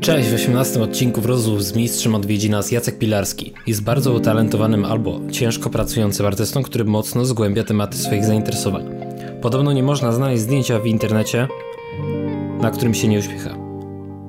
Cześć, w 18 odcinku Rozmów z Mistrzem odwiedzi nas Jacek Pilarski. Jest bardzo utalentowanym albo ciężko pracującym artystą, który mocno zgłębia tematy swoich zainteresowań. Podobno nie można znaleźć zdjęcia w internecie, na którym się nie uśmiecha.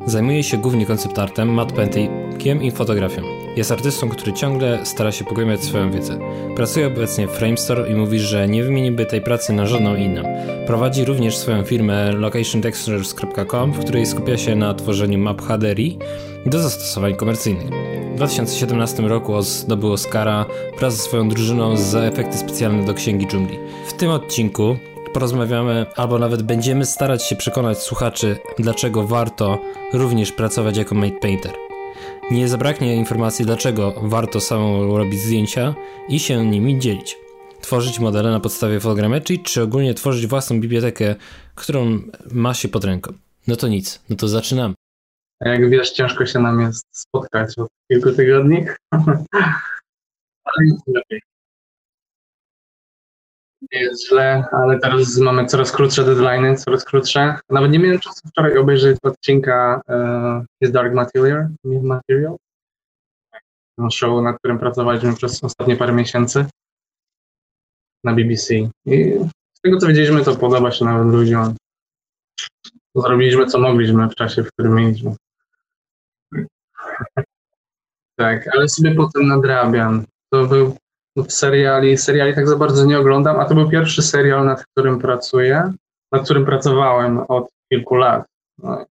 Zajmuje się głównie koncept artem, matte paintingiem i fotografią. Jest artystą, który ciągle stara się pogłębiać swoją wiedzę. Pracuje obecnie w Framestore i mówi, że nie wymieniłby tej pracy na żadną inną. Prowadzi również swoją firmę locationtextures.com, w której skupia się na tworzeniu map HDRI do zastosowań komercyjnych. W 2017 roku zdobył Oscara wraz ze swoją drużyną za efekty specjalne do Księgi Dżungli. W tym odcinku porozmawiamy, albo nawet będziemy starać się przekonać słuchaczy, dlaczego warto również pracować jako mate painter. Nie zabraknie informacji, dlaczego warto samemu robić zdjęcia i się nimi dzielić. Tworzyć modele na podstawie fotogrametrii, czy ogólnie tworzyć własną bibliotekę, którą ma się pod ręką. No to nic, no to zaczynamy. Jak wiesz, ciężko się nam jest spotkać od kilku tygodni, ale nic lepiej. Nie jest źle, ale teraz mamy coraz krótsze deadlines, coraz krótsze. Nawet nie miałem czasu wczoraj obejrzeć odcinka uh, His Dark Material, Material. Show, nad którym pracowaliśmy przez ostatnie parę miesięcy na BBC. I z tego co wiedzieliśmy, to podoba się nawet ludziom. Zrobiliśmy co mogliśmy w czasie, w którym mieliśmy. tak, ale sobie potem nadrabiam. To był seriali, seriali tak za bardzo nie oglądam, a to był pierwszy serial, nad którym pracuję, nad którym pracowałem od kilku lat. No,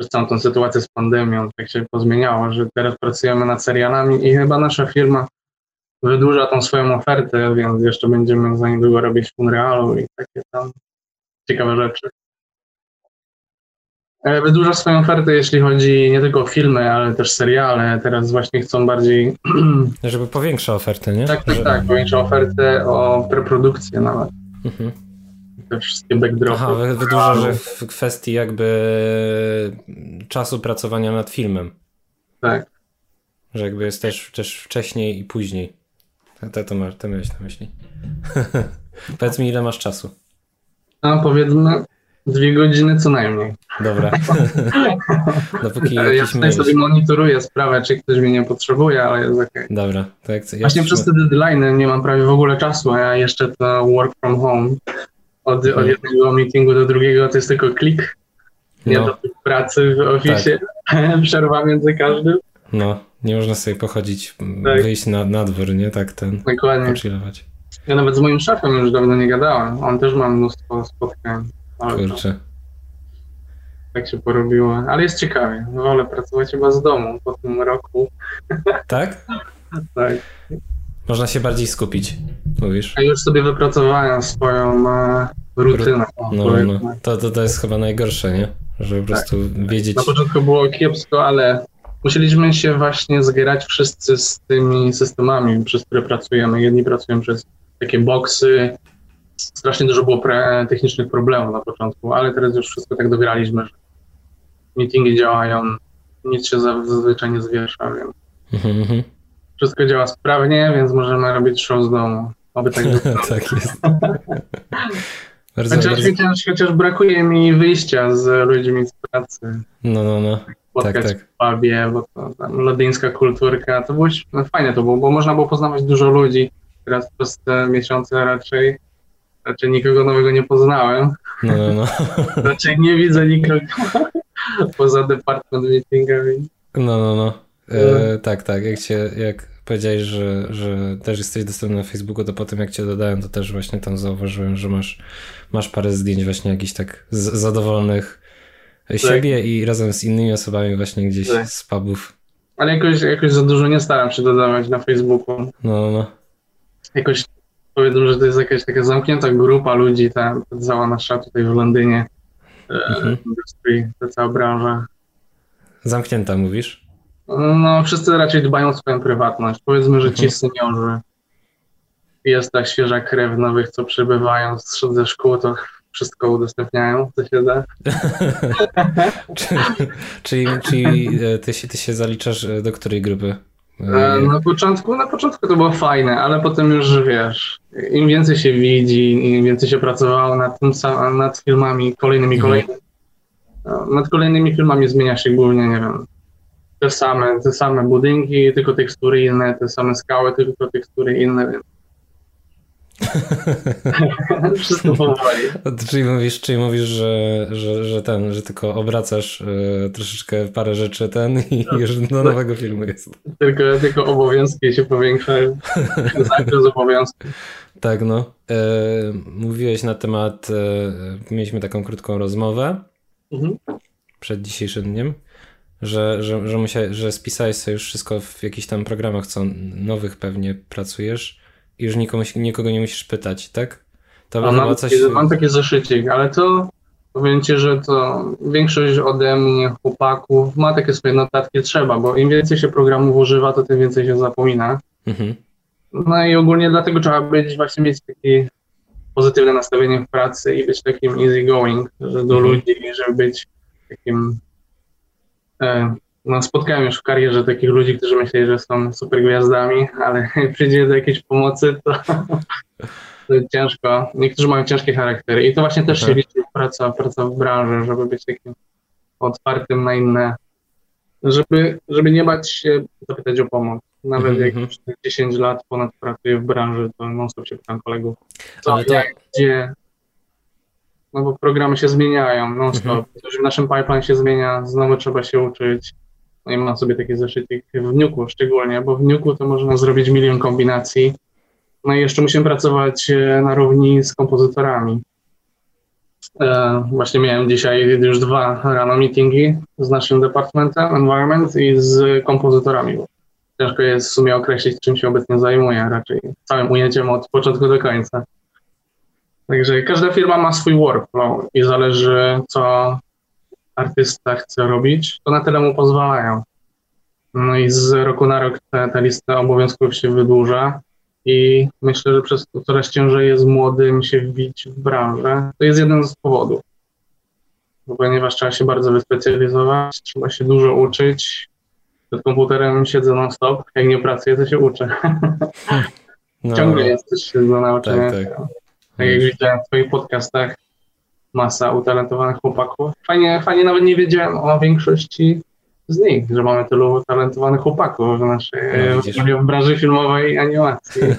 przez całą tą sytuację z pandemią tak się pozmieniało, że teraz pracujemy nad serialami i chyba nasza firma wydłuża tą swoją ofertę, więc jeszcze będziemy za niedługo robić Unrealu i takie tam ciekawe rzeczy. E, wydłuża swoją ofertę, jeśli chodzi nie tylko o filmy, ale też seriale. Teraz właśnie chcą bardziej. Żeby powiększa ofertę, nie? Tak, tak, tak. Powiększa ofertę o preprodukcję nawet. Mhm. Te wszystkie backdropy. Aha, wydłuża, że w kwestii jakby czasu pracowania nad filmem. Tak. Że jakby jest też, też wcześniej i później. To, to, masz, to miałeś na myśli. Powiedz mi, ile masz czasu? No, powiedzmy Dwie godziny co najmniej. Dobra. Dopóki ja tutaj sobie monitoruję sprawę, czy ktoś mnie nie potrzebuje, ale jest okej. Okay. Dobra. To jak, jak Właśnie przez te deadline nie mam prawie w ogóle czasu, a ja jeszcze to work from home od, od mhm. jednego meetingu do drugiego to jest tylko klik. Nie no. do pracy w oficie, tak. przerwa między każdym. No, nie można sobie pochodzić, tak. wyjść na, na dwór, nie? Tak ten, Dokładnie. Pochillować. Ja nawet z moim szefem już dawno nie gadałem. On też ma mnóstwo spotkań. Kurczę. Tak się porobiło, ale jest ciekawie. Wolę pracować chyba z domu po tym roku. Tak? tak. Można się bardziej skupić, mówisz? Ja już sobie wypracowałem swoją e, rutynę. No, no. To, to, to jest chyba najgorsze, nie? Żeby po tak. prostu wiedzieć. Na początku było kiepsko, ale musieliśmy się właśnie zgrać wszyscy z tymi systemami, przez które pracujemy. Jedni pracują przez takie boksy, strasznie dużo było pre, technicznych problemów na początku, ale teraz już wszystko tak dograliśmy, że meetingi działają, nic się zazwyczaj nie zwiesza, więc mhm, mhm. wszystko działa sprawnie, więc możemy robić show z domu. Oby tak było. tak jest. bardzo, chociaż, bardzo... Chociaż, chociaż, brakuje mi wyjścia z ludźmi z pracy. No, no, no. Spotkać tak, tak. w pubie, bo to tam lodyńska kulturka, to było no, fajne to było, bo można było poznawać dużo ludzi. Teraz przez te miesiące raczej Raczej nikogo nowego nie poznałem. No, no, no. Raczej nie widzę nikogo poza department meetingami. No, no, no. E, no. tak, tak. Jak, cię, jak powiedziałeś, że, że też jesteś dostępny na Facebooku, to potem jak cię dodałem, to też właśnie tam zauważyłem, że masz, masz parę zdjęć właśnie jakichś tak zadowolonych tak. siebie i razem z innymi osobami właśnie gdzieś tak. z pubów. Ale jakoś, jakoś za dużo nie staram się dodawać na Facebooku. No, no. no. Jakoś powiedzą, że to jest jakaś taka zamknięta grupa ludzi, ta cała nasza tutaj w Londynie, e, mhm. industry, ta cała branża. Zamknięta mówisz? No, wszyscy raczej dbają o swoją prywatność. Powiedzmy, że ci mhm. seniorzy, jest ta świeża krew nowych, co przybywają ze szkół, to wszystko udostępniają, co się da. czyli, czyli e, ty, się, ty się zaliczasz e, do której grupy? E, na początku, na początku to było fajne, ale potem już wiesz, im więcej się widzi, im więcej się pracowało nad, tym, nad filmami kolejnymi, mhm. kolejnymi, Nad kolejnymi filmami zmienia się głównie, nie wiem, te same, te same budynki, tylko tekstury inne, te same skały, tylko tekstury inne, więc Wszystko powoli. Czyli mówisz, czyli mówisz że, że, że ten, że tylko obracasz y, troszeczkę parę rzeczy ten i no. już do nowego filmu jest. Tylko, tylko obowiązki się powiększają. Zakres obowiązków. Tak, no. E, mówiłeś na temat, e, mieliśmy taką krótką rozmowę mhm. przed dzisiejszym dniem, że, że, że, musiałeś, że spisałeś sobie już wszystko w jakichś tam programach, co nowych pewnie pracujesz już nikomu, nikogo nie musisz pytać, tak? To mam, mam, coś... mam takie zeszycik, ale to powiem ci, że to większość ode mnie, chłopaków, ma takie swoje notatki, trzeba, bo im więcej się programów używa, to tym więcej się zapomina. Mhm. No i ogólnie dlatego trzeba być, właśnie mieć takie pozytywne nastawienie w pracy i być takim easy going do mhm. ludzi, żeby być takim e, no, spotkałem już w karierze takich ludzi, którzy myśleli, że są super gwiazdami, ale jak przyjdzie do jakiejś pomocy, to, to ciężko. Niektórzy mają ciężkie charaktery i to właśnie też się liczy praca, praca w branży, żeby być takim otwartym na inne, żeby, żeby nie bać się zapytać o pomoc. Nawet mm -hmm. jak już 10 lat ponad pracuję w branży, to non stop się pytam kolegów, co, to... jak, gdzie, no bo programy się zmieniają non stop. -hmm. W naszym pipeline się zmienia, znowu trzeba się uczyć. No i mam sobie takie zeszyty w Nuku szczególnie, bo w Nuku to można zrobić milion kombinacji. No i jeszcze musimy pracować e, na równi z kompozytorami. E, właśnie miałem dzisiaj już dwa rano meetingi z naszym departamentem Environment i z kompozytorami. Ciężko jest w sumie określić, czym się obecnie zajmuję, raczej całym ujęciem od początku do końca. Także każda firma ma swój workflow i zależy, co artysta chce robić, to na tyle mu pozwalają. No i z roku na rok ta, ta lista obowiązków się wydłuża i myślę, że przez to coraz ciężej jest młodym się wbić w branżę. To jest jeden z powodów. Bo ponieważ trzeba się bardzo wyspecjalizować, trzeba się dużo uczyć. Przed komputerem siedzę non-stop, jak nie pracuję, to się uczę. No, Ciągle jest coś do nauczenia. Tak, tak. tak jak widziałem w twoich podcastach, masa utalentowanych chłopaków. Fajnie, fajnie nawet nie wiedziałem o większości z nich, że mamy tylu utalentowanych chłopaków w naszej no, w branży filmowej i animacji.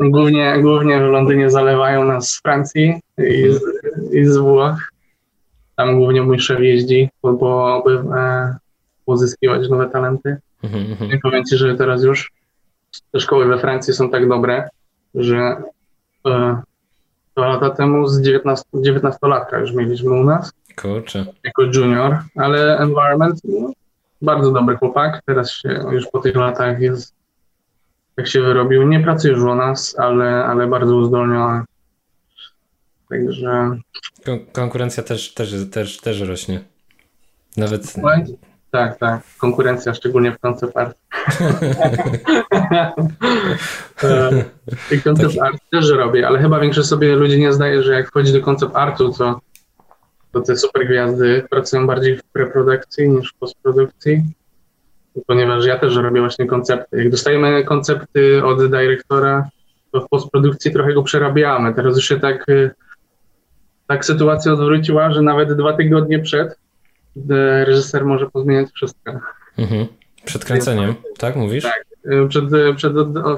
głównie, głównie w Londynie zalewają nas z Francji i z, i z Włoch. Tam głównie mój szef jeździ, bo, by e, pozyskiwać nowe talenty. Mhm, mhm. I powiem Ci, że teraz już te szkoły we Francji są tak dobre, że e, dwa lata temu z 19, 19-latka już mieliśmy u nas. Kurczę. Jako junior, ale environment, no, bardzo dobry chłopak. Teraz się już po tych latach jest, jak się wyrobił, nie pracuje już u nas, ale, ale bardzo uzdolniony. Także. Kon konkurencja też, też, też, też rośnie. Nawet. Tak, tak. Konkurencja, szczególnie w concept art. I concept art też robię, ale chyba większość sobie ludzi nie zdaje, że jak wchodzi do concept artu, to, to te super gwiazdy pracują bardziej w preprodukcji niż w postprodukcji. Ponieważ ja też robię właśnie koncepty. Jak dostajemy koncepty od dyrektora, to w postprodukcji trochę go przerabiamy. Teraz już się tak, tak sytuacja odwróciła, że nawet dwa tygodnie przed reżyser może pozmieniać wszystko. Mhm. Przed kręceniem, tak mówisz? Tak, y, przed, przed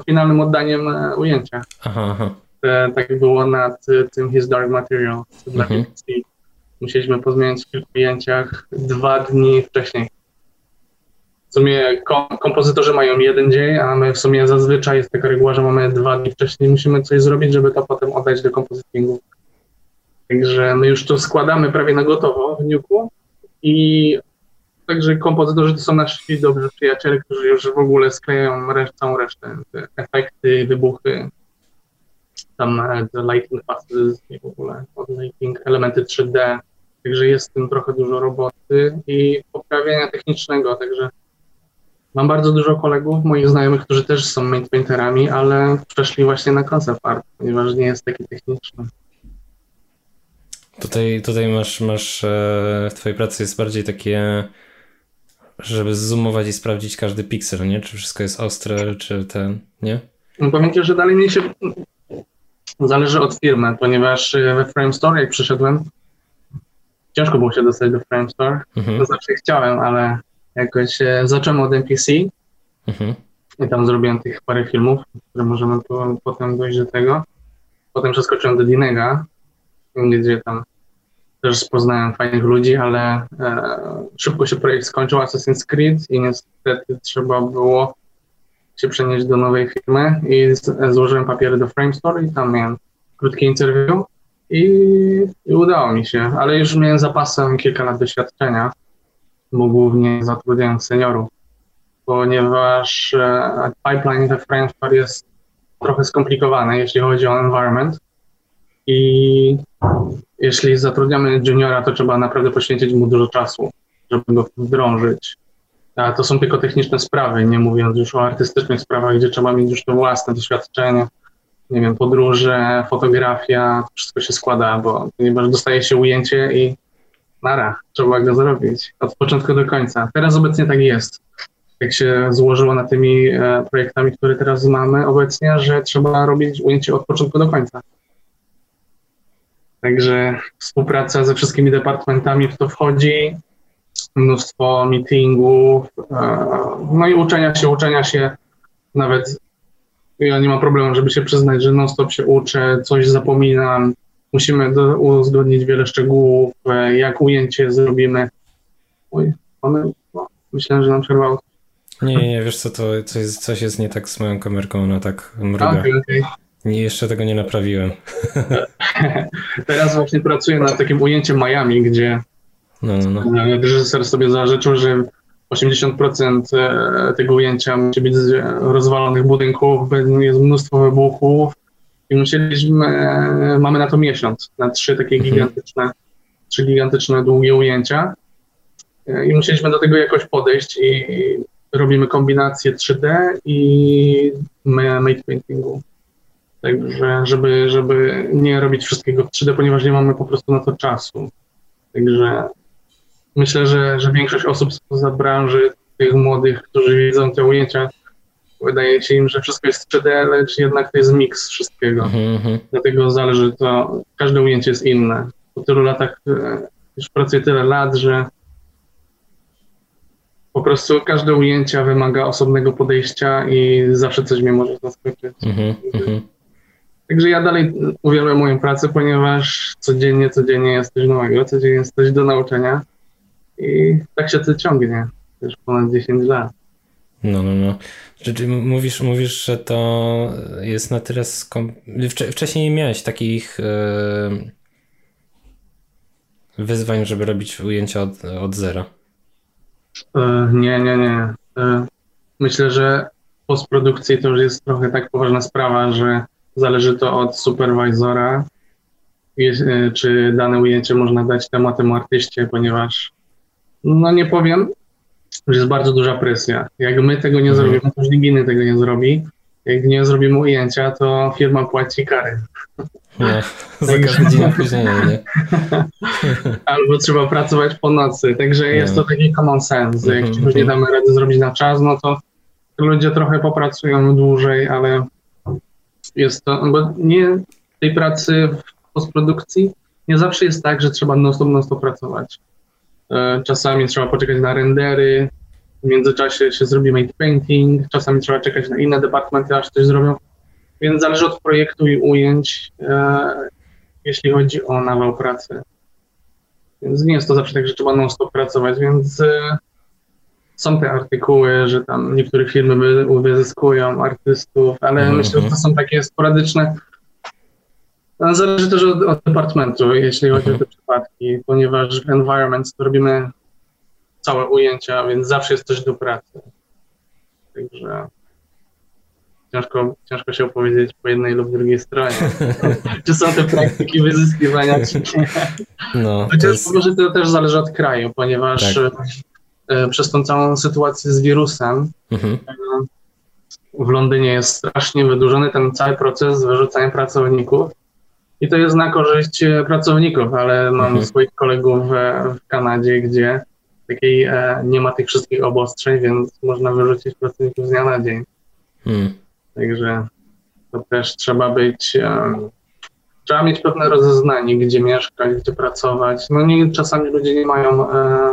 finalnym oddaniem e, ujęcia. Aha, aha. Tak było nad y, tym His Dark Material mhm. Musieliśmy pozmieniać w kilku ujęciach dwa dni wcześniej. W sumie kom kompozytorzy mają jeden dzień, a my w sumie zazwyczaj jest taka reguła, że mamy dwa dni wcześniej. Musimy coś zrobić, żeby to potem oddać do kompozytingu. Także my już to składamy prawie na gotowo w Nuku i także kompozytorzy to są nasi dobrzy przyjaciele, którzy już w ogóle sklejają resz całą resztę, te efekty, wybuchy, tam e, te lighting passes i w ogóle lighting, elementy 3D, także jest w tym trochę dużo roboty i poprawienia technicznego, także mam bardzo dużo kolegów, moich znajomych, którzy też są painterami, ale przeszli właśnie na concept art, ponieważ nie jest taki techniczny. Tutaj, tutaj masz, masz e, w twojej pracy jest bardziej takie, żeby zoomować i sprawdzić każdy piksel, nie? Czy wszystko jest ostre, czy ten, nie? No pamiętaj, że dalej mi się zależy od firmy, ponieważ we Frame Store, jak przyszedłem, ciężko było się dostać do Framestore. Mhm. To znaczy chciałem, ale jakoś e, zacząłem od NPC Mhm. i tam zrobiłem tych parę filmów, które możemy po, potem dojść do tego. Potem przeskoczyłem do Dinega, gdzie tam też poznałem fajnych ludzi, ale e, szybko się projekt skończył, Assassin's Creed i niestety trzeba było się przenieść do nowej firmy i z, złożyłem papiery do Framestore i tam miałem krótkie interview i, i udało mi się, ale już miałem zapasem kilka lat doświadczenia, bo głównie zatrudniałem seniorów, ponieważ e, pipeline we Framestore jest trochę skomplikowany, jeśli chodzi o environment i jeśli zatrudniamy juniora, to trzeba naprawdę poświęcić mu dużo czasu, żeby go wdrążyć. A to są tylko techniczne sprawy, nie mówiąc już o artystycznych sprawach, gdzie trzeba mieć już to własne doświadczenie, nie wiem, podróże, fotografia, to wszystko się składa, bo ponieważ dostaje się ujęcie i nara, trzeba go zrobić od początku do końca. Teraz obecnie tak jest. Jak się złożyło na tymi e, projektami, które teraz mamy obecnie, że trzeba robić ujęcie od początku do końca. Także współpraca ze wszystkimi departamentami w to wchodzi, mnóstwo meetingów, e, no i uczenia się, uczenia się. Nawet ja nie mam problemu, żeby się przyznać, że non-stop się uczę, coś zapominam. Musimy do, uzgodnić wiele szczegółów, e, jak ujęcie zrobimy. Oj, one, no, myślałem, że nam przerwało. Nie, nie, wiesz co, to coś, jest- coś jest nie tak z moją kamerką, ona tak mruga. Okej, okej. Nie, jeszcze tego nie naprawiłem. Teraz właśnie pracuję nad takim ujęciem Miami, gdzie No, no, no. Reżyser sobie zażyczył, że 80% e, tego ujęcia musi być z rozwalonych budynków, jest mnóstwo wybuchów i musieliśmy, e, mamy na to miesiąc, na trzy takie Mhm. gigantyczne, trzy gigantyczne, długie ujęcia E, i musieliśmy do tego jakoś podejść i robimy kombinację 3D i ma- made paintingu. Także, żeby, żeby nie robić wszystkiego w 3D, ponieważ nie mamy po prostu na to czasu. Także myślę, że, że większość osób spoza branży, tych młodych, którzy widzą te ujęcia, wydaje się im, że wszystko jest 3D, lecz jednak to jest miks wszystkiego. Mhm, mhm. Dlatego zależy to, każde ujęcie jest inne. Po tylu latach e, już pracuję tyle lat, że po prostu każde ujęcie wymaga osobnego podejścia i zawsze coś mnie może zaskoczyć. Mhm, mhm. Także ja dalej uwielbiam moją pracę, ponieważ codziennie, codziennie jest coś nowego, codziennie jest coś do nauczenia i tak się to ciągnie już ponad 10 lat. No, no, no. Czy, czy mówisz, mówisz, że to jest na tyle skom... Wcze- Wcześniej nie miałeś takich e, wyzwań, żeby robić ujęcia od, od zera. E, Nie, nie, nie. E, Myślę, że postprodukcji to już jest trochę tak poważna sprawa, że zależy to od superwizora, e, czy dane ujęcie można dać tematemu artyście, ponieważ no nie powiem, że jest bardzo duża presja. Jak my tego nie Mhm. zrobimy, to już nikt inny tego nie zrobi. Jak nie zrobimy ujęcia, to firma płaci kary. No, za każdy dzień opóźnienia, nie? Albo trzeba pracować po nocy. Także jest to taki common sense. Jak Mhm, czegoś nie mhm. damy rady zrobić na czas, no to ludzie trochę popracują dłużej, ale jest to, bo nie tej pracy w postprodukcji nie zawsze jest tak, że trzeba non-stop, non-stop pracować. E, Czasami trzeba poczekać na rendery, w międzyczasie się zrobi made painting, czasami trzeba czekać na inne departamenty, aż coś zrobią. Więc zależy od projektu i ujęć, e, jeśli chodzi o nawał pracy. Więc nie jest to zawsze tak, że trzeba non-stop pracować, więc e, są te artykuły, że tam niektóre firmy wy, wyzyskują artystów, ale Mhm, myślę, że to są takie sporadyczne. No, Zależy też od, od departamentu, jeśli chodzi o te przypadki, ponieważ w environment to robimy całe ujęcia, więc zawsze jest coś do pracy. Także ciężko, ciężko się opowiedzieć po jednej lub drugiej stronie. czy są te praktyki wyzyskiwania, czy nie. No, Chociaż jest... może to też zależy od kraju, ponieważ Tak. E, przez tą całą sytuację z wirusem Mhm. w Londynie jest strasznie wydłużony ten cały proces wyrzucania pracowników. I to jest na korzyść e, pracowników, ale mam Mhm. swoich kolegów w, Kanadzie, gdzie takiej e, nie ma tych wszystkich obostrzeń, więc można wyrzucić pracowników z dnia na dzień. Mm. Także to też trzeba być, e, trzeba mieć pewne rozeznanie, gdzie mieszkać, gdzie pracować. No nie, czasami ludzie nie mają, e,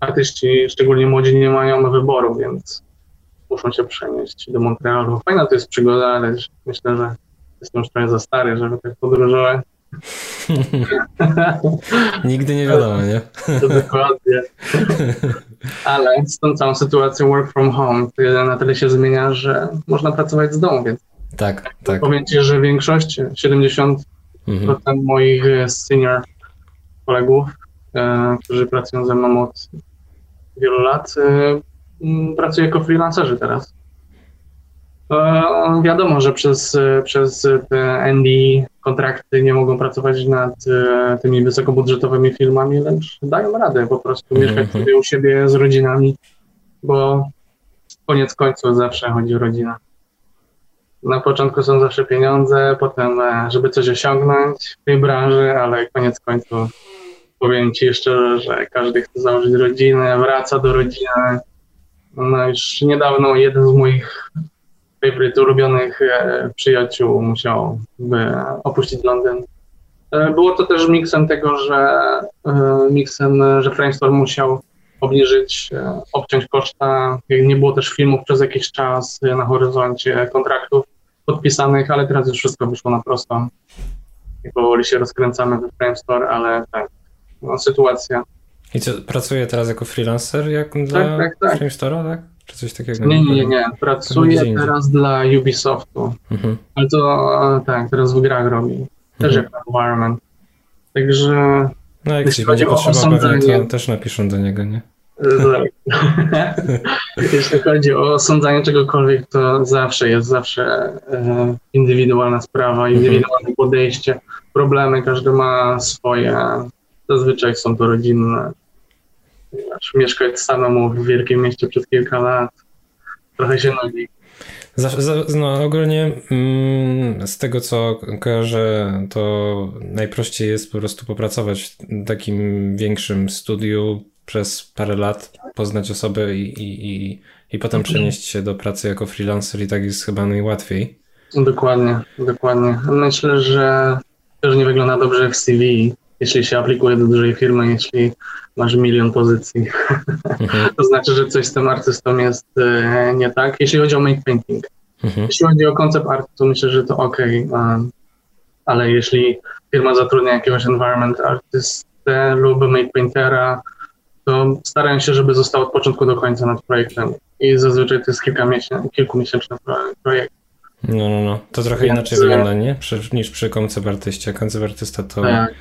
artyści, szczególnie młodzi, nie mają wyboru, więc muszą się przenieść do Montrealu. Fajna to jest przygoda, ale myślę, że jestem już trochę za stary, żeby tak podróżować. Nigdy nie wiadomo, nie? To dokładnie. Ale z tą całą sytuacją work from home na tyle się zmienia, że można pracować z domu, więc tak, tak. powiem Ci, że większość, 70% mhm. moich senior kolegów, e, którzy pracują ze mną od wielu lat, e, pracuje jako freelancerzy teraz. E, wiadomo, że przez, przez te ND kontrakty nie mogą pracować nad e, tymi wysokobudżetowymi filmami, lecz dają radę po prostu mm -hmm. mieszkać sobie u siebie z rodzinami, bo koniec końców zawsze chodzi o rodzinę. Na początku są zawsze pieniądze, potem, e, żeby coś osiągnąć w tej branży, ale koniec końców powiem Ci szczerze, że każdy chce założyć rodzinę, wraca do rodziny. No już niedawno jeden z moich favorite ulubionych e, przyjaciół musiał opuścić Londyn. E, było to też miksem tego, że e, miksem, że Framestore musiał obniżyć, obciąć koszta. Nie było też filmów przez jakiś czas na horyzoncie kontraktów podpisanych, ale teraz już wszystko wyszło na prosto. I powoli się rozkręcamy we Framestore, ale tak, no, sytuacja. I co, pracuje teraz jako freelancer jak tak, dla tak, tak. Tak? Czy coś takiego? Nie, nie, nie. Pracuję teraz dla Ubisoftu. Mhm. Ale to tak, teraz w grach robi. Też mhm. jako environment. Także. No jak jeśli będzie potrzeba pewnie, to też napiszą do niego, nie? Tak. Jeśli chodzi o osądzanie czegokolwiek, to zawsze jest zawsze e, indywidualna sprawa, mhm. indywidualne podejście. Problemy każdy ma swoje. Zazwyczaj są to rodzinne mieszkać samemu w wielkim mieście przez kilka lat. Trochę się nudzi. No, ogólnie mm, z tego co kojarzę, to najprościej jest po prostu popracować w takim większym studiu przez parę lat, poznać osobę i, i, i, i potem mhm. przenieść się do pracy jako freelancer i tak jest chyba najłatwiej. Dokładnie, dokładnie. Myślę, że też nie wygląda dobrze w CV, jeśli się aplikuje do dużej firmy, jeśli masz milion pozycji. Mhm. to znaczy, że coś z tym artystą jest e, nie tak. Jeśli chodzi o make painting. Mhm. Jeśli chodzi o koncept art, to myślę, że to ok, ale jeśli firma zatrudnia jakiegoś environment artystę lub make paintera, to starają się, żeby został od początku do końca nad projektem. I zazwyczaj to jest kilka miesięcy, kilkumiesięczny projekt. No, no, no. To trochę Więc... inaczej wygląda, nie? Przy, niż przy koncept artyście. Koncept artysta to tak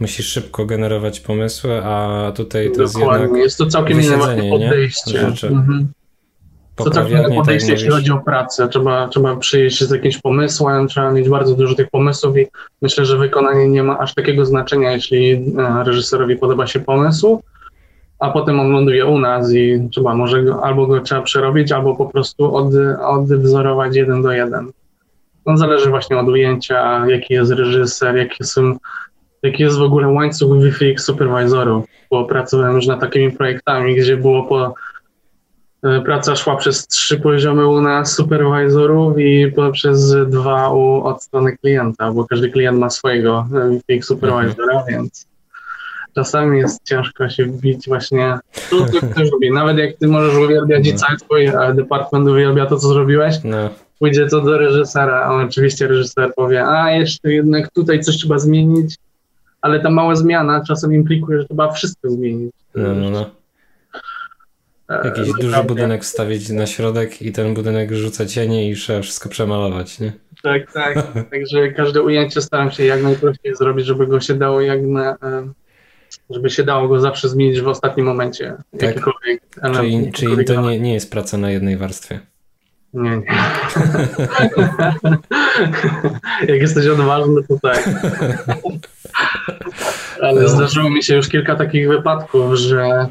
musisz szybko generować pomysły, a tutaj to Dokładnie. jest jednak jest to całkiem inne podejście. Mhm. To całkiem inne podejście, tak jeśli chodzi o pracę. Trzeba, trzeba przyjść z jakimś pomysłem, trzeba mieć bardzo dużo tych pomysłów i myślę, że wykonanie nie ma aż takiego znaczenia, jeśli e, reżyserowi podoba się pomysł, a potem on ląduje u nas i trzeba może go, albo go trzeba przerobić, albo po prostu od, odwzorować jeden do jeden. No, zależy właśnie od ujęcia, jaki jest reżyser, jakie są jaki jest w ogóle łańcuch Wi-Fi superwizorów, bo pracowałem już nad takimi projektami, gdzie było po e, praca szła przez trzy poziomy u nas superwizorów i przez dwa u, od strony klienta, bo każdy klient ma swojego e, Wi-Fi superwizora, mhm. więc czasami jest ciężko się wbić właśnie to, co ktoś robi. Nawet jak ty możesz uwielbiać i no. cały twój e, department uwielbia to, co zrobiłeś, no. pójdzie to do reżysera, a oczywiście reżyser powie, a jeszcze jednak tutaj coś trzeba zmienić, ale ta mała zmiana czasem implikuje, że trzeba wszystko zmienić. No, no, no. E, Jakiś no, duży budynek wstawić na środek i ten budynek rzuca cienie i trzeba wszystko przemalować, nie? Tak, tak. Także każde ujęcie staram się jak najprościej zrobić, żeby go się dało jak na, e, żeby się dało go zawsze zmienić w ostatnim momencie. Tak? Czyli, czyli to nie, nie jest praca na jednej warstwie. Nie, nie. Jak jesteś odważny, to tak. Ale zdarzyło mi się już kilka takich wypadków, że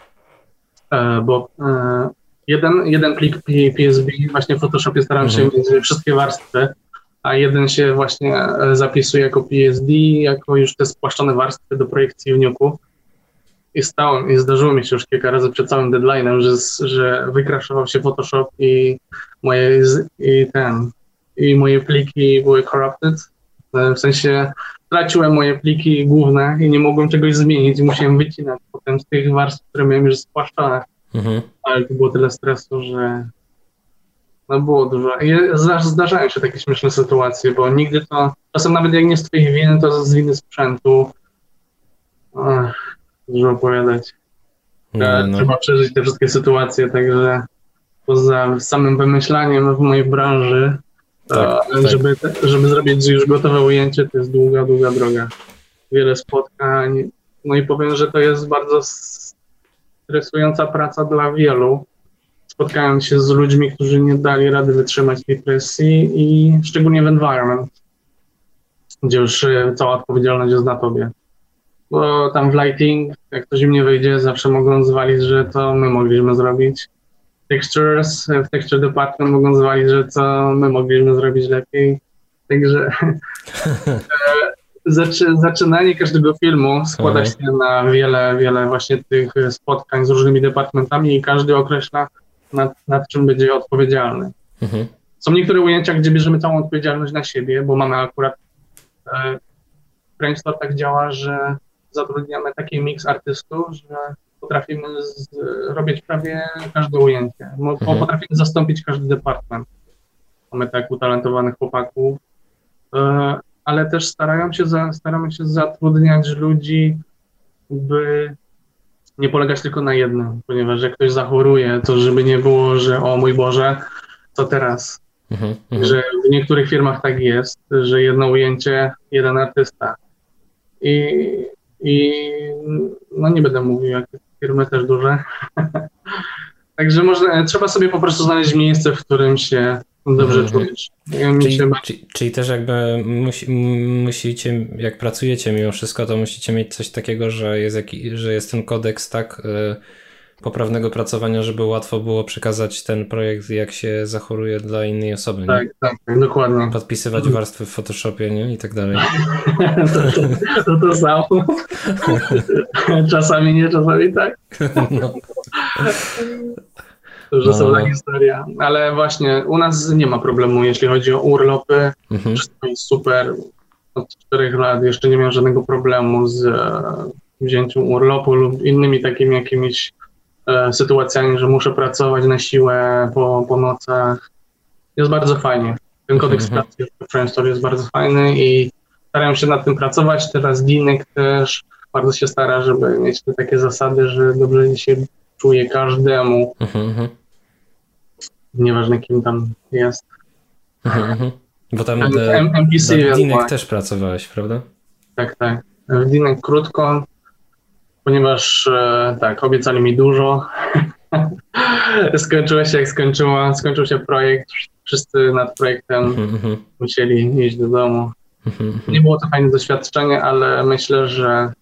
e, bo e, jeden, jeden plik PSB właśnie w Photoshopie staram się mhm. mieć wszystkie warstwy, a jeden się właśnie e, zapisuje jako PSD, jako już te spłaszczone warstwy do projekcji w. I stało, i zdarzyło mi się już kilka razy przed całym deadline'em, że, że wykraszował się Photoshop i moje, i ten, i moje pliki były corrupted E, w sensie traciłem moje pliki główne i nie mogłem czegoś zmienić i musiałem wycinać potem z tych warstw, które miałem już spłaszczone. Mhm. Ale to było tyle stresu, że no było dużo. Zdarzają się takie śmieszne sytuacje, bo nigdy to, czasem nawet jak nie z twoich winy, to z winy sprzętu. Ach, dużo opowiadać. No, no. Trzeba przeżyć te wszystkie sytuacje, także poza samym wymyślaniem w mojej branży, tak, tak. Żeby, żeby zrobić już gotowe ujęcie, to jest długa, długa droga. Wiele spotkań. No i powiem, że to jest bardzo stresująca praca dla wielu. Spotkałem się z ludźmi, którzy nie dali rady wytrzymać tej presji i szczególnie w environment, gdzie już e, cała odpowiedzialność jest na tobie. Bo tam w lighting, jak ktoś im nie wyjdzie, zawsze mogą zwalić, że to my mogliśmy zrobić textures w texture department mogą zwalić, że co my mogliśmy zrobić lepiej. Także zaczy, zaczynanie każdego filmu składa się na wiele, wiele właśnie tych spotkań z różnymi departamentami i każdy określa nad, nad czym będzie odpowiedzialny. Mhm. Są niektóre ujęcia, gdzie bierzemy całą odpowiedzialność na siebie, bo mamy akurat e, Brainstorm tak działa, że zatrudniamy taki miks artystów, że potrafimy zrobić prawie każde ujęcie. Mhm. Potrafimy zastąpić każdy department. Mamy tak utalentowanych chłopaków, e, ale też starają się za, staramy się zatrudniać ludzi, by nie polegać tylko na jednym, ponieważ jak ktoś zachoruje, to żeby nie było, że o mój Boże, co teraz? Mhm, mhm. że w niektórych firmach tak jest, że jedno ujęcie, jeden artysta. I, i no nie będę mówił, jak firmy też duże. Także można, trzeba sobie po prostu znaleźć miejsce, w którym się dobrze mm-hmm. czujesz. Czyli, się... czyli, czyli, też jakby musi, musicie, jak pracujecie mimo wszystko, to musicie mieć coś takiego, że jest, jaki, że jest ten kodeks tak y, poprawnego pracowania, żeby łatwo było przekazać ten projekt, jak się zachoruje dla innej osoby. Tak, nie? tak, tak, dokładnie. Podpisywać warstwy w Photoshopie, nie? I tak dalej. to, to, to, to samo. czasami nie, czasami tak. no. Dużo no. są historia, ale właśnie u nas nie ma problemu, jeśli chodzi o urlopy. Mhm. Wszystko jest super. Od czterech lat jeszcze nie miałem żadnego problemu z e, wzięciem urlopu lub innymi takimi jakimiś E, sytuacjami, że muszę pracować na siłę po, po nocach. Jest bardzo fajnie. Ten kodeks mhm. pracy w Friendstory jest bardzo fajny i staram się nad tym pracować. Teraz Dinek też bardzo się stara, żeby mieć te takie zasady, że dobrze się czuje każdemu. Mhm. Nieważne kim tam jest. Mhm. Bo tam NPC Dinek też pracowałeś, prawda? Tak, tak. W Dinek krótko, ponieważ e, tak, obiecali mi dużo. Skończyło się jak skończyło, skończył się projekt, wszyscy nad projektem mhm, mhm. musieli iść do domu. Mhm, Nie było to fajne doświadczenie, ale myślę, że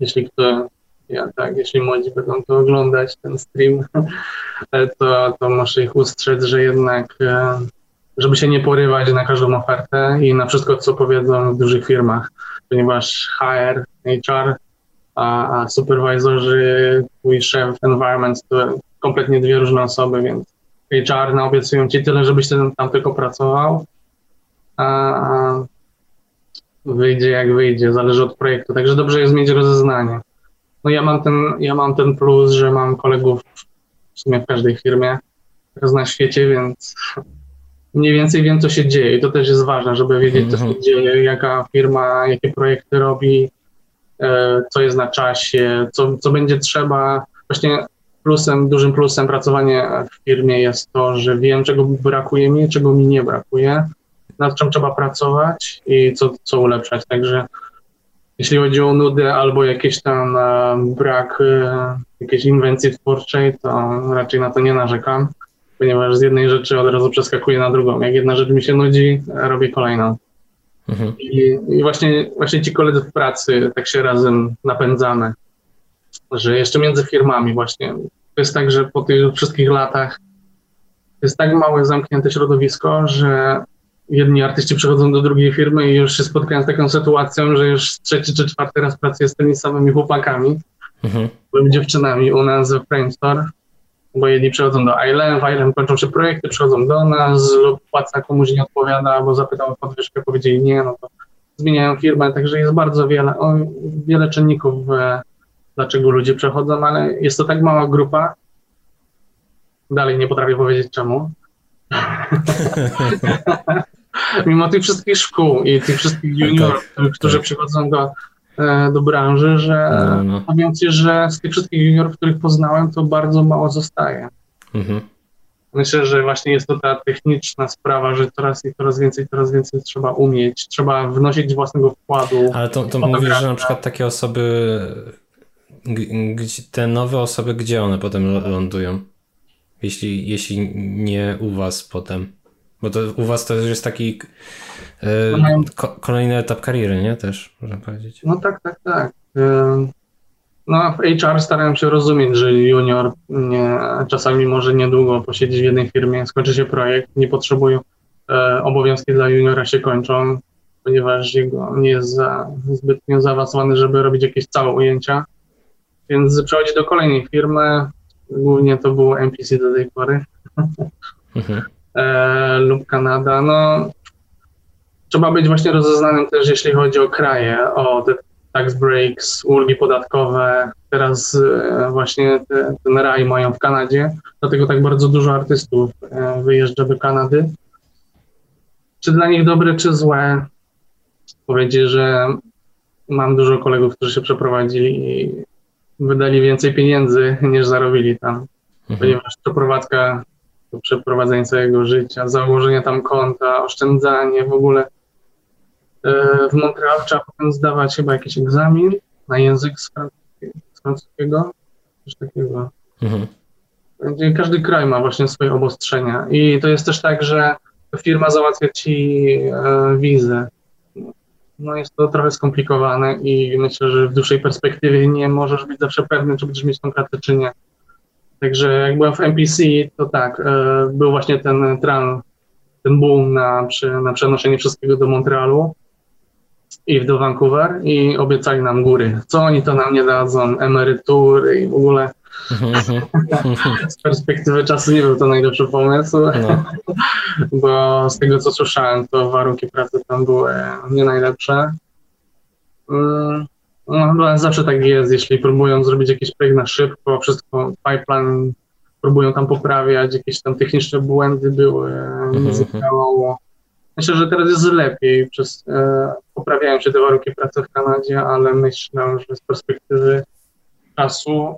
jeśli kto, ja tak, jeśli młodzi będą to oglądać, ten stream, to, to muszę ich ustrzec, że jednak e, żeby się nie porywać na każdą ofertę i na wszystko, co powiedzą w dużych firmach, ponieważ HR, HR a, a supervisorzy, twój szef, environment to kompletnie dwie różne osoby, więc HR naobiecują ci tyle, żebyś ten tam tylko pracował, a wyjdzie jak wyjdzie, zależy od projektu, także dobrze jest mieć rozeznanie. No ja mam ten, ja mam ten plus, że mam kolegów w sumie w każdej firmie teraz na świecie, więc mniej więcej wiem, co się dzieje i to też jest ważne, żeby wiedzieć, co się mhm. dzieje, jaka firma, jakie projekty robi, co jest na czasie, co, co będzie trzeba. Właśnie plusem, dużym plusem pracowania w firmie jest to, że wiem, czego brakuje mi, czego mi nie brakuje, nad czym trzeba pracować i co, co ulepszać. Także jeśli chodzi o nudy albo jakiś tam e, brak e, jakiejś inwencji twórczej, to raczej na to nie narzekam, ponieważ z jednej rzeczy od razu przeskakuję na drugą. Jak jedna rzecz mi się nudzi, robię kolejną. Mhm. I, I, właśnie, właśnie ci koledzy w pracy tak się razem napędzamy, że jeszcze między firmami właśnie. To jest tak, że po tych wszystkich latach jest tak małe, zamknięte środowisko, że jedni artyści przychodzą do drugiej firmy i już się spotkają z taką sytuacją, że już trzeci czy czwarty raz pracuję z tymi samymi chłopakami, mhm. byłymi dziewczynami u nas w Framestore bo jedni przychodzą do ILM, w ILM kończą się projekty, przychodzą do nas lub płaca komuś nie odpowiada, bo zapytał o podwyżkę, powiedzieli nie, no to zmieniają firmę, także jest bardzo wiele, o, wiele czynników, e, dlaczego ludzie przechodzą, ale jest to tak mała grupa. Dalej nie potrafię powiedzieć czemu. Mimo tych wszystkich szkół i tych wszystkich juniorów, tak, którzy tak. przychodzą do, do branży, że no, no. powiem ci, że z tych wszystkich juniorów, których poznałem, to bardzo mało zostaje. Mhm. Myślę, że właśnie jest to ta techniczna sprawa, że coraz i coraz więcej, coraz więcej trzeba umieć, trzeba wnosić własnego wkładu. Ale to, to mówisz, że na przykład takie osoby, te nowe osoby, gdzie one potem lądują? Jeśli, jeśli nie u was potem. Bo to u was to jest taki yy, ko kolejny etap kariery, nie? Też, można powiedzieć. No tak, tak, tak. No, w HR starałem się rozumieć, że junior nie, czasami może niedługo posiedzieć w jednej firmie, skończy się projekt, nie potrzebują, e, obowiązki dla juniora się kończą, ponieważ jego nie jest za, zbytnio zaawansowany, żeby robić jakieś całe ujęcia. Więc przechodzi do kolejnej firmy, głównie to było MPC do tej pory, mhm. E, lub Kanada. No, trzeba być właśnie rozeznanym też, jeśli chodzi o kraje, o te tax breaks, ulgi podatkowe. Teraz e, właśnie te, ten raj mają w Kanadzie, dlatego tak bardzo dużo artystów e, wyjeżdża do Kanady. Czy dla nich dobre, czy złe? Powiedzieć, że mam dużo kolegów, którzy się przeprowadzili i wydali więcej pieniędzy niż zarobili tam, mhm. ponieważ przeprowadzka przeprowadzenie całego życia, założenie tam konta, oszczędzanie, w ogóle E, w Montreal trzeba potem zdawać chyba jakiś egzamin na język z francuskiego, coś takiego. Mhm. Każdy kraj ma właśnie swoje obostrzenia i to jest też tak, że firma załatwia ci e, wizę. No jest to trochę skomplikowane i myślę, że w dłuższej perspektywie nie możesz być zawsze pewny, czy będziesz mieć tą kartę, czy nie. Także jak byłem w NPC, to tak, e, był właśnie ten tran, ten boom na, na przenoszenie wszystkiego do Montrealu i do Vancouver i obiecali nam góry. Co oni to nam nie dadzą, emerytury i w ogóle z perspektywy czasu nie był to najlepszy pomysł, no. bo z tego co słyszałem, to warunki pracy tam były nie najlepsze. Mm, no, zawsze tak jest, jeśli próbują zrobić jakiś projekt na szybko, wszystko, pipeline próbują tam poprawiać, jakieś tam techniczne błędy były, nie zadziałało Myślę, że teraz jest lepiej, przez, e, poprawiają się te warunki pracy w Kanadzie, ale myślę, że z perspektywy czasu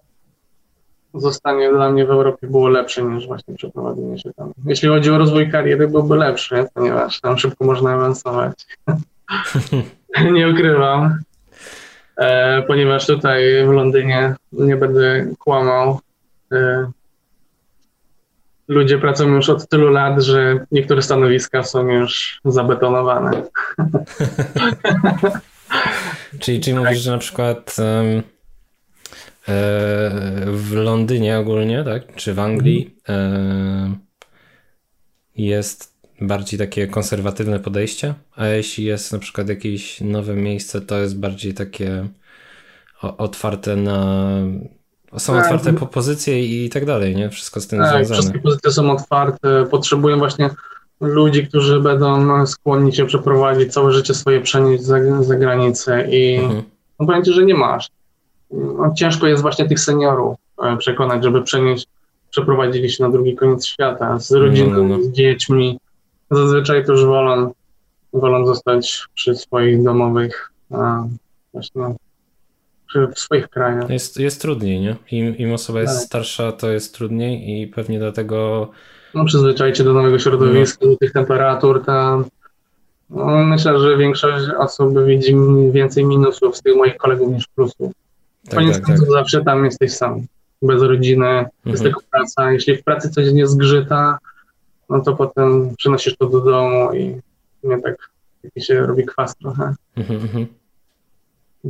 zostanie dla mnie w Europie było lepsze niż właśnie przeprowadzenie się tam. Jeśli chodzi o rozwój kariery, byłby lepszy, ponieważ tam szybko można awansować. nie ukrywam, ponieważ tutaj w Londynie nie będę kłamał. E, ludzie pracują już od tylu lat, że niektóre stanowiska są już zabetonowane. czyli, czyli mówisz, że na przykład um, w Londynie ogólnie, tak, czy w Anglii e, jest bardziej takie konserwatywne podejście, a jeśli jest na przykład jakieś nowe miejsce, to jest bardziej takie otwarte na są tak. otwarte pozycje i tak dalej, nie? Wszystko z tym tak, związane. Wszystkie pozycje są otwarte. Potrzebują właśnie ludzi, którzy będą skłonni się przeprowadzić całe życie swoje przenieść za, za granicę i mhm. no powiem Ci, że nie masz. No, ciężko jest właśnie tych seniorów e, przekonać, żeby przenieść, przeprowadzili się na drugi koniec świata z rodziną, no, no, no. z dziećmi. Zazwyczaj to już wolą, wolą zostać przy swoich domowych właśnie w swoich krajach. Jest, jest trudniej, nie? Im, Im osoba jest tak. starsza, to jest trudniej i pewnie dlatego... No przyzwyczajcie do nowego środowiska, no. do tych temperatur tam. No, myślę, że większość osób widzi więcej minusów z tych moich kolegów niż plusów. Tak, Koniec tak, tak. zawsze tam jesteś sam, bez rodziny, mhm. jest tylko praca. Jeśli w pracy coś nie zgrzyta, no to potem przynosisz to do domu i nie tak taki się robi kwas trochę. Mhm, mhm.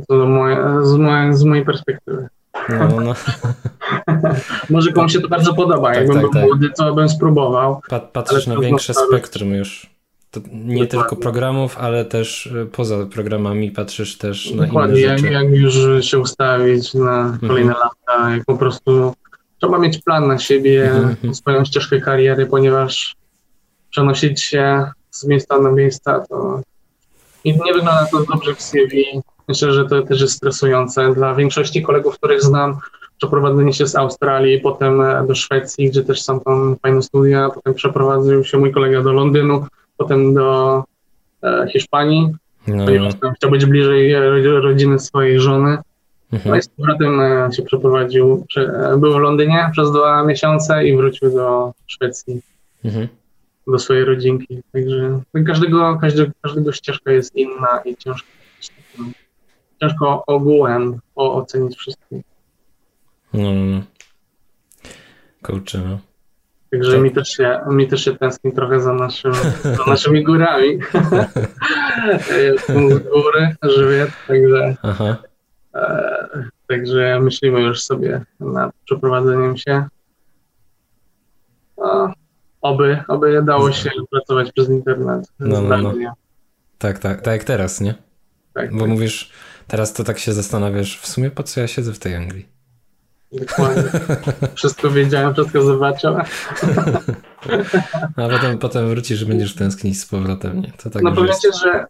To moje, z, mojej, z mojej perspektywy. No, no. Może komuś się to bardzo podoba. Tak, Jakbym tak, był tak. młody, to bym spróbował. patrzysz na większe spektrum już. To nie tylko programów, ale też y, poza programami patrzysz też na Dokładnie, inne rzeczy. Jak, jak już się ustawić na kolejne mhm. lata, jak po prostu trzeba mieć plan na siebie, mhm. swoją ścieżkę kariery, ponieważ przenosić się z miejsca na miejsca to i nie wygląda to dobrze w CV. Myślę, że to też jest stresujące dla większości kolegów, których znam. Przeprowadzenie się z Australii, potem e, do Szwecji, gdzie też są tam fajne studia, potem przeprowadził się mój kolega do Londynu, potem do e, Hiszpanii, no. ponieważ tam chciał być bliżej rodziny swojej żony. Mhm. No i z powrotem e, się przeprowadził, był w Londynie przez dwa miesiące i wrócił do Szwecji. Mhm do swojej rodzinki. Także każdego, każdego, każdego ścieżka jest inna i ciężko, ciężko ogółem ocenić wszystkich. No, no, no. Kurczę, no. Także mi też, się, mi też się tęskni trochę za, naszym, za naszymi górami. z góry, żywiec, także, e, także myślimy już sobie nad przeprowadzeniem się. No, Oby, oby dało się pracować przez internet. No, no, no. Tak, tak, tak jak teraz, nie? Tak, Bo tak. mówisz, teraz to tak się zastanawiasz, w sumie po co ja siedzę w tej Anglii? Dokładnie. Wszystko wiedziałem, wszystko zobaczyłem. A potem, potem wrócisz, że będziesz tęsknić z powrotem, nie? To tak no powiecie, że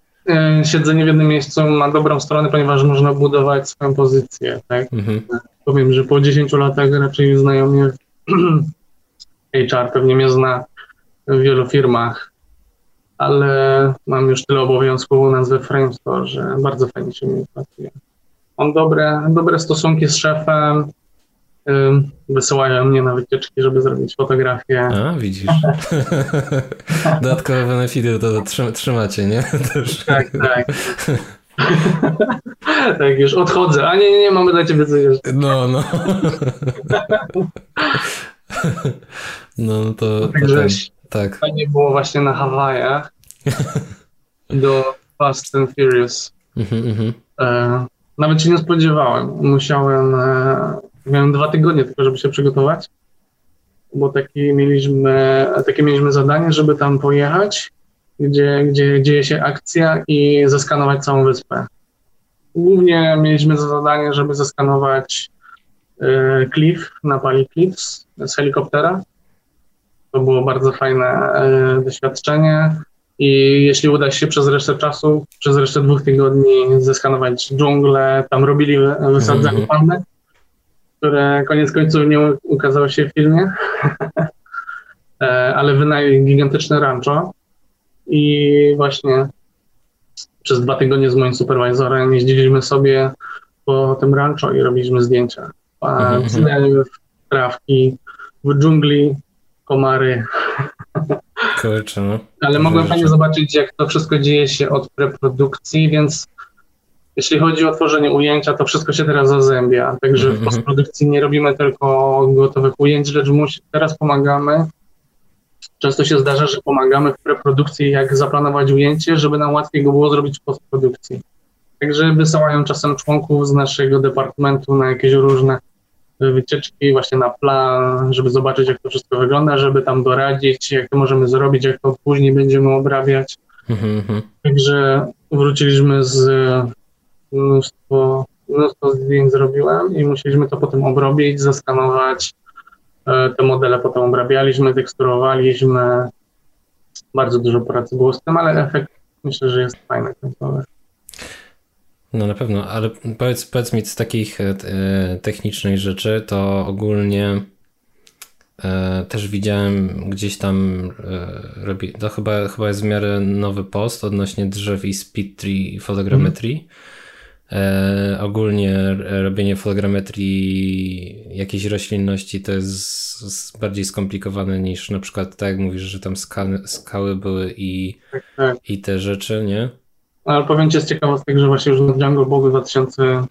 siedzenie w jednym miejscu ma dobrą stronę, ponieważ można budować swoją pozycję, tak? Mhm. Powiem, że po 10 latach raczej znajomi HR pewnie mnie zna w wielu firmach, ale mam już tyle obowiązków u nas we Framestore, że bardzo fajnie się mi pracuje. Mam dobre, dobre stosunki z szefem, wysyłają mnie na wycieczki, żeby zrobić fotografię. A, widzisz. Dodatkowe benefity to trzymacie, nie? Też. Tak, tak. tak, już odchodzę. A nie, nie, nie, mamy dla ciebie coś jeszcze. No, no. No to. Także tak. Fajnie było właśnie na Hawajach do Fast and Furious. Mhm, mhm. e, nawet się nie spodziewałem. Musiałem. E, miałem dwa tygodnie tylko, żeby się przygotować. Bo taki mieliśmy, takie mieliśmy zadanie, żeby tam pojechać, gdzie, gdzie dzieje się akcja i zeskanować całą wyspę. Głównie mieliśmy za zadanie, żeby zeskanować e, Cliff na Pali Cliffs z helikoptera to było bardzo fajne e, doświadczenie. I jeśli uda się przez resztę czasu, przez resztę dwóch tygodni zeskanować dżunglę, tam robili wysadzenie mm -hmm. palmy, które koniec końców nie ukazało się w filmie, e, ale wynajęli gigantyczne rancho i właśnie przez dwa tygodnie z moim superwizorem jeździliśmy sobie po tym rancho i robiliśmy zdjęcia. Mm -hmm. trawki, w dżungli, komary. Kurczę, no. Ale mogłem fajnie zobaczyć, jak to wszystko dzieje się od preprodukcji, więc jeśli chodzi o tworzenie ujęcia, to wszystko się teraz zazębia. Także w mhm, mhm. postprodukcji nie robimy tylko gotowych ujęć, lecz teraz pomagamy. Często się zdarza, że pomagamy w preprodukcji, jak zaplanować ujęcie, żeby nam łatwiej go było zrobić w postprodukcji. Także wysyłają czasem członków z naszego departamentu na jakieś różne wycieczki właśnie na plan, żeby zobaczyć, jak to wszystko wygląda, żeby tam doradzić, jak to możemy zrobić, jak to później będziemy obrabiać. Mm-hmm. Także wróciliśmy z mnóstwo, mnóstwo zdjęć zrobiłem i musieliśmy to potem obrobić, zaskanować. E, te modele potem obrabialiśmy, teksturowaliśmy. Bardzo dużo pracy było z tym, ale efekt myślę, że jest fajny końcowy. No na pewno, ale powiedz, powiedz mi z takich e, technicznych rzeczy, to ogólnie e, też widziałem gdzieś tam e, robi, to chyba, chyba jest w miarę nowy post odnośnie drzew i speed tree i fotogrametrii. Mm. E, ogólnie robienie fotogrametrii jakiejś roślinności to jest bardziej skomplikowane niż na przykład tak jak mówisz, że tam skały, skały były i, tak, tak. i te rzeczy, nie? Ale powiem Ci z ciekawostek, że właśnie już na Django Bogu w 2015-2016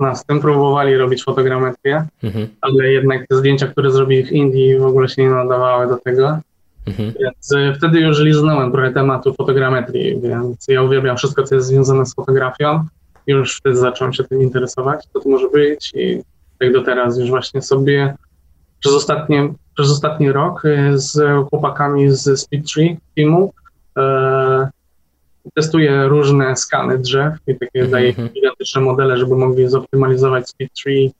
mhm. próbowali robić fotogrametrię, mhm. ale jednak te zdjęcia, które zrobili w Indii w ogóle się nie nadawały do tego. Mhm. Więc y, wtedy już liznąłem trochę tematu fotogrametrii, więc ja uwielbiam wszystko, co jest związane z fotografią. Już wtedy zacząłem się tym interesować, co to może być i tak do teraz już właśnie sobie przez, ostatnie, przez ostatni rok y, z chłopakami z Speedtree teamu e, testuję różne skany drzew i takie mm -hmm. daję gigantyczne modele, żeby mogli zoptymalizować speed tree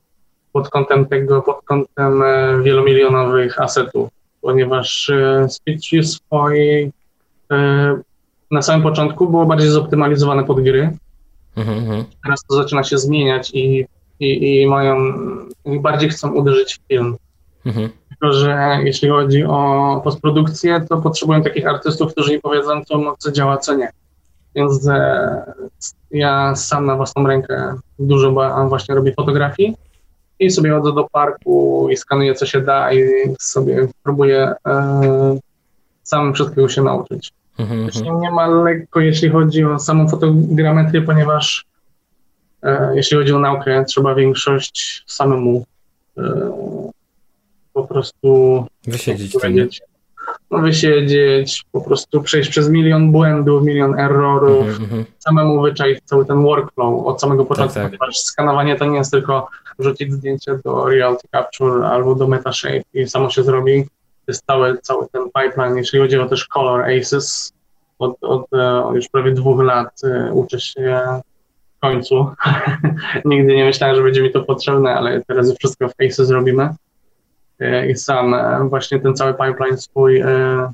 pod kątem tego, pod kątem e, wielomilionowych asetów, ponieważ e, speed tree swojej e, na samym początku było bardziej zoptymalizowane pod gry. Mhm, mhm. Teraz to zaczyna się zmieniać i, i, i mają, i bardziej chcą uderzyć w film. Mhm. Tylko, że jeśli chodzi o postprodukcję, to potrzebują takich artystów, którzy im powiedzą, co, co działa, co nie. Więc e, ja sam na własną rękę dużo ba- właśnie robię fotografii i sobie chodzę do parku i skanuję, co się da i sobie próbuję e, sam wszystkiego się nauczyć. Mhm, Właśnie mhm. nie ma lekko, jeśli chodzi o samą fotogrametrię, ponieważ e, jeśli chodzi o naukę, trzeba większość samemu e, po prostu Wysiedzieć powiedzieć, no, wysiedzieć, po prostu przejść przez milion błędów, milion errorów, Mhm, mhm. samemu wyczaić cały ten workflow od samego początku, tak. ponieważ skanowanie to nie jest tylko wrzucić zdjęcie do Reality Capture albo do Metashape i samo się zrobi. Jest cały, cały ten pipeline, jeśli chodzi o też Color Aces. Od, od, e, od już prawie dwóch lat e, uczę się w końcu. Nigdy nie myślałem, że będzie mi to potrzebne, ale teraz wszystko w Aces robimy. E, I sam e, właśnie ten cały pipeline swój e,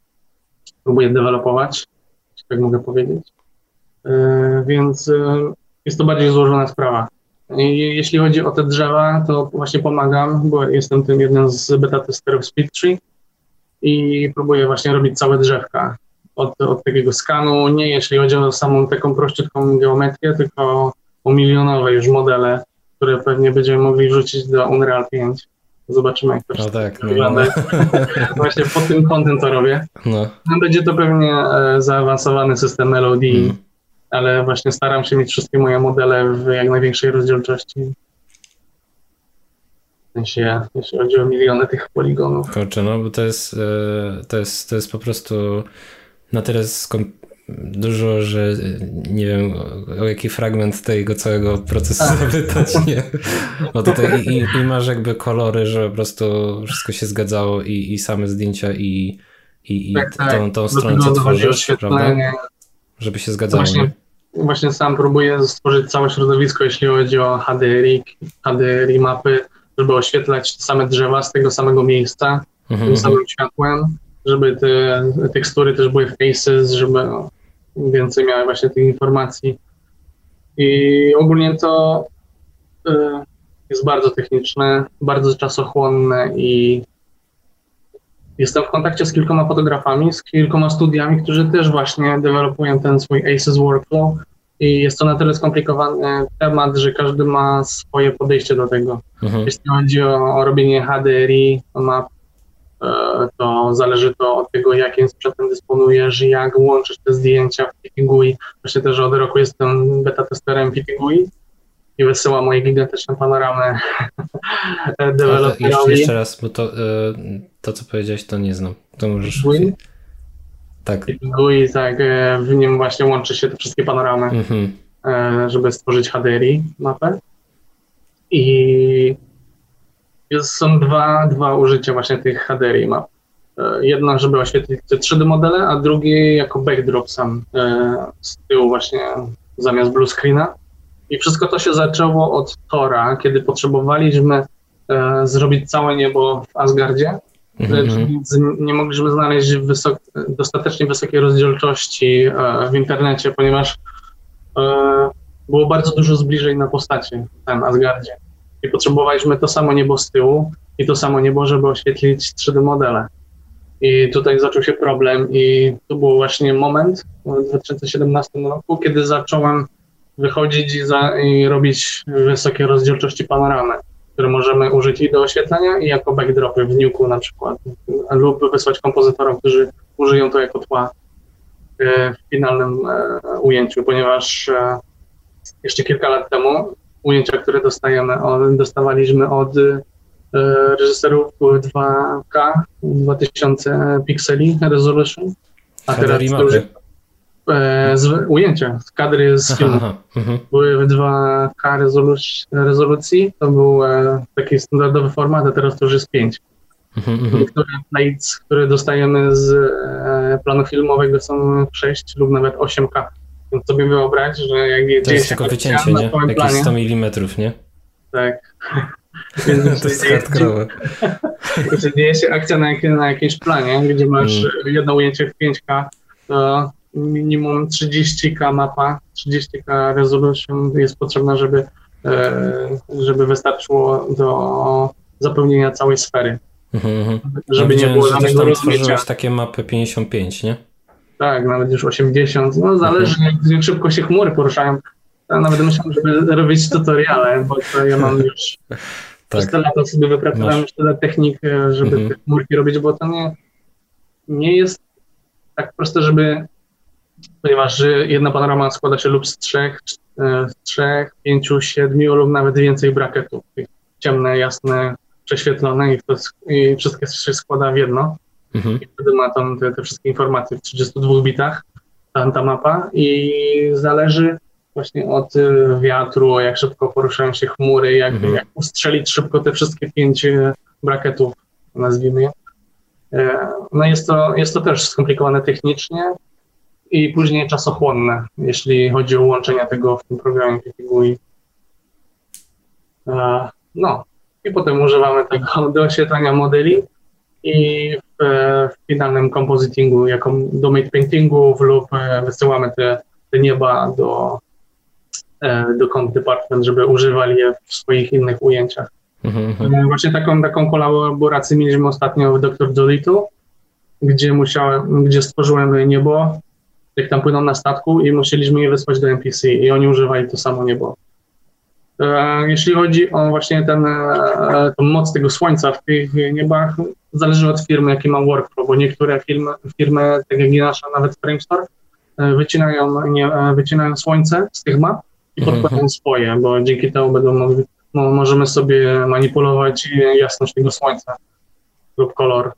próbuję dewelopować, jeśli tak mogę powiedzieć. E, Więc e, jest to bardziej złożona sprawa. I jeśli chodzi o te drzewa, to właśnie pomagam, bo jestem tym jednym z beta testerów SpeedTree i próbuję właśnie robić całe drzewka od, od takiego skanu, nie jeśli chodzi o samą taką prościutką geometrię, tylko o milionowe już modele, które pewnie będziemy mogli wrzucić do Unreal 5. Zobaczymy, jak to No tak, no, wygląda. Właśnie pod tym kątem to robię. no. No, Będzie to pewnie e, zaawansowany system LOD, Mm. ale właśnie staram się mieć wszystkie moje modele w jak największej rozdzielczości. W sensie, jeśli chodzi o miliony tych poligonów. Kurczę, no bo to jest, e, to jest, to jest po prostu na tyle skom- dużo, że e, nie wiem o, jaki fragment tego całego procesu zapytać, nie? Bo tutaj i, i masz jakby kolory, że po prostu wszystko się zgadzało i, i same zdjęcia i, i, i Tak, tak. tą, tą stronę, co tworzysz, prawda? Żeby się zgadzało. Właśnie, nie? właśnie sam próbuję stworzyć całe środowisko, jeśli chodzi o HDRI, HDRI mapy, żeby oświetlać te same drzewa z tego samego miejsca, Mhm, tym samym światłem, żeby te tekstury też były faces, żeby no, więcej miały właśnie tych informacji. I ogólnie to y, jest bardzo techniczne, bardzo czasochłonne i jestem w kontakcie z kilkoma fotografami, z kilkoma studiami, którzy też właśnie dewelopują ten swój ACES workflow i jest to na tyle skomplikowany temat, że każdy ma swoje podejście do tego. mhm. Jeśli chodzi o, o robienie HDRI map, e, to zależy to od tego, jakim sprzętem dysponujesz, jak łączysz te zdjęcia w PiTi-GUI. Właśnie też od roku jestem beta testerem PiTi-GUI i wysyłam moje gigantyczne panoramy jeszcze, deweloperowi. jeszcze raz, bo to, e, to co powiedziałeś to nie znam. To możesz... Tak. PiTi-GUI, tak, w nim właśnie łączy się te wszystkie panoramy. Mhm. e, żeby stworzyć HDRI mapę. I jest, są dwa, dwa użycia właśnie tych HDRI map. E, Jedno, żeby oświetlić te 3D modele, a drugie jako backdrop sam z tyłu właśnie zamiast blue screena. I wszystko to się zaczęło od Tora, kiedy potrzebowaliśmy zrobić całe niebo w Asgardzie, Mhm. nie mogliśmy znaleźć wysok- dostatecznie wysokiej rozdzielczości e, w internecie, ponieważ e, było bardzo dużo zbliżeń na postacie w tym Asgardzie. I potrzebowaliśmy to samo niebo z tyłu i to samo niebo, żeby oświetlić 3D modele. I tutaj zaczął się problem i to był właśnie moment w 2017 roku, kiedy zacząłem wychodzić i, za, i robić wysokie rozdzielczości panoramy, które możemy użyć i do oświetlenia i jako backdropy w Nuke'u na przykład lub wysłać kompozytorom, którzy użyją to jako tła e, w finalnym e, ujęciu, ponieważ e, jeszcze kilka lat temu ujęcia, które dostajemy, dostawaliśmy od reżyserów były 2K, 2000 pikseli resolution, a teraz to już, z, ujęcia, z kadry z Aha, filmu aha. Mhm. były w 2K rezoluc- rezolucji, to był e, taki standardowy format, a teraz to już jest 5. Mhm, mhm. Niektóre plates, które dostajemy z e, planu filmowego są 6 lub nawet 8K. Więc sobie wyobraź, że jak To dzieje jest się tylko wycięcie, nie? Jakieś planie, 100 mm, nie? tak. Więc To jest hardkorowe. jeśli dzieje się akcja na, na jakimś planie, gdzie masz Mm. jedno ujęcie w 5K, to minimum 30K mapa, 30K resolution jest potrzebna, żeby, e, żeby wystarczyło do zapełnienia całej sfery. Mhm, mhm. Żeby nie było żadnego tworzyłeś takie mapy 55, nie? Tak, nawet już 80. No zależy, Mhm. jak szybko się chmury poruszają. Ja nawet myślałem, żeby robić tutoriale, bo to ja mam już przez Tak. te lata sobie wypracowałem Masz. już tyle technik, e, żeby Mhm. te chmurki robić, bo to nie, nie jest tak proste, żeby ponieważ że jedna panorama składa się lub z trzech, e, z trzech, pięciu, siedmiu lub nawet więcej bracketów. Tych ciemne, jasne, prześwietlone i, to, i wszystkie się składa w jedno. Mhm. I wtedy ma tam te, te wszystkie informacje w 32 bitach, tam ta mapa i zależy właśnie od y, wiatru, jak szybko poruszają się chmury, jak, Mhm. jak ustrzelić szybko te wszystkie pięć y, bracketów, nazwijmy je. E, No jest to, jest to też skomplikowane technicznie i później czasochłonne, jeśli chodzi o łączenie tego w tym programie. E, No i potem używamy tego do oświetlania modeli i w, w finalnym compositingu, jako do mate paintingów lub e, wysyłamy te, te nieba do, e, do Comp Department, żeby używali je w swoich innych ujęciach. Mhm. mhm. E, Właśnie taką, taką kolaborację mieliśmy ostatnio w Dr. Dolittle, gdzie musiałem, gdzie stworzyłem niebo, jak tam płyną na statku i musieliśmy je wysłać do NPC i oni używali to samo niebo. E, Jeśli chodzi o właśnie ten, e, tą moc tego słońca w tych niebach, zależy od firmy, jaki ma workflow, bo niektóre firmy, firmy tak jak i nasza, nawet Framestore, wycinają, nie, e, wycinają słońce z tych map i Mhm. podkładają swoje, bo dzięki temu będą mogli, mo, możemy sobie manipulować jasność tego słońca lub kolor.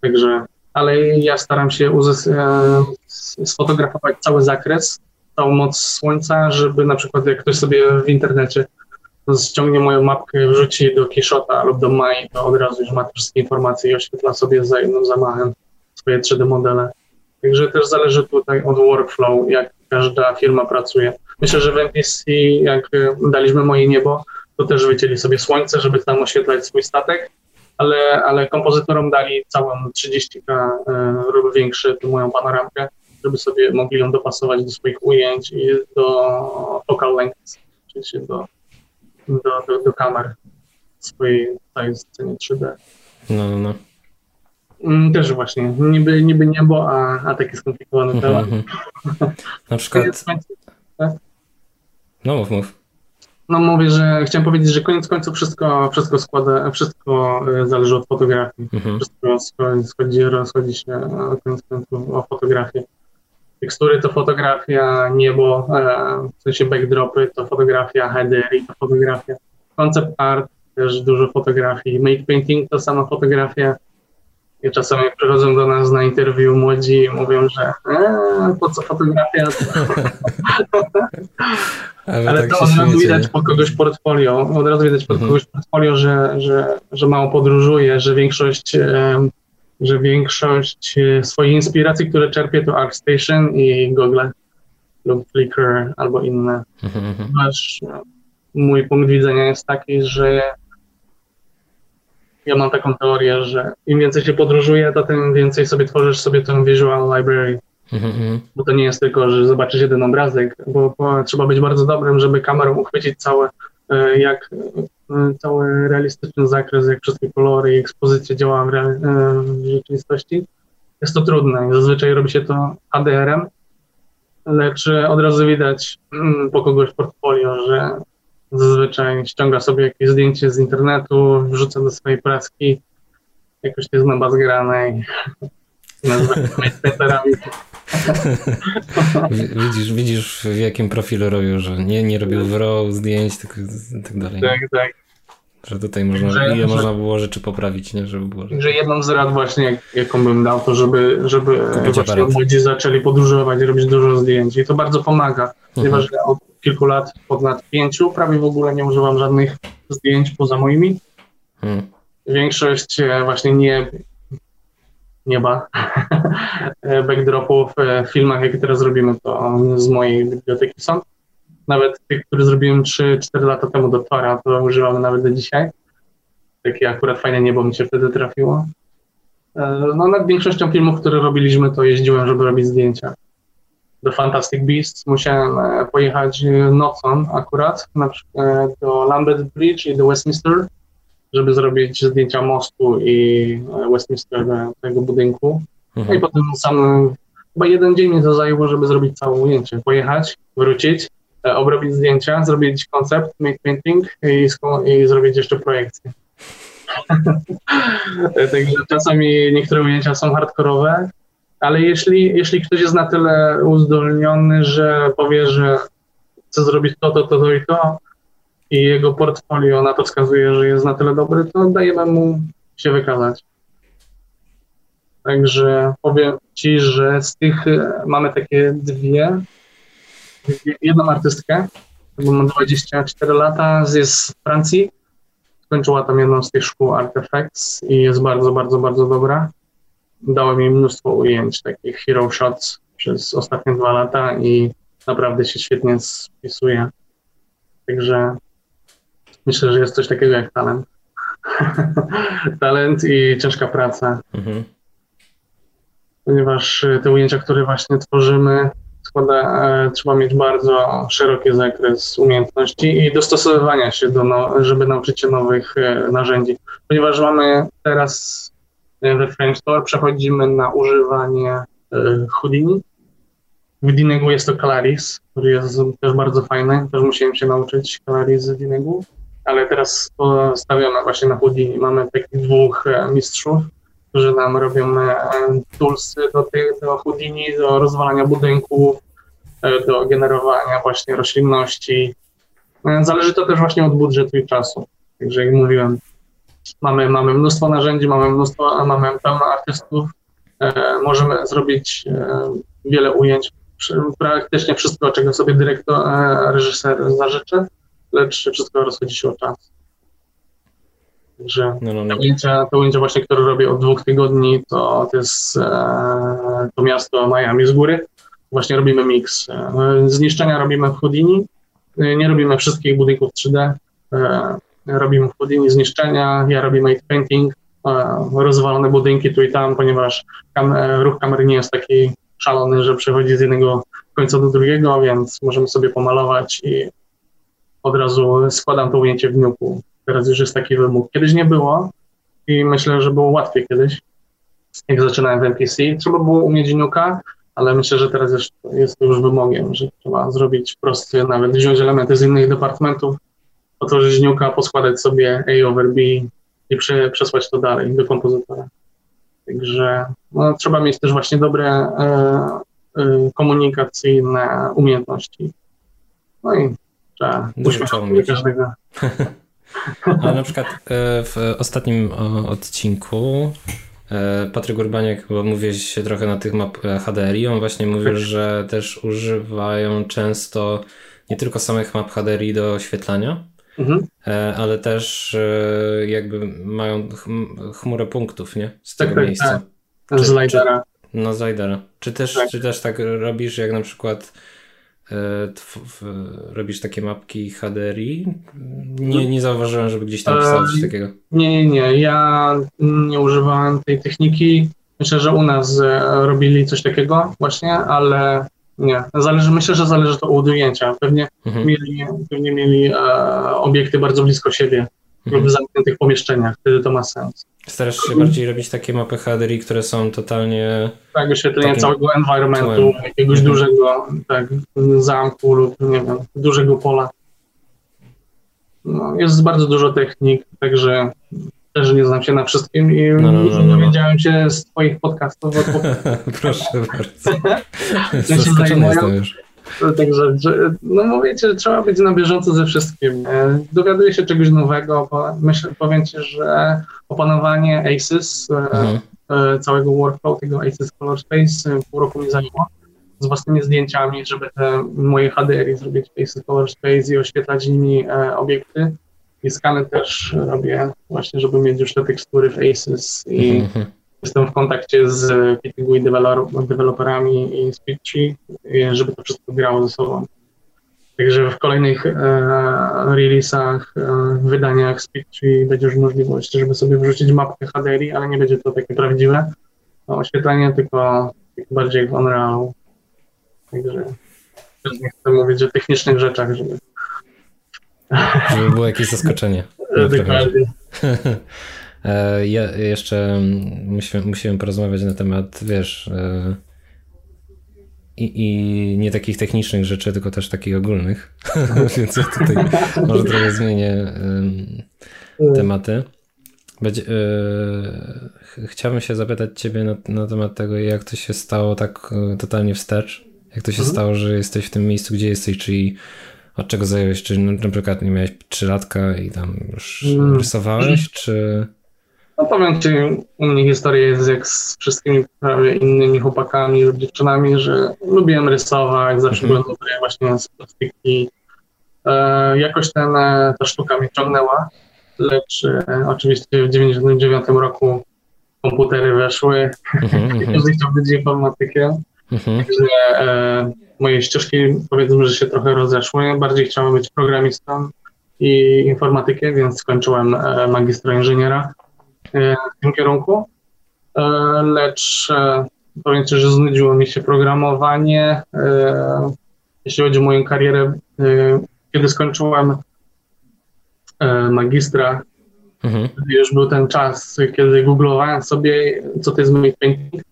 Także, ale ja staram się e, sfotografować cały zakres, całą moc słońca, żeby na przykład jak ktoś sobie w internecie ściągnie moją mapkę, wrzuci do Keyshota lub do Mai, to od razu już ma te wszystkie informacje i oświetla sobie za jednym zamachem swoje 3D modele. Także też zależy tutaj od workflow, jak każda firma pracuje. Myślę, że w NPC, jak daliśmy moje niebo, to też wycięli sobie słońce, żeby tam oświetlać swój statek, ale, ale kompozytorom dali całą 30K e, lub większy, tą moją panoramkę, żeby sobie mogli ją dopasować do swoich ujęć i do focal length, czyli do, do, do, do kamer swojej całej scenie 3D. No, no, no. Mm, Też właśnie, niby, niby niebo, a, a taki skomplikowany Mhm, temat. mhm. Na przykład, końców, no mów, mów. No mówię, że chciałem powiedzieć, że koniec końców wszystko, wszystko składa, wszystko e, zależy od fotografii. Mhm. Wszystko schodzi, rozchodzi się koniec końców o fotografię. Tekstury to fotografia, niebo, e, w sensie backdropy to fotografia, headery to fotografia, concept art też dużo fotografii, make painting to sama fotografia. I czasami przychodzą do nas na interwiu młodzi i mówią, że e, po co fotografia, ale tak to od razu widać po kogoś portfolio, od razu widać po Mhm. kogoś portfolio, że, że, że mało podróżuje, że większość, że większość e, swojej inspiracji, które czerpie to ArtStation i Google lub Flickr albo inne. Mhm, mhm. E, mój punkt widzenia jest taki, że ja mam taką teorię, że im więcej się podróżuje, to tym więcej sobie tworzysz sobie tę visual library Mhm, mhm. bo to nie jest tylko, że zobaczysz jeden obrazek, bo, bo trzeba być bardzo dobrym, żeby kamerą uchwycić całe, e, jak e, cały realistyczny zakres, jak wszystkie kolory i ekspozycja działa w, real, e, w rzeczywistości. Jest to trudne i zazwyczaj robi się to HDR-em, lecz od razu widać mm, po kogoś portfolio, że zazwyczaj ściąga sobie jakieś zdjęcie z internetu, wrzuca do swojej praski, jakoś na bazgrane i nazywa Widzisz, widzisz w jakim profilu robił, że nie, nie robił w RAW zdjęć, tylko i tak dalej. Tak, tak. Że tutaj można, Że- ile że- można było rzeczy poprawić, nie? Żeby było. Że jedną z rad właśnie, jak, jaką bym dał, to żeby, żeby właśnie młodzi zaczęli podróżować, robić dużo zdjęć i to bardzo pomaga, Mhm. ponieważ ja od kilku lat, ponad pięciu, prawie w ogóle nie używam żadnych zdjęć poza moimi. Mhm. Większość e, właśnie nie nieba e, backdropów e, w filmach, jakie teraz robimy, to z mojej biblioteki są. Nawet tych, które zrobiłem 3-4 lata temu do Tora, to używamy nawet do dzisiaj. Takie akurat fajne niebo mi się wtedy trafiło. no nad większością filmów, które robiliśmy, to jeździłem, żeby robić zdjęcia. Do Fantastic Beasts musiałem e, pojechać nocą akurat, na przykład do Lambeth Bridge i do Westminster, żeby zrobić zdjęcia mostu i Westminster tego budynku. Mhm. No i potem sam, chyba jeden dzień mi to zajęło, żeby zrobić całe ujęcie. Pojechać, wrócić, obrobić zdjęcia, zrobić koncept, make painting i, i zrobić jeszcze projekcję. Także czasami niektóre ujęcia są hardkorowe, ale jeśli, jeśli ktoś jest na tyle uzdolniony, że powie, że chce zrobić to, to, to, to i to i jego portfolio na to wskazuje, że jest na tyle dobry, to dajemy mu się wykazać. Także powiem Ci, że z tych mamy takie dwie, jedną artystkę, bo ma 24 lata, jest z Francji, skończyła tam jedną z tych szkół Artifacts i jest bardzo, bardzo, bardzo dobra. Dała mi mnóstwo ujęć, takich hero shots przez ostatnie dwa lata i naprawdę się świetnie spisuje. Także myślę, że jest coś takiego jak talent. talent i ciężka praca. Mhm. Ponieważ te ujęcia, które właśnie tworzymy, e, trzeba mieć bardzo szeroki zakres umiejętności i dostosowywania się, do, no, żeby nauczyć się nowych e, narzędzi. Ponieważ mamy teraz e, we French Store, przechodzimy na używanie Houdini. W Dinegu jest to Calaris, który jest też bardzo fajny, też musiałem się nauczyć Calaris z Dinegu, ale teraz stawiamy właśnie na Houdini. Mamy takich dwóch mistrzów, którzy nam robią toolsy do, tych, do Houdini, do rozwalania budynków, do generowania właśnie roślinności. E, zależy to też właśnie od budżetu i czasu. Także jak mówiłem, mamy, mamy mnóstwo narzędzi, mamy mnóstwo, mamy pełno artystów, możemy zrobić wiele ujęć, praktycznie wszystko, czego sobie dyrektor, reżyser zażyczy, lecz wszystko rozchodzi się o czas. Także no, no, no. Te, ujęcia, te ujęcia właśnie, które robię od dwóch tygodni, to, to jest e, to miasto Miami z góry. Właśnie robimy miks. E, zniszczenia robimy w Houdini, e, nie robimy wszystkich budynków 3D. E, robimy w Houdini zniszczenia, ja robię made painting, rozwalone budynki tu i tam, ponieważ kam ruch kamery nie jest taki szalony, że przechodzi z jednego końca do drugiego, więc możemy sobie pomalować i od razu składam to ujęcie w dniuku. Teraz już jest taki wymóg. Kiedyś nie było i myślę, że było łatwiej kiedyś, jak zaczynałem w NPC. Trzeba było umieć nuka, ale myślę, że teraz jest, jest to już wymogiem, że trzeba zrobić prosty, nawet wziąć elementy z innych departamentów, otworzyć nuka, poskładać sobie A over B i prze, przesłać to dalej do kompozytora. Także no, trzeba mieć też właśnie dobre e, e, komunikacyjne umiejętności. No i trzeba umieć. każdego. A na przykład e, w ostatnim odcinku e, Patryk Urbaniak, bo mówiłeś trochę na tych map e, HDRI, on właśnie mówił, tak. że też używają często nie tylko samych map HDRI do oświetlania, mhm. ale też jakby mają chmurę punktów, nie? Z tego tak, tak miejsca. Tak. Z Lidera. No z Lidera. Czy też, tak. czy też tak robisz, jak na przykład E, robisz takie mapki HDRI? Nie, nie zauważyłem, żeby gdzieś tam pisał coś takiego. Nie, nie, nie. Ja nie używałem tej techniki. Myślę, że u nas e, robili coś takiego właśnie, ale nie. Zależy, myślę, że zależy to od ujęcia. Pewnie mhm. mieli, pewnie mieli e, obiekty bardzo blisko siebie mhm. lub w zamkniętych pomieszczeniach. Wtedy to ma sens. Starasz się bardziej robić takie mapy HDRI, które są totalnie... Tak, oświetlenie takim... całego environmentu, jakiegoś mhm. dużego tak, zamku lub nie wiem, dużego pola. No, jest bardzo dużo technik, także też nie znam się na wszystkim i no, no, no, no. dowiedziałem no. się z twoich podcastów. Proszę bardzo. Zaskoczony jestem już. Także, no mówicie, że trzeba być na bieżąco ze wszystkim. E, dowiaduję się czegoś nowego, bo myślę, powiem ci, że opanowanie ACES, e, mhm. E, całego workflow tego ACES Color Space pół roku mi zajęło z własnymi zdjęciami, żeby te moje HDR zrobić w ACES Color Space i oświetlać nimi obiekty. I skany też robię właśnie, żeby mieć już te tekstury w ACES i mhm. Jestem w kontakcie z Pittingui deweloperami i z Pitchi, żeby to wszystko grało ze sobą. Także w kolejnych e, releasach, e, wydaniach Speedtree będzie już możliwość, żeby sobie wrzucić mapkę HDRI, ale nie będzie to takie prawdziwe oświetlenie, tylko, tylko bardziej w Unrealu. Także też nie chcę mówić o technicznych rzeczach, żeby... Żeby było jakieś zaskoczenie. Dokładnie. E, ja jeszcze musimy, musimy porozmawiać na temat, wiesz, e, i, i nie takich technicznych rzeczy, tylko też takich ogólnych. Więc ja tutaj może trochę zmienię tematy. Będzie, yy, chciałbym się zapytać Ciebie na, na, temat tego, jak to się stało tak totalnie wstecz. Jak to się mhm. stało, że jesteś w tym miejscu, gdzie jesteś, czyli od czego zająłeś? Czy na przykład nie miałeś trzylatka i tam już mm. rysowałeś, czy... No powiem Ci, u mnie historia jest jak z wszystkimi prawie innymi chłopakami lub dziewczynami, że lubiłem rysować, zawsze mm byłem dobry właśnie z plastyki. E, jakoś ten, e, ta sztuka mnie ciągnęła, lecz e, oczywiście w 1999 roku komputery weszły, mm -hmm. każdy chciał być informatykiem. Mm -hmm. Także e, moje ścieżki powiedzmy, że się trochę rozeszły. Bardziej chciałem być programistą i informatykiem, więc skończyłem e, magistra inżyniera w tym kierunku, e, lecz e, powiem Ci, że znudziło mi się programowanie. Jeśli chodzi o moją karierę, kiedy skończyłem magistra, mhm. już był ten czas, kiedy googlowałem sobie, co to jest make painting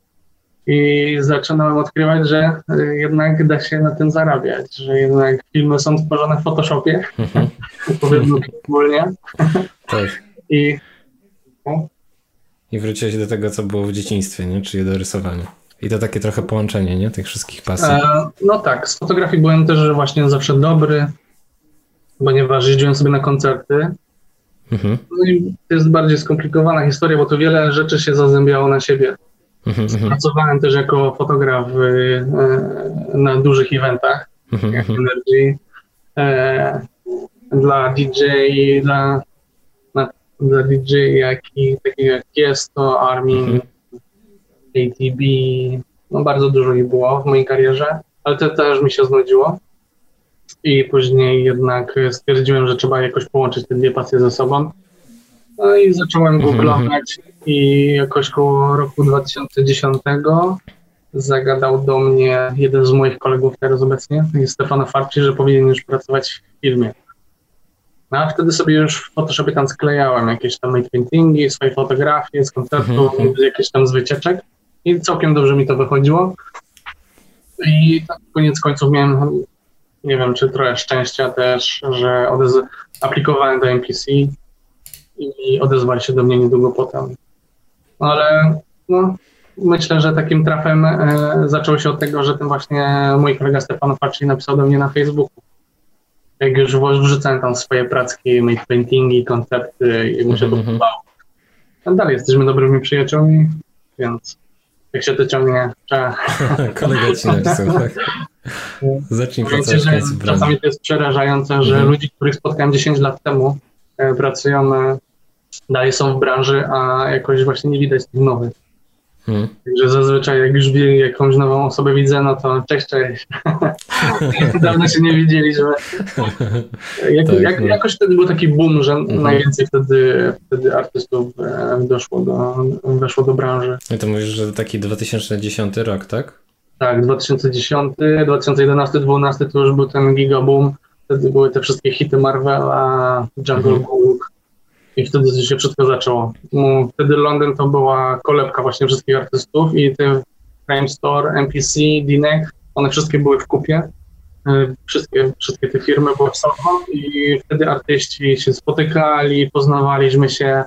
i zaczynałem odkrywać, że jednak da się na tym zarabiać, że jednak filmy są stworzone w Photoshopie, mhm. powiedzmy ogólnie. Tak. I i wróciłeś do tego, co było w dzieciństwie, nie? czyli do rysowania. I to takie trochę połączenie, nie? Tych wszystkich pasji. E, no tak, z fotografii byłem też właśnie zawsze dobry, ponieważ jeździłem sobie na koncerty. Mhm. No i to jest bardziej skomplikowana historia, bo tu wiele rzeczy się zazębiało na siebie. Mhm, mhm. Pracowałem też jako fotograf y, na dużych eventach, mhm, jak mhm. Energy, e, dla DJ, dla dla DJ, jak i takich jak Tiesto, Armin, mhm. ATB, no bardzo dużo ich było w mojej karierze, ale to też mi się znudziło. I później jednak stwierdziłem, że trzeba jakoś połączyć te dwie pasje ze sobą. No i zacząłem mhm. googlować i jakoś koło roku 2010 zagadał do mnie jeden z moich kolegów teraz obecnie, Stefana Farci, że powinien już pracować w filmie. No a wtedy sobie już w Photoshopie tam sklejałem jakieś tam paintingi, swoje fotografie z koncertów, mm -hmm. jakieś tam z wycieczek i całkiem dobrze mi to wychodziło. I tak koniec końców miałem, nie wiem, czy trochę szczęścia też, że odez- aplikowałem do MPC i odezwali się do mnie niedługo potem. Ale no, myślę, że takim trafem e, zaczęło się od tego, że ten właśnie mój kolega Stefano Facci napisał do mnie na Facebooku jak już wrzucałem tam swoje pracki, made paintingi, koncepty i mu się to mhm. podobało. A dalej jesteśmy dobrymi przyjaciółmi, więc jak się to ciągnie, trzeba... Kolega ci napisał, tak? Zacznij pracować że Czasami to jest przerażające, że mhm. ludzi, których spotkałem 10 lat temu, e, pracują, e, dalej są w branży, a jakoś właśnie nie widać tych nowych. Hmm. Także zazwyczaj jak już jakąś nową osobę widzę, no to cześć, cześć. Dawno się nie widzieliśmy. Jak, tak, jak, no. Jakoś wtedy był taki boom, że mhm. najwięcej wtedy, wtedy artystów e, doszło do, weszło do branży. I to mówisz, że taki 2010 rok, tak? Tak, 2010, 2011, 2012 to już był ten gigaboom. Wtedy były te wszystkie hity Marvela, Jungle mhm. Book, i wtedy się wszystko zaczęło. Wtedy Londyn to była kolebka właśnie wszystkich artystów i te Crime Store, NPC, Dinek, one wszystkie były w kupie. E, wszystkie, wszystkie te firmy były w Soho i wtedy artyści się spotykali, poznawaliśmy się.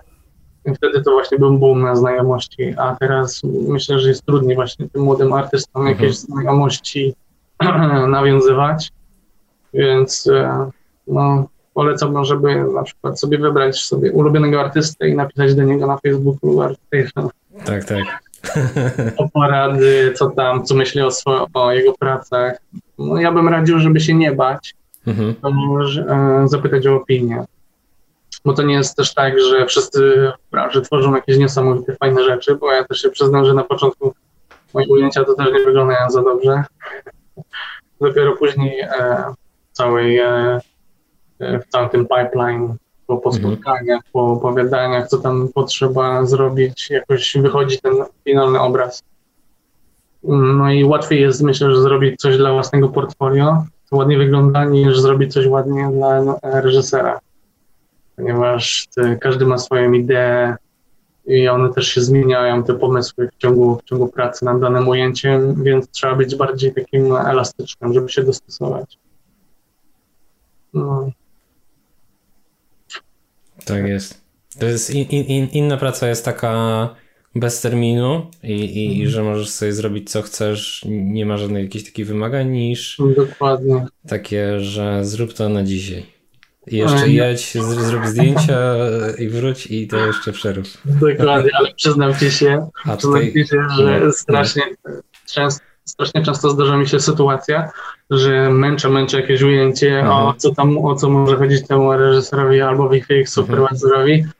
I wtedy to właśnie był boom na znajomości, a teraz myślę, że jest trudniej właśnie tym młodym artystom mhm. jakieś znajomości nawiązywać. Więc e, no, polecałbym, żeby na przykład sobie wybrać sobie ulubionego artystę i napisać do niego na Facebooku artysty. Tak, tak. O porady, co tam, co myśli o, swo- o jego pracach. No ja bym radził, żeby się nie bać, mhm. e, zapytać o opinię. Bo to nie jest też tak, że wszyscy w branży tworzą jakieś niesamowite, fajne rzeczy, bo ja też się przyznam, że na początku moje ujęcia to też nie wyglądają za dobrze. Dopiero później e, całej, e, w całym tym pipeline, po, po mhm. spotkaniach, po opowiadaniach, co tam potrzeba zrobić, jakoś wychodzi ten finalny obraz. No i łatwiej jest, myślę, że zrobić coś dla własnego portfolio, co ładnie wygląda, niż zrobić coś ładnie dla no, reżysera. Ponieważ ty, każdy ma swoją ideę i one też się zmieniają, te pomysły w ciągu, w ciągu pracy nad danym ujęciem, więc trzeba być bardziej takim elastycznym, żeby się dostosować. No. Tak jest. To jest in, in, inna praca jest taka bez terminu i, i, i, mhm. że możesz sobie zrobić co chcesz, nie ma żadnych jakichś takich wymagań niż Dokładnie. takie, że zrób to na dzisiaj. I jeszcze jedź, zrób zdjęcia i wróć i to jeszcze przerób. Dokładnie, ale przyznam ci się, A przyznam ci się że no, strasznie, często, strasznie często zdarza mi się sytuacja, że męczę, męczę jakieś ujęcie, o mhm. co tam, o co może chodzić temu reżyserowi albo superwizorowi, mhm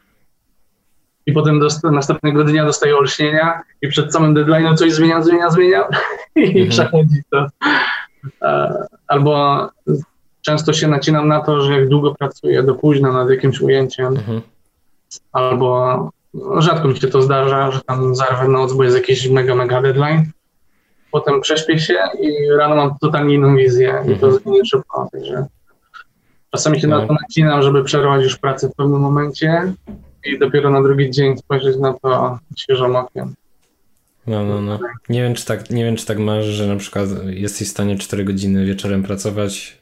i potem następnego dnia dostaję olśnienia i przed samym deadline'em coś zmieniam, zmieniam, zmieniam i mhm. przechodzi to. E, albo często się nacinam na to, że jak długo pracuję do późna nad jakimś ujęciem, mhm. albo no, rzadko mi się to zdarza, że tam zarwę noc, bo jest jakiś mega, mega deadline. Potem prześpię się i rano mam totalnie inną wizję mhm. i to mhm. zmienię szybko. Także czasami się no. na to nacinam, żeby przerwać już pracę w pewnym momencie, i dopiero na drugi dzień spojrzeć na to świeżym okiem. No, no, no. Nie wiem, czy tak, nie wiem, czy tak masz, że na przykład jesteś w stanie 4 godziny wieczorem pracować,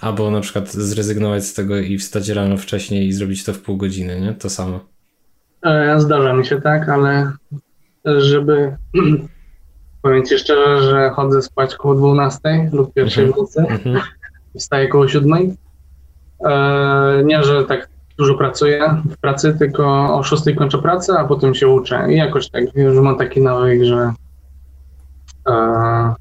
albo na przykład zrezygnować z tego i wstać rano wcześniej i zrobić to w pół godziny, nie? To samo. E, zdarza mi się tak, ale żeby powiem ci szczerze, że chodzę spać koło 12 lub pierwszej w nocy, mhm. wstaję koło 7. E, nie, że tak dużo pracuję w pracy, tylko o 6 kończę pracę, a potem się uczę. I jakoś tak, już mam taki nawyk, że e,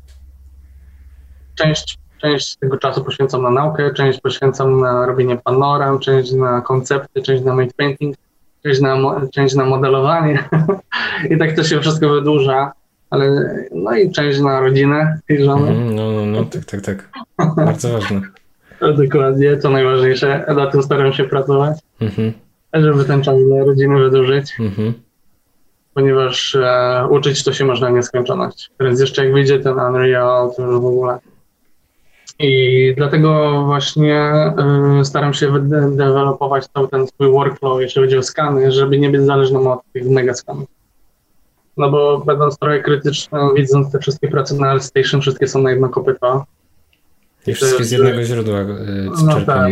część, część tego czasu poświęcam na naukę, część poświęcam na robienie panoram, część na koncepty, część na made painting, część na, część na modelowanie. I tak to się wszystko wydłuża. Ale no i część na rodzinę i żonę. Mm, no, no, no, tak, tak, tak. Bardzo ważne. Dokładnie, co najważniejsze. Na tym staram się pracować, mhm. żeby ten czas dla rodziny wydłużyć. Mhm. Ponieważ e, uczyć to się można nieskończoność. Więc jeszcze jak wyjdzie ten Unreal, to już w ogóle. I dlatego właśnie y, staram się dewelopować cały ten swój workflow, jeśli chodzi o skany, żeby nie być zależnym od tych mega skanów. No bo będąc trochę krytycznym, widząc te wszystkie prace na ArtStation, wszystkie są na jedno kopyto, i wszystkie z jednego źródła yy, no tak.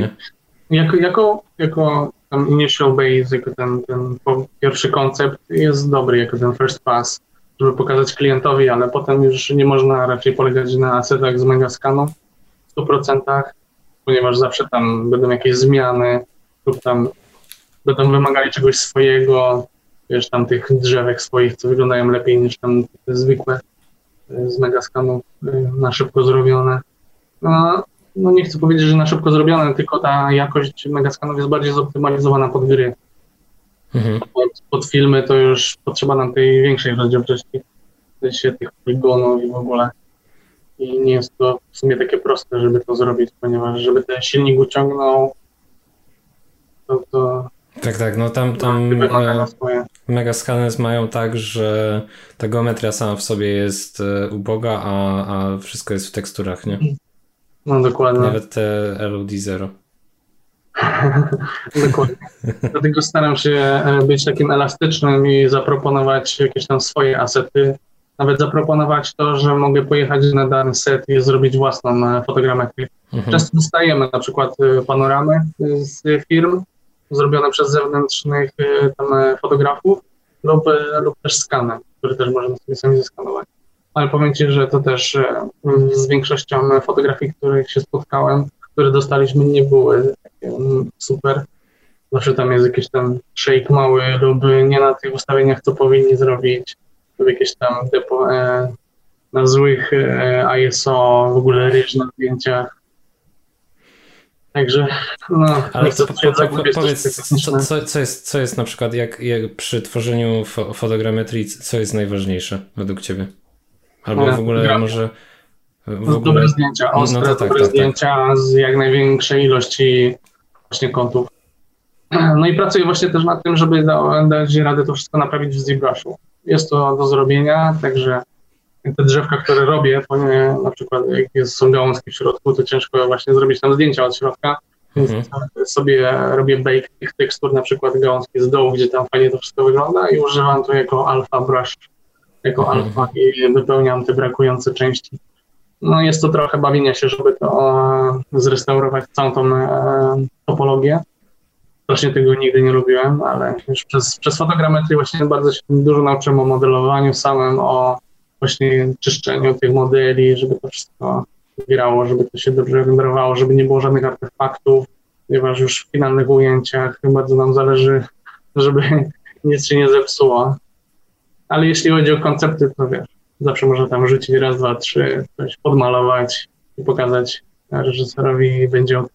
Jako, jako, jako ten initial base, jako ten, ten pierwszy koncept jest dobry, jako ten first pass, żeby pokazać klientowi, ale potem już nie można raczej polegać na asetach z Megascanu w 100%, ponieważ zawsze tam będą jakieś zmiany lub tam będą wymagali czegoś swojego, wiesz, tam tych drzewek swoich, co wyglądają lepiej niż tam zwykłe y, z Megascanu y, na szybko zrobione no, no nie chcę powiedzieć, że na szybko zrobione, tylko ta jakość megaskanów jest bardziej zoptymalizowana pod gry. Mhm. Pod, pod, filmy to już potrzeba nam tej większej rozdzielczości, sensie tych poligonów i w ogóle. I nie jest to w sumie takie proste, żeby to zrobić, ponieważ żeby ten silnik uciągnął, to, to tak, tak, no tam, tam e, Megascanners mają tak, że ta geometria sama w sobie jest e, uboga, a, a wszystko jest w teksturach, nie? No dokładnie. Nawet te LOD 0. dokładnie. Dlatego staram się e, być takim elastycznym i zaproponować jakieś tam swoje asety. Nawet zaproponować to, że mogę pojechać na dany set i zrobić własną e, fotogrametrię. Mhm. Często dostajemy na przykład panoramy z firm zrobione przez zewnętrznych tam fotografów lub, lub też skany, które też możemy sobie sami zeskanować ale powiem Ci, że to też e, z większością fotografii, których się spotkałem, które dostaliśmy, nie były mm, super. Zawsze tam jest jakiś tam shake mały lub nie na tych ustawieniach, co powinni zrobić, lub jakieś tam e, na złych e, ISO, w ogóle ryż na zdjęciach. Także, no, Ale co, po, po, powiedz, co, co, co, jest, co jest na przykład, jak, jak przy tworzeniu fo fotogrametrii, co jest najważniejsze według Ciebie? Albo w ogóle może w ogóle... Dobre zdjęcia, no ostre, no tak, dobre tak, zdjęcia tak. z jak największej ilości właśnie kątów. No i pracuję właśnie też nad tym, żeby dać radę to wszystko naprawić w ZBrushu. Jest to do zrobienia, także te drzewka, które robię, to nie, na przykład jak jest, są gałązki w środku, to ciężko właśnie zrobić tam zdjęcia od środka, więc mhm. sobie robię bake tych tekstur, na przykład gałązki z dołu, gdzie tam fajnie to wszystko wygląda i używam to jako alfa brush, jako mhm. alfa i wypełniam te brakujące części. No jest to trochę bawienia się, żeby to e, zrestaurować całą tą e, topologię. Strasznie tego nigdy nie lubiłem, ale już przez, przez fotogrametrię właśnie bardzo się dużo nauczyłem o modelowaniu samym, o właśnie czyszczeniu tych modeli, żeby to wszystko grało, żeby to się dobrze renderowało, żeby nie było żadnych artefaktów, ponieważ już w finalnych ujęciach bardzo nam zależy, żeby nic się nie zepsuło. Ale jeśli chodzi o koncepty, to wiesz, zawsze można tam rzucić raz, dwa, trzy, coś podmalować i pokazać reżyserowi i będzie ok,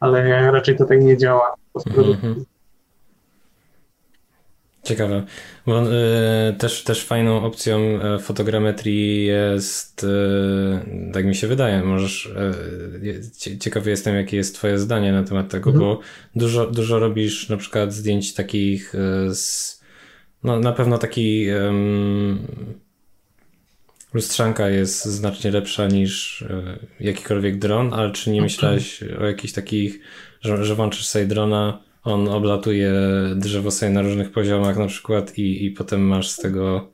ale raczej to tak nie działa. Mm-hmm. Ciekawe, bo y, też, też fajną opcją e, fotogrametrii jest, y, tak mi się wydaje, możesz, y, ciekawy jestem jakie jest twoje zdanie na temat tego, mhm. bo dużo, dużo robisz na przykład zdjęć takich z, no na pewno taki lustrzanka jest znacznie lepsza niż jakikolwiek dron, ale czy nie myślałeś o jakichś takich, że, że włączysz sobie drona on oblatuje drzewo sobie na różnych poziomach na przykład i, i potem masz z tego...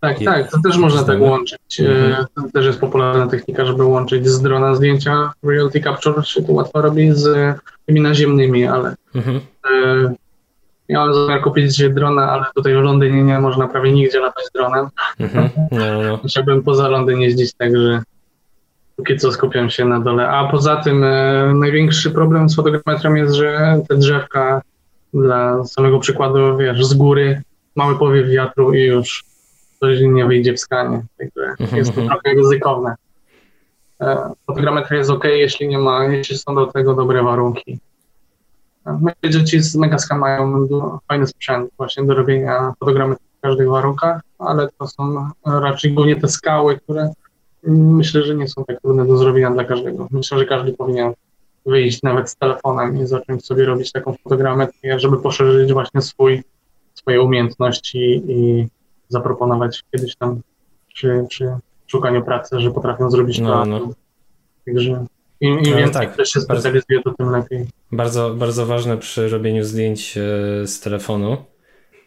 Tak, tak, to też można tak łączyć. Mhm. To też jest popularna technika, żeby łączyć z drona zdjęcia. Reality Capture się to łatwo robi z tymi naziemnymi, ale mhm. e, miałem zamiar kupić drona, ale tutaj w Londynie nie można prawie nigdzie latać dronem. Mhm. No, no. Musiałbym poza Londyn jeździć, także Póki co skupiam się na dole. A poza tym e, największy problem z fotogrametrem jest, że te drzewka dla samego przykładu, wiesz, z góry, mały powiew wiatru i już coś nie wyjdzie w skanie. Także mhm, jest to mhm. trochę ryzykowne. E, fotogrametria jest ok, jeśli nie ma, jeśli są do tego dobre warunki. Myślę, że ci z Megascan mają fajny sprzęt właśnie do robienia fotogrametrii w każdych warunkach, ale to są raczej głównie te skały, które myślę, że nie są tak trudne do zrobienia dla każdego. Myślę, że każdy powinien wyjść nawet z telefonem i zacząć sobie robić taką fotogrametrię, żeby poszerzyć właśnie swój, swoje umiejętności i zaproponować kiedyś tam przy, przy szukaniu pracy, że potrafią zrobić no, to. No. Także im, im no, więcej tak, ktoś się specjalizuje, to tym lepiej. Bardzo, bardzo ważne przy robieniu zdjęć e, z telefonu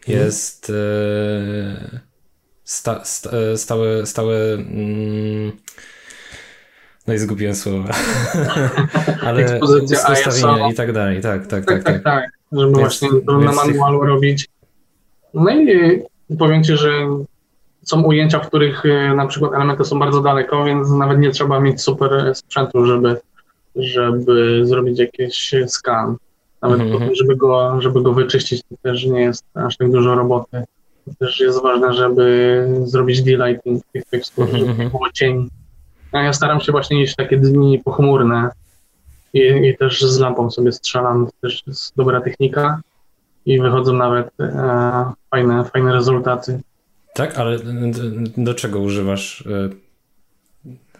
jest hmm sta, sta, e, stałe, stałe mm, no i zgubiłem słowa. Ale ustawienia i tak dalej, tak, tak, tak. Tak, tak, tak. tak. Żeby więc, właśnie to na manualu tych... robić. No i powiem Ci, że są ujęcia, w których e, na przykład elementy są bardzo daleko, więc nawet nie trzeba mieć super sprzętu, żeby, żeby zrobić jakiś skan. Nawet mm -hmm. żeby, go, żeby go wyczyścić, to też nie jest aż tak dużo roboty też jest ważne, żeby zrobić delighting tych tekstur, żeby nie było cieni. A ja staram się właśnie iść takie dni pochmurne i, i też z lampą sobie strzelam, to też jest dobra technika i wychodzą nawet e, fajne, fajne rezultaty. Tak, ale do czego używasz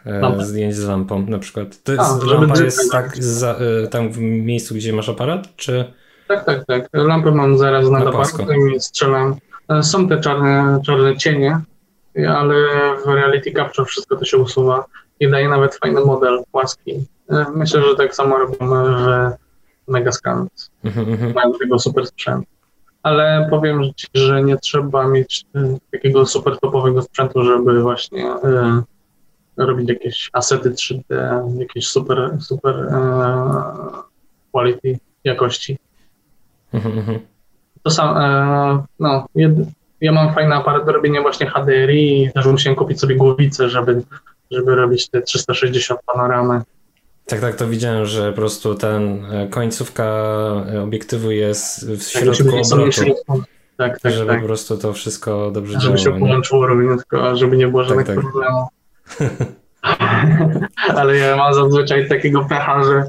e, e zdjęć z lampą na przykład? To jest, A, lampa jest tak za, e, tam w miejscu, gdzie masz aparat, czy... Tak, tak, tak. Lampę mam zaraz na, na aparat i strzelam są te czarne, czarne cienie, ale w Reality Capture wszystko to się usuwa i daje nawet fajny model płaski. E, myślę, że tak samo robimy w Megascan. Mhm, mhm. Mają tego super sprzęt. Ale powiem Ci, że nie trzeba mieć e, takiego super topowego sprzętu, żeby właśnie e, robić jakieś asety 3D, jakieś super, super e, quality jakości. To sam, e, no, jed, ja mam fajny aparat do robienia właśnie HDRI i też musiałem kupić sobie głowicę, żeby, żeby robić te 360 panoramy. Tak, tak, to widziałem, że po prostu ten e, końcówka obiektywu jest w tak, środku tak, obrotu. Tak, tak, żeby tak. po prostu to wszystko dobrze żeby działało. Żeby się połączyło równiutko, żeby nie było tak, żadnych tak, tak. problemów. Ale ja mam zazwyczaj takiego pecha, że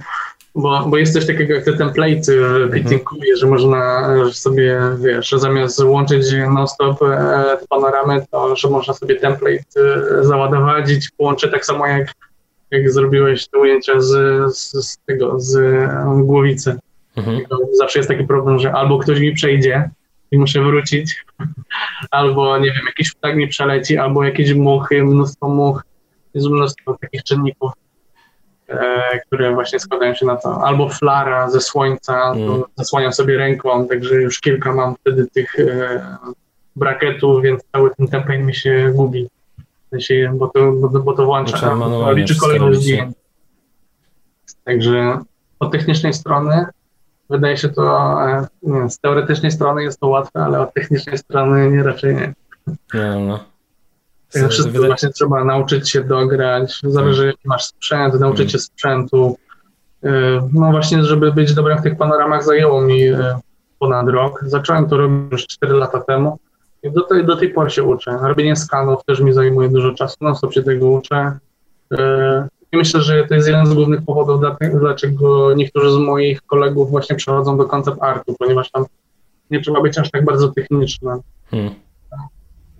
bo, bo jest coś takiego jak te template'y w Bitcoinie, mhm. że można sobie, wiesz, zamiast łączyć non-stop e, panoramy, to że można sobie template e, załadować i tak samo jak jak zrobiłeś te ujęcia z, z, z tego, z głowicy. Mhm. Zawsze jest taki problem, że albo ktoś mi przejdzie i muszę wrócić, albo nie wiem, jakiś ptak mi przeleci, albo jakieś muchy, mnóstwo much. Jest mnóstwo takich czynników, e, które właśnie składają się na to. Albo flara ze słońca, mm. zasłaniam sobie ręką, także już kilka mam wtedy tych e, braketów, więc cały ten template mi się gubi. Bo to, bo, bo to włącza, to liczy kolejność zdjęć. Także od technicznej strony wydaje się to, e, nie, z teoretycznej strony jest to łatwe, ale od technicznej strony nie, raczej nie. No, no. Tak wszystko wydaje... właśnie trzeba nauczyć się dograć, zależy hmm. jaki masz sprzęt, nauczyć hmm. się sprzętu. E, no właśnie, żeby być dobrym w tych panoramach zajęło mi e, ponad rok. Zacząłem to robić już 4 lata temu i do tej, do tej pory się uczę. Robienie skanów też mi zajmuje dużo czasu, no sobie się tego uczę. I myślę, że to jest jeden z głównych powodów, dlaczego niektórzy z moich kolegów właśnie przechodzą do koncept artu, ponieważ tam nie trzeba być aż tak bardzo technicznym. Hmm.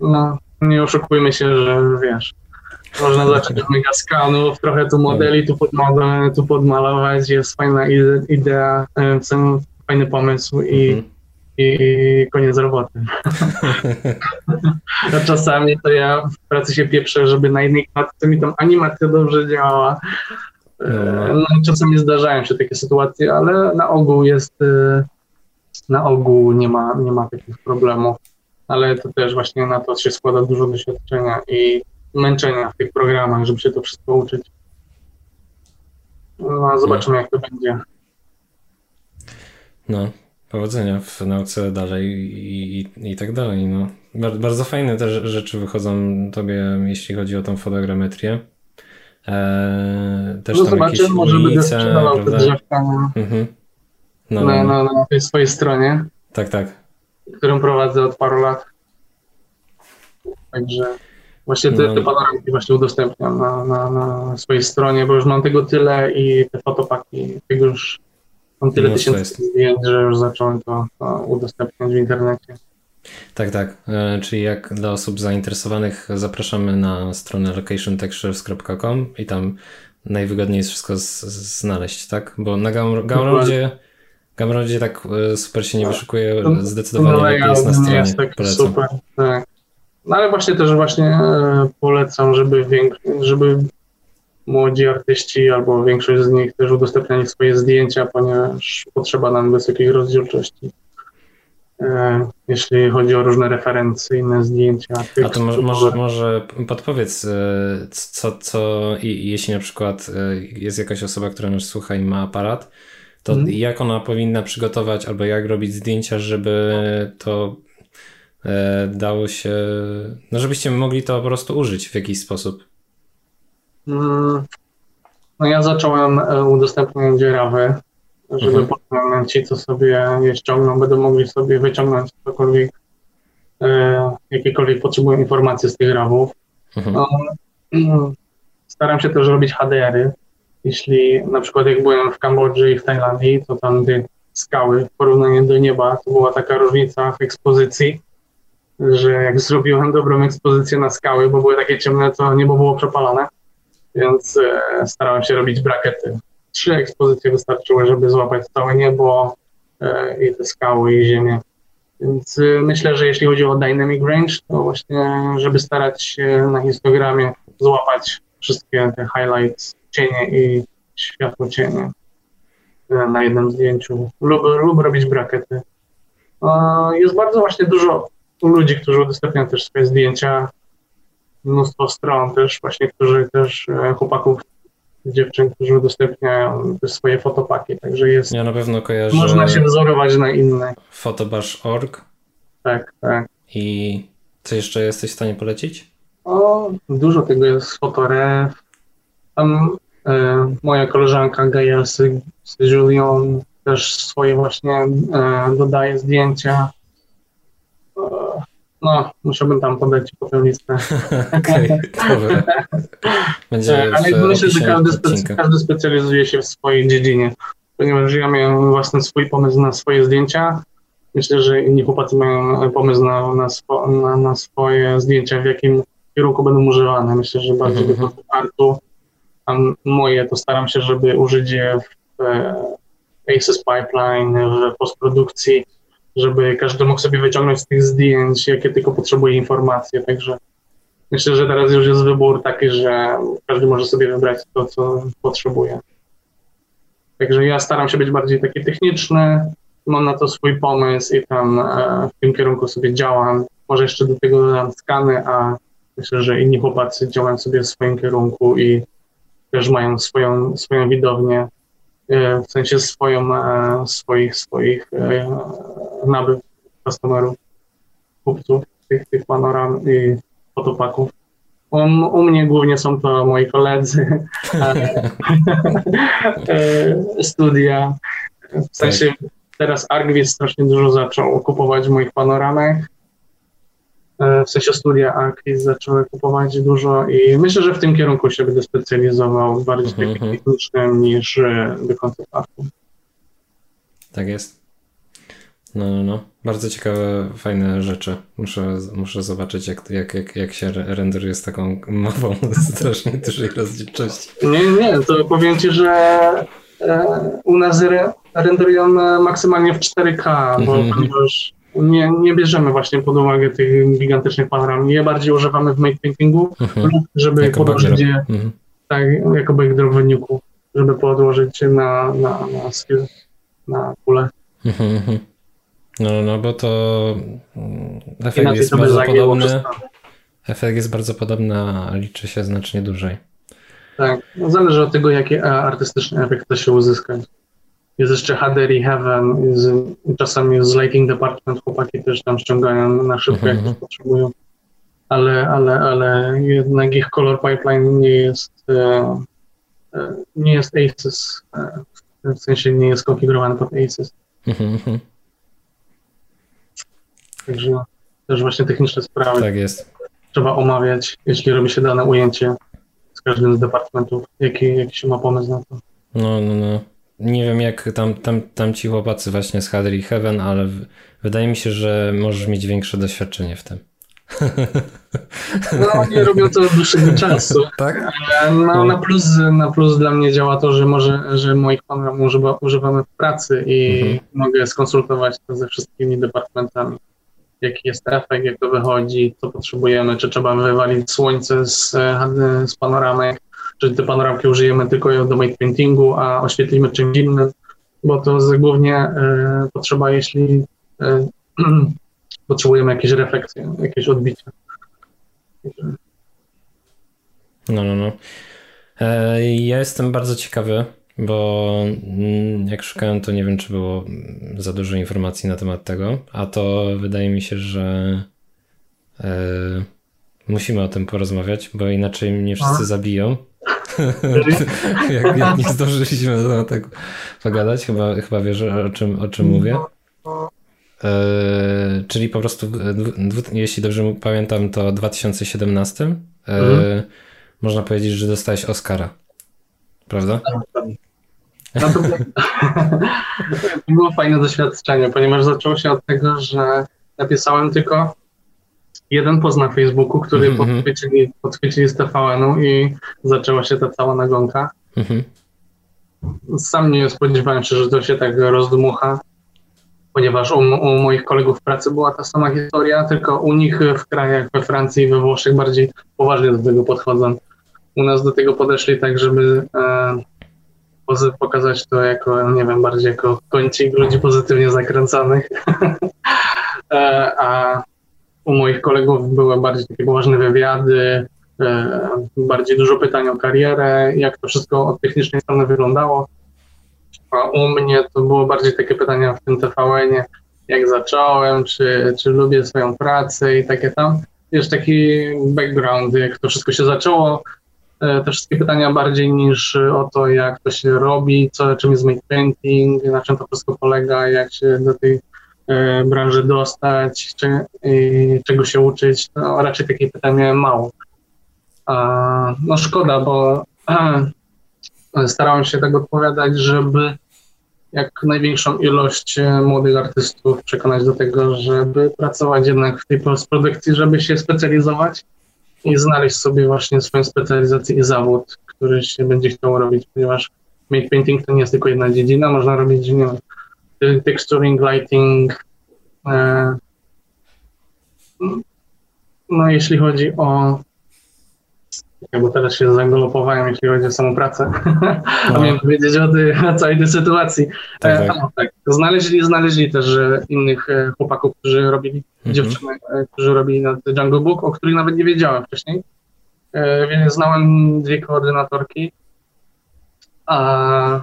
No, nie oszukujmy się, że wiesz, można zacząć od mega skanów, trochę tu modeli, tu, podmalować, tu podmalować, jest fajna idea, e, fajny pomysł i hmm i koniec roboty. A czasami to ja w pracy się pieprzę, żeby na jednej klatce mi tam animacja dobrze działała. No. no czasami zdarzają się takie sytuacje, ale na ogół jest, y, na ogół nie ma, nie ma takich problemów. Ale to też właśnie na to się składa dużo doświadczenia i męczenia w tych programach, żeby się to wszystko uczyć. No, zobaczymy, no. jak to będzie. No, powodzenia w nauce dalej i, i, i tak dalej. No. Bardzo fajne też rzeczy wychodzą tobie, jeśli chodzi o tą fotogrametrię. Eee, też no zobaczymy, może będę sprzedawał te drzewka na, mhm. no, na, no. na, na tej swojej stronie. Tak, tak. Którą prowadzę od paru lat. Także właśnie te, no. te panoramki właśnie udostępniam na, na, na swojej stronie, bo już mam tego tyle i te fotopaki, tego już Mam tyle tysięcy zdjęć, że już zacząłem to, to udostępniać w internecie. Tak, tak. E, czyli jak dla osób zainteresowanych zapraszamy na stronę locationtextures.com i tam najwygodniej jest wszystko z, z, znaleźć, tak? Bo na Gumroadzie Gumroadzie tak e, super się nie wyszukuje, zdecydowanie lepiej jest na stronie. Jest tak polecam. super, tak. No ale właśnie też właśnie e, polecam, żeby, żeby młodzi artyści albo większość z nich też udostępniali swoje zdjęcia, ponieważ potrzeba nam wysokiej rozdzielczości. E, jeśli chodzi o różne referencyjne zdjęcia. A to może, może, może podpowiedz, co, co i, jeśli na przykład jest jakaś osoba, która nas słucha i ma aparat, to hmm. jak ona powinna przygotować albo jak robić zdjęcia, żeby to dało się, no żebyście mogli to po prostu użyć w jakiś sposób. Mm, no ja zacząłem e, udostępniać rawy, żeby mhm. potem ci, co sobie je ściągną, będą mogli sobie wyciągnąć cokolwiek, e, jakiekolwiek potrzebują informacje z tych rawów. Mhm. No, mm, staram się też robić HDR-y. Jeśli na przykład jak byłem w Kambodży i w Tajlandii, to tam te skały w porównaniu do nieba, to była taka różnica w ekspozycji, że jak zrobiłem dobrą ekspozycję na skały, bo były takie ciemne, to niebo było przepalone, więc e, starałem się robić brakety. Trzy ekspozycje wystarczyły, żeby złapać całe niebo e, i te skały i ziemię. Więc e, myślę, że jeśli chodzi o dynamic range, to właśnie, żeby starać się na histogramie złapać wszystkie te highlights, cienie i światło cienie na jednym zdjęciu. Lub, lub robić brakety. Jest bardzo właśnie dużo ludzi, którzy udostępniają też swoje zdjęcia mnóstwo stron też właśnie, którzy też e, chłopaków, dziewczyn, którzy udostępniają swoje fotopaki, także jest... Ja na pewno kojarzę... Można się wzorować na inne. Fotobash.org. Tak, tak. I co jeszcze jesteś w stanie polecić? O, dużo tego jest, Fotoref. Tam e, moja koleżanka Gaja Julian też swoje właśnie e, dodaje zdjęcia. No, musiałbym tam podać potem listę. Okej, okay, Ale myślę, że każdy, specy, każdy specjalizuje się w swojej dziedzinie, ponieważ ja miałem własny swój pomysł na swoje zdjęcia. Myślę, że inni chłopacy mają pomysł na, na, swo, na, na swoje zdjęcia, w jakim kierunku będą używane. Myślę, że bardziej mm -hmm. do artu moje to staram się, żeby użyć je w Aces Pipeline, w postprodukcji, żeby każdy mógł sobie wyciągnąć z tych zdjęć, jakie tylko potrzebuje informacje, także myślę, że teraz już jest wybór taki, że każdy może sobie wybrać to, co potrzebuje. Także ja staram się być bardziej taki techniczny, mam na to swój pomysł i tam e, w tym kierunku sobie działam. Może jeszcze do tego dodam skany, a myślę, że inni chłopacy działają sobie w swoim kierunku i też mają swoją, swoją widownię, e, w sensie swoją, e, swoich, swoich nabyw customerów, kupców tych, tych panoram i fotopaków. U, u mnie głównie są to moi koledzy, studia. W sensie teraz Argwis strasznie dużo zaczął kupować moich panoramach. E, w sensie studia Argwis zaczęły kupować dużo i myślę, że w tym kierunku się będę specjalizował bardziej mm -hmm. technicznym niż e, do concept Tak jest. No, no, no. Bardzo ciekawe, fajne rzeczy. Muszę, muszę zobaczyć, jak, jak, jak, jak się renderuje z taką mową strasznie dużej rozdzielczości. Nie, nie, to powiem Ci, że e, u nas re, renderują maksymalnie w 4K, bo mm -hmm. ponieważ nie, nie bierzemy właśnie pod uwagę tych gigantycznych panoram. Je bardziej używamy w make paintingu, -hmm. żeby jako podłożyć je -hmm. tak, jako backdrop w żeby podłożyć na, na, na skill, na kulę. Mhm, no, no bo to mm, efekt jest bardzo podobny. Efekt jest bardzo podobny, a liczy się znacznie dłużej. Tak, no zależy od tego, jaki artystyczny efekt chce się uzyskać. Jest jeszcze HDRI Heaven, jest, czasami jest Lighting Department, chłopaki też tam ściągają na szybko, jak to mhm. potrzebują. Ale, ale, ale jednak ich color pipeline nie jest e, e, nie jest ACES, e, w sensie nie jest konfigurowany pod ACES. Mhm, Także też właśnie techniczne sprawy. Tak jest. Trzeba omawiać, jeśli robi się dane ujęcie z każdym z departamentów, jaki, jaki się ma pomysł na to. No, no, no. Nie wiem, jak tam, tam, tam ci chłopacy właśnie z Hadri Heaven, ale wydaje mi się, że możesz mieć większe doświadczenie w tym. No, nie robią to od dłuższego czasu. tak? No, na, plus, na plus dla mnie działa to, że może, że moich panów używa, używamy w pracy i mhm. mogę skonsultować to ze wszystkimi departamentami jaki jest efekt, jak to wychodzi, co potrzebujemy, czy trzeba wywalić słońce z, z panoramek, czy te panoramki użyjemy tylko do make paintingu, a oświetlimy czymś innym, bo to jest głównie e, potrzeba, jeśli e, potrzebujemy jakieś refleksje, jakieś odbicie. No, no, no. E, ja jestem bardzo ciekawy, bo mm, jak szukałem, to nie wiem, czy było za dużo informacji na temat tego, a to wydaje mi się, że musimy o tym porozmawiać, bo inaczej mnie wszyscy zabiją. Jak, jak, nie zdążyliśmy na tego pogadać, chyba, chyba wiesz o czym, o czym mówię. E, czyli po prostu, jeśli dobrze pamiętam, to w 2017 e, mhm. można powiedzieć, że dostałeś Oscara. Prawda? Tak, tak. No to, było fajne doświadczenie, ponieważ zaczęło się od tego, że napisałem tylko jeden post na Facebooku, który mm -hmm. podchwycili, podchwycili z TVN-u i zaczęła się ta cała nagonka. Mm -hmm. Sam nie spodziewałem się, że to się tak rozdmucha, ponieważ u, u, moich kolegów w pracy była ta sama historia, tylko u nich w krajach, we Francji i we Włoszech bardziej poważnie do tego podchodzą. U nas do tego podeszli tak, żeby e, pokazać to jako, nie wiem, bardziej jako kącik ludzi pozytywnie zakręconych. E, a u moich kolegów były bardziej takie poważne wywiady, e, bardziej dużo pytań o karierę, jak to wszystko od technicznej strony wyglądało. A u mnie to było bardziej takie pytania w tym TVN-ie, jak zacząłem, czy, czy lubię swoją pracę i takie tam. Wiesz, taki background, jak to wszystko się zaczęło, E, te wszystkie pytania bardziej niż o to, jak to się robi, co, czym jest make painting, na czym to wszystko polega, jak się do tej branży dostać, czy, czego się uczyć. No, raczej takich pytań miałem mało. A, no szkoda, bo starałem się tak odpowiadać, żeby jak największą ilość młodych artystów przekonać do tego, żeby pracować jednak w tej postprodukcji, żeby się specjalizować i znaleźć sobie właśnie swoją specjalizację i zawód, który się będzie chciał robić, ponieważ made painting to nie jest tylko jedna dziedzina, można robić, nie wiem, texturing, lighting, e, no jeśli chodzi o bo teraz się zagolopowałem, jeśli chodzi o samą pracę. No. A miałem powiedzieć o, tej, o całej tej sytuacji. Tak, e, tak. tak. Znaleźli, znaleźli też innych e, chłopaków, którzy robili, mhm. dziewczyny, którzy robili na Jungle Book, o których nawet nie wiedziałem wcześniej. Więc znałem dwie koordynatorki. A...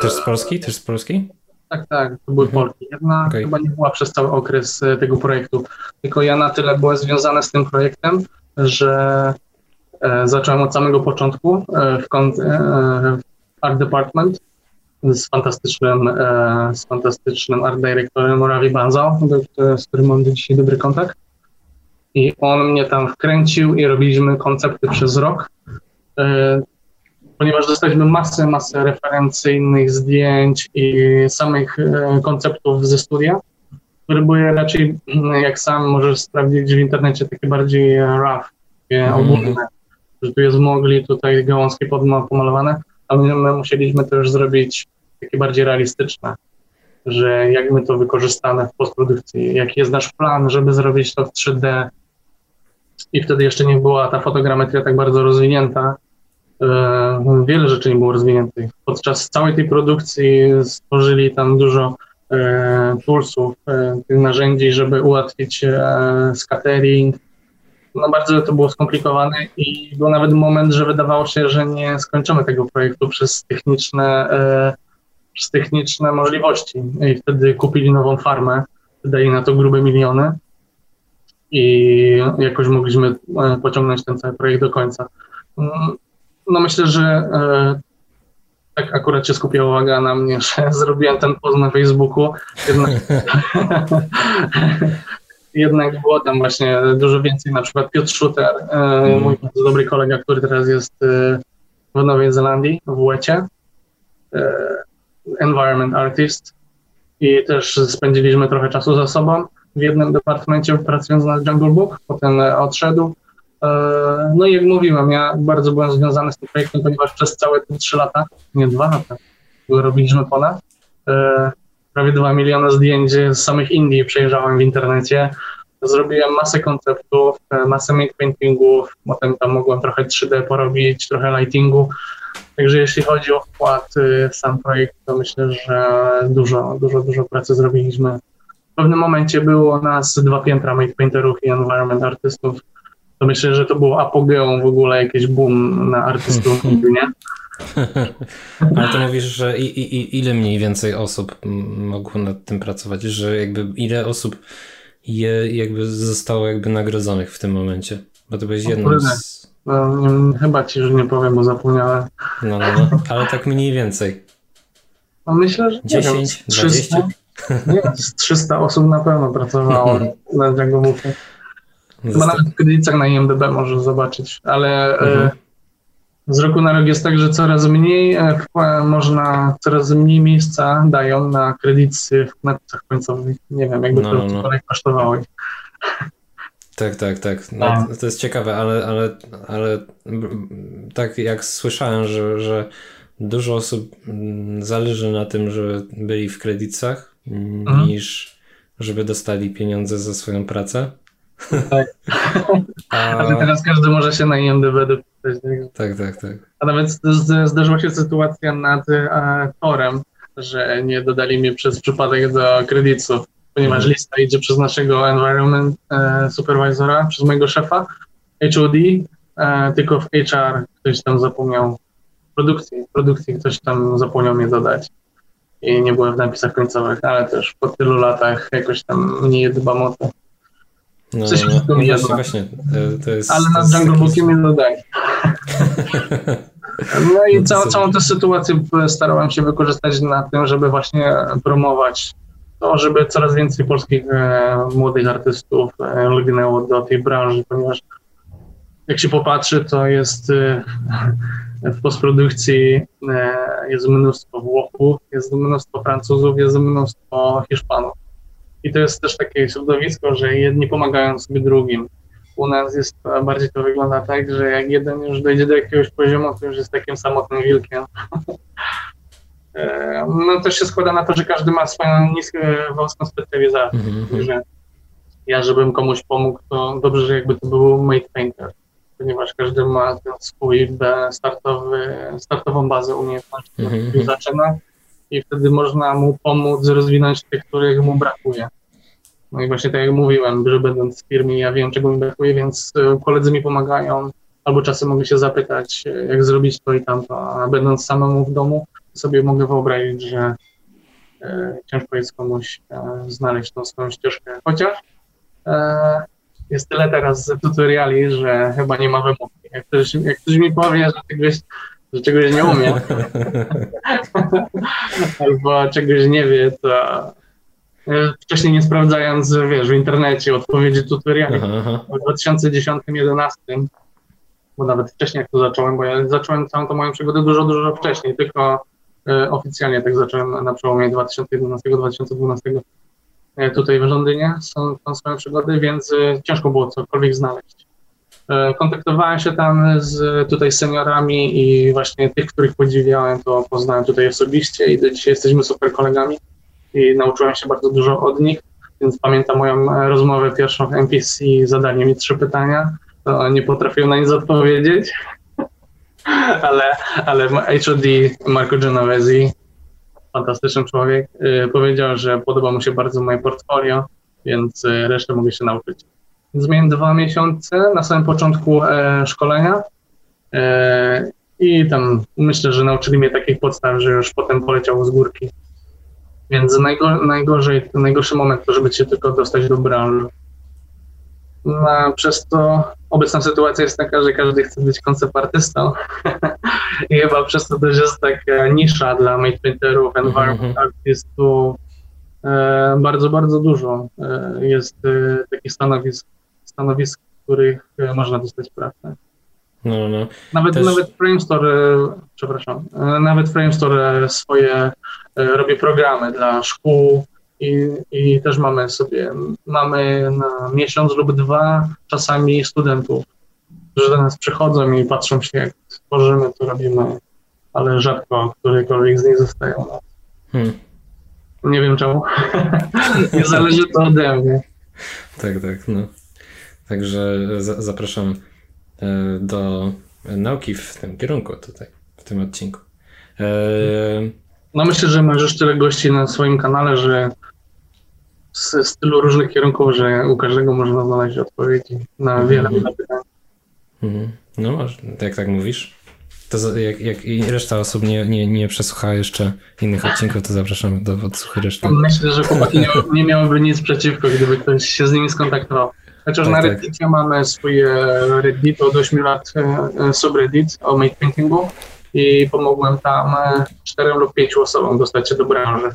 Też z Polski? Też z Polski? Tak, tak, to były mhm. Polki. Jedna okay. chyba nie była przez cały okres tego projektu, tylko ja na tyle była związana z tym projektem, że E, zacząłem od samego początku e, w, kont- e, Art Department z fantastycznym, z fantastycznym art dyrektorem Ravi Banza, z którym mam do dzisiaj dobry kontakt. I on mnie tam wkręcił i robiliśmy koncepty przez rok, ponieważ dostaliśmy masę, masę referencyjnych zdjęć i samych konceptów ze studia, które były raczej, jak sam możesz sprawdzić w internecie, takie bardziej rough, takie ogólne że tu jest mogli, tutaj gałązki pomalowane, a my, my musieliśmy to już zrobić takie bardziej realistyczne, że jak my to wykorzystamy w postprodukcji, jaki jest nasz plan, żeby zrobić to w 3D i wtedy jeszcze nie była ta fotogrametria tak bardzo rozwinięta, e, wiele rzeczy nie było rozwiniętych. Podczas całej tej produkcji stworzyli tam dużo e, toolsów, e, tych narzędzi, żeby ułatwić scattering, no bardzo to było skomplikowane i był nawet moment, że wydawało się, że nie skończymy tego projektu przez techniczne, e, przez techniczne możliwości. I wtedy kupili nową farmę, wydali na to grube miliony i jakoś mogliśmy e, pociągnąć ten cały projekt do końca. No myślę, że e, tak akurat się skupiła uwaga na mnie, że zrobiłem ten post na Facebooku. Jednak, jednak było tam właśnie dużo więcej, na przykład Piotr Schutter, mm. mój bardzo dobry kolega, który teraz jest e, w Nowej Zelandii, w Łecie, e, environment artist i też spędziliśmy trochę czasu ze sobą w jednym departamencie pracując na Jungle Book, potem odszedł. No i jak mówiłem, ja bardzo byłem związany z tym projektem, ponieważ przez całe te trzy lata, nie dwa lata, robiliśmy ponad, prawie 2 miliony zdjęć z samych Indii przejrzałem w internecie. Zrobiłem masę konceptów, e, masę make paintingów, potem tam mogłem trochę 3D porobić, trochę lightingu. Także jeśli chodzi o wkład e, w sam projekt, to myślę, że dużo, dużo, dużo pracy zrobiliśmy. W pewnym momencie było nas dwa piętra make painterów i environment artystów. To myślę, że to było apogeum w ogóle, jakiś boom na artystów, nie? Ale to mówisz, że i, i, ile mniej więcej osób mogło nad tym pracować, że jakby ile osób je jakby zostało jakby nagrodzonych w tym momencie? Bo to byłeś jedną z... No, chyba ci już nie powiem, bo zapomniałem. No, no, no. ale tak mniej więcej. No myślę, że 10, 300, 20? Nie, 300 osób na pewno pracowało na Django Chyba nawet w kredytach na IMDB możesz zobaczyć, ale... Mhm. E, z roku na rok jest tak, że coraz mniej e, można, coraz mniej miejsca dają na kredyty w napisach końcowych. Nie wiem, jakby no, to no, no. kosztowało. Tak, tak, tak. No, to jest ciekawe, ale, ale, ale tak jak słyszałem, że, że dużo osób mm, zależy na tym, żeby byli w kredytach, mhm. niż żeby dostali pieniądze za swoją pracę. Tak. A... Ale teraz każdy może się na IMDb dopisać. Tak, tak, tak. A nawet zdarzyła się sytuacja nad e, Torem, że nie dodali mnie przez przypadek do kredytów, ponieważ mhm. lista idzie przez naszego environment e, supervisora, przez mojego szefa, HOD, e, tylko w HR ktoś tam zapomniał produkcji, produkcji ktoś tam zapomniał mnie dodać i nie byłem w napisach końcowych, ale też po tylu latach jakoś tam nie dbam o to. No, Coś no, no, właśnie, właśnie, to jest, Ale nad Jungle Bookiem nie. No i całą, całą tę sytuację starałem się wykorzystać na tym, żeby właśnie promować to, żeby coraz więcej polskich e, młodych artystów e, lgnęło do tej branży, ponieważ jak się popatrzy, to jest e, w postprodukcji e, jest mnóstwo Włochów, jest mnóstwo Francuzów, jest mnóstwo Hiszpanów. I to jest też takie środowisko, że jedni pomagają sobie drugim. U nas jest bardziej to wygląda tak, że jak jeden już dojdzie do jakiegoś poziomu, to już jest takim samotnym wilkiem. E, no też się składa na to, że każdy ma swoją niską, wąską specjalizację. Mm-hmm. Że ja, żebym komuś pomógł, to dobrze, że jakby to był mate painter, ponieważ każdy ma swój startowy, startową bazę umiejętności, mm-hmm. zaczyna i wtedy można mu pomóc rozwinąć tych, których mu brakuje. No i właśnie tak jak mówiłem, że będąc w firmie, ja wiem, czego mi brakuje, więc e, koledzy mi pomagają, albo czasem mogę się zapytać, e, jak zrobić to i tamto, a będąc samemu w domu, sobie mogę wyobrazić, że e, ciężko jest komuś e, znaleźć tą swoją ścieżkę. Chociaż e, jest tyle teraz tutoriali, że chyba nie ma wymówki. Jak ktoś, jak ktoś mi powie, że czegoś, że czegoś nie umie, albo czegoś nie wie, to e, wcześniej nie sprawdzając, wiesz, w internecie odpowiedzi tutoriali. W 2010-2011 bo nawet wcześniej jak to zacząłem, bo ja zacząłem całą tą moją przygodę dużo, dużo wcześniej, tylko E, oficjalnie tak zacząłem na przełomie 2011-2012 e, tutaj w Londynie są tą swoją przygody, więc e, ciężko było cokolwiek znaleźć. Kontaktowałem się tam z tutaj seniorami i właśnie tych, których podziwiałem, to poznałem tutaj osobiście i do dzisiaj jesteśmy super kolegami i nauczyłem się bardzo dużo od nich, więc pamiętam moją rozmowę pierwszą w NPC, zadanie mi trzy pytania, nie potrafiłem na nic odpowiedzieć, ale, ale HOD Marco Genovesi, fantastyczny człowiek, y, powiedział, że podoba mu się bardzo moje portfolio, więc y, resztę mogę się nauczyć. Więc miałem dwa miesiące na samym początku e, szkolenia e, i tam myślę, że nauczyli mnie takich podstaw, że już potem poleciało z górki. Więc najgo, najgorzej, najgorszy moment to, żeby się tylko dostać do branży. No, przez to obecna sytuacja jest taka, że każdy chce być konceptartystą i chyba przez to też jest taka nisza dla made painterów, environment artystów. E, bardzo, bardzo dużo e, jest e, takich stanowisk, stanowisk, w których e, można dostać pracę. No, no. Nawet, też... nawet Framestore, e, przepraszam, e, nawet Framestore swoje robi programy dla szkół, i, i też mamy sobie, mamy na miesiąc lub dwa czasami studentów, którzy do nas przychodzą i patrzą się, jak tworzymy, to robimy, ale rzadko którykolwiek z nich zostają. Hmm. Nie wiem czemu. Nie zależy to ode mnie. Tak, tak, no. Także zapraszam e, do nauki w tym kierunku tutaj, w tym odcinku. E... No myślę, że masz już tyle gości na swoim kanale, że z tylu różnych kierunków, że u każdego można znaleźć odpowiedzi na mhm. wiele, pytań. Mhm. No, jak tak mówisz, to jak, jak i reszta osób nie, nie, nie przesłucha jeszcze innych odcinków, to zapraszamy do odsłuchu reszty. Myślę, że chłopaki nie, nie miałyby nic przeciwko, gdyby ktoś się z nimi skontaktował. Chociaż tak, na tak. Redditie tak. mamy swój Reddit od 8 lat e, subreddit o made paintingu i pomogłem tam e, czterem lub pięciu osobom dostać się do branży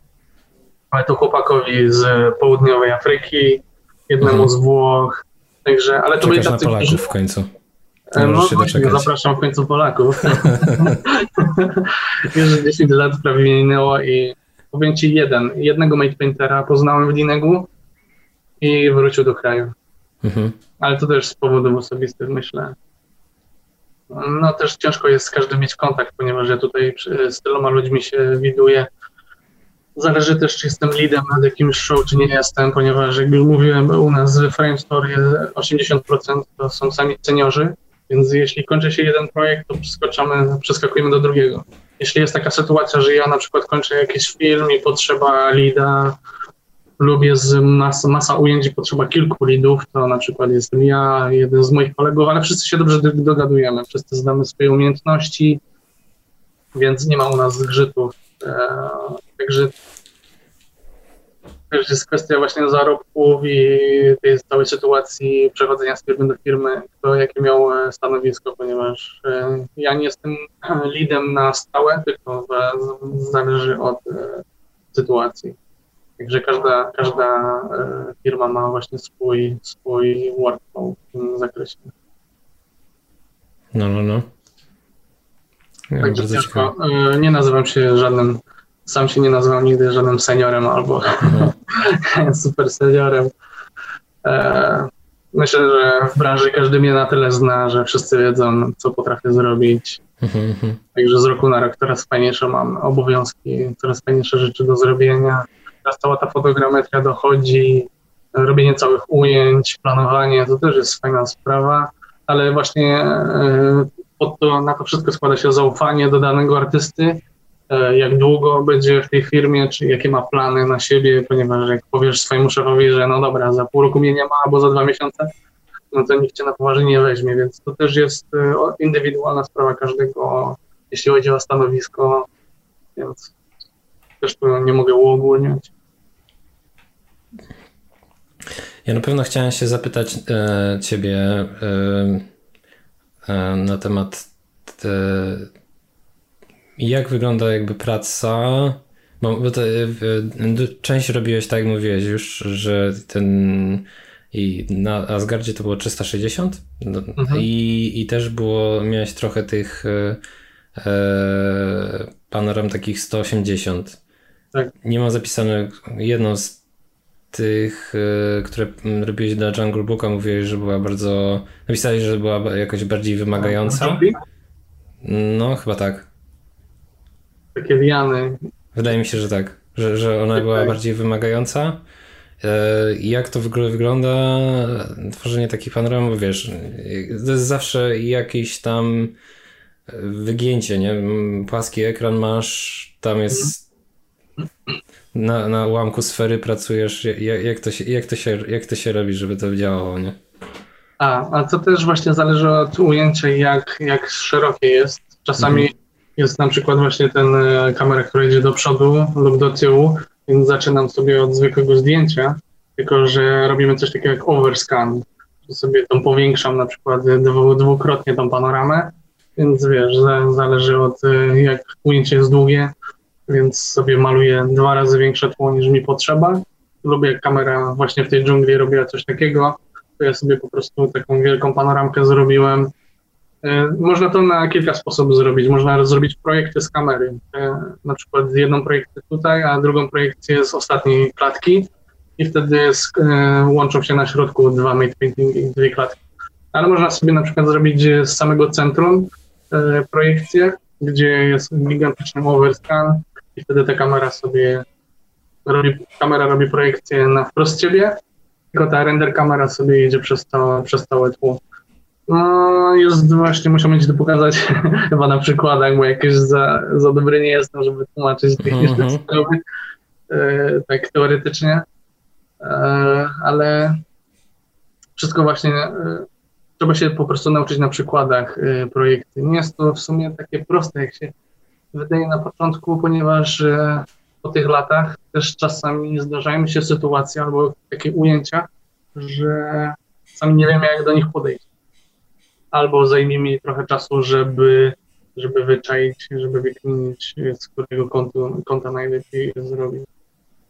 ale to chłopakowi z południowej Afryki, jednemu mhm. z Włoch, także, ale to byli tacy... na Polaków w końcu. E, no właśnie, zapraszam w końcu Polaków. Już 10 lat prawie minęło i powiem Ci jeden, jednego made paintera poznałem w Dinegu i wrócił do kraju. Mhm. Ale to też z powodów osobistych, myślę. No też ciężko jest z każdym mieć kontakt, ponieważ ja tutaj z tyloma ludźmi się widuję Zależy też, czy jestem leadem nad jakimś show, czy nie jestem, ponieważ jak już mówiłem, u nas w Frame Story 80% to są sami seniorzy, więc jeśli kończy się jeden projekt, to przeskoczamy, przeskakujemy do drugiego. Jeśli jest taka sytuacja, że ja na przykład kończę jakiś film i potrzeba leada, lub jest masa, masa ujęć i potrzeba kilku leadów, to na przykład jestem ja, jeden z moich kolegów, ale wszyscy się dobrze dogadujemy, wszyscy znamy swoje umiejętności, więc nie ma u nas zgrzytów. E, także też jest kwestia właśnie zarobków i tej całej sytuacji przechodzenia z firmy do firmy, kto jakie miał e, stanowisko, ponieważ e, ja nie jestem leadem na stałe, tylko zależy od sytuacji. Także każda, każda firma ma właśnie swój, swój workflow w tym zakresie. No, no, no. Ja Także ciężko. E, nie nazywam się żadnym, sam się nie nazywam nigdy żadnym seniorem albo mhm. super seniorem. E, myślę, że w branży każdy mnie na tyle zna, że wszyscy wiedzą, co potrafię zrobić. Mhm, mhm. Także z roku na rok coraz fajniejsze mam obowiązki, coraz fajniejsze rzeczy do zrobienia. Teraz cała ta fotogrametria dochodzi, robienie całych ujęć, planowanie, to też jest fajna sprawa, ale właśnie e, pod to, na to wszystko składa się zaufanie do danego artysty, e, jak długo będzie w tej firmie, czy jakie ma plany na siebie, ponieważ jak powiesz swojemu szefowi, że no dobra, za pół roku mnie nie ma, albo za dwa miesiące, no to nikt cię na poważnie nie weźmie, więc to też jest e, indywidualna sprawa każdego, jeśli chodzi o stanowisko, więc też to nie mogę uogólniać. Ja na pewno chciałem się zapytać e, ciebie e, e, na temat te, jak wygląda jakby praca, bo, bo to, e, część robiłeś tak jak mówiłeś już, że ten i na Asgardzie to było 360 no, mhm. i, i też było, miałeś trochę tych e, e panoram takich 180. Tak. Nie ma zapisane jedną z tych, e, które robiłeś dla Jungle Booka, mówiłeś, że była bardzo. Napisałeś, że była jakoś bardziej wymagająca. No, chyba tak. Takie liany. Wydaje mi się, że tak. Że, że ona była tak. bardziej wymagająca. E, jak to w ogóle wygląda? Tworzenie takich panoram, bo wiesz, to jest zawsze jakieś tam wygięcie, nie? Płaski ekran masz, tam jest na, na ułamku sfery pracujesz, jak, jak, to się, jak, to się, jak to się robi, żeby to działało, nie? A, a to też właśnie zależy od ujęcia, jak, jak szerokie jest. Czasami mhm. jest na przykład właśnie ten e, kamera, która idzie do przodu lub do tyłu, więc zaczynam sobie od zwykłego zdjęcia, tylko że robimy coś takiego jak overscan, sobie tą powiększam na przykład dwukrotnie tą panoramę, więc wiesz, zależy od e, jak ujęcie jest długie, więc sobie maluję dwa razy większe tło niż mi potrzeba. Lubię jak kamera właśnie w tej dżungli robiła coś takiego, to ja sobie po prostu taką wielką panoramkę zrobiłem. E, można to na kilka sposobów zrobić. Można zrobić projekty z kamery. E, na przykład jedną projekcję tutaj, a drugą projekcję z ostatniej klatki i wtedy e, łączą się na środku dwa mate painting i dwie klatki. Ale można sobie na przykład zrobić z samego centrum projekcję, gdzie jest gigantyczny overscan, i wtedy ta kamera sobie robi, kamera robi projekcję na wprost ciebie, tylko ta render kamera sobie jedzie przez, to, przez całe tło. No, jest właśnie, muszę mieć to pokazać chyba na przykładach, bo jakieś za, za dobry nie jestem, żeby tłumaczyć techniczne mm sprawy, e, tak teoretycznie, e, ale wszystko właśnie e, trzeba się po prostu nauczyć na przykładach projekty. Nie jest to w sumie takie proste, jak się wydaje na początku, ponieważ e, po tych latach też czasami zdarzają mi się sytuacje albo takie ujęcia, że sami nie wiemy, jak do nich podejść. Albo zajmie mi trochę czasu, żeby, żeby wyczaić, żeby wykminić, z którego kontu, konta najlepiej zrobić.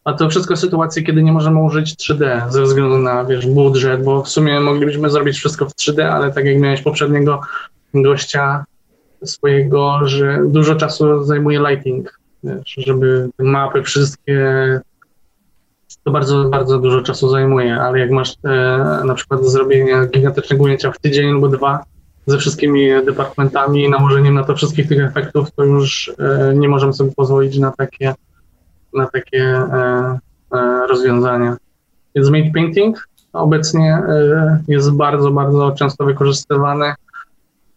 A to wszystko sytuacje, kiedy nie możemy użyć 3D ze względu na, wiesz, budżet, bo w sumie moglibyśmy zrobić wszystko w 3D, ale tak jak miałeś poprzedniego gościa, swojego, że dużo czasu zajmuje lighting, wiesz, żeby te mapy wszystkie, to bardzo, bardzo dużo czasu zajmuje, ale jak masz e, na przykład zrobienie gigantycznego ujęcia w tydzień albo dwa ze wszystkimi departamentami i nałożeniem na to wszystkich tych efektów, to już e, nie możemy sobie pozwolić na takie, na takie e, e rozwiązania. Więc made painting obecnie e, jest bardzo, bardzo często wykorzystywany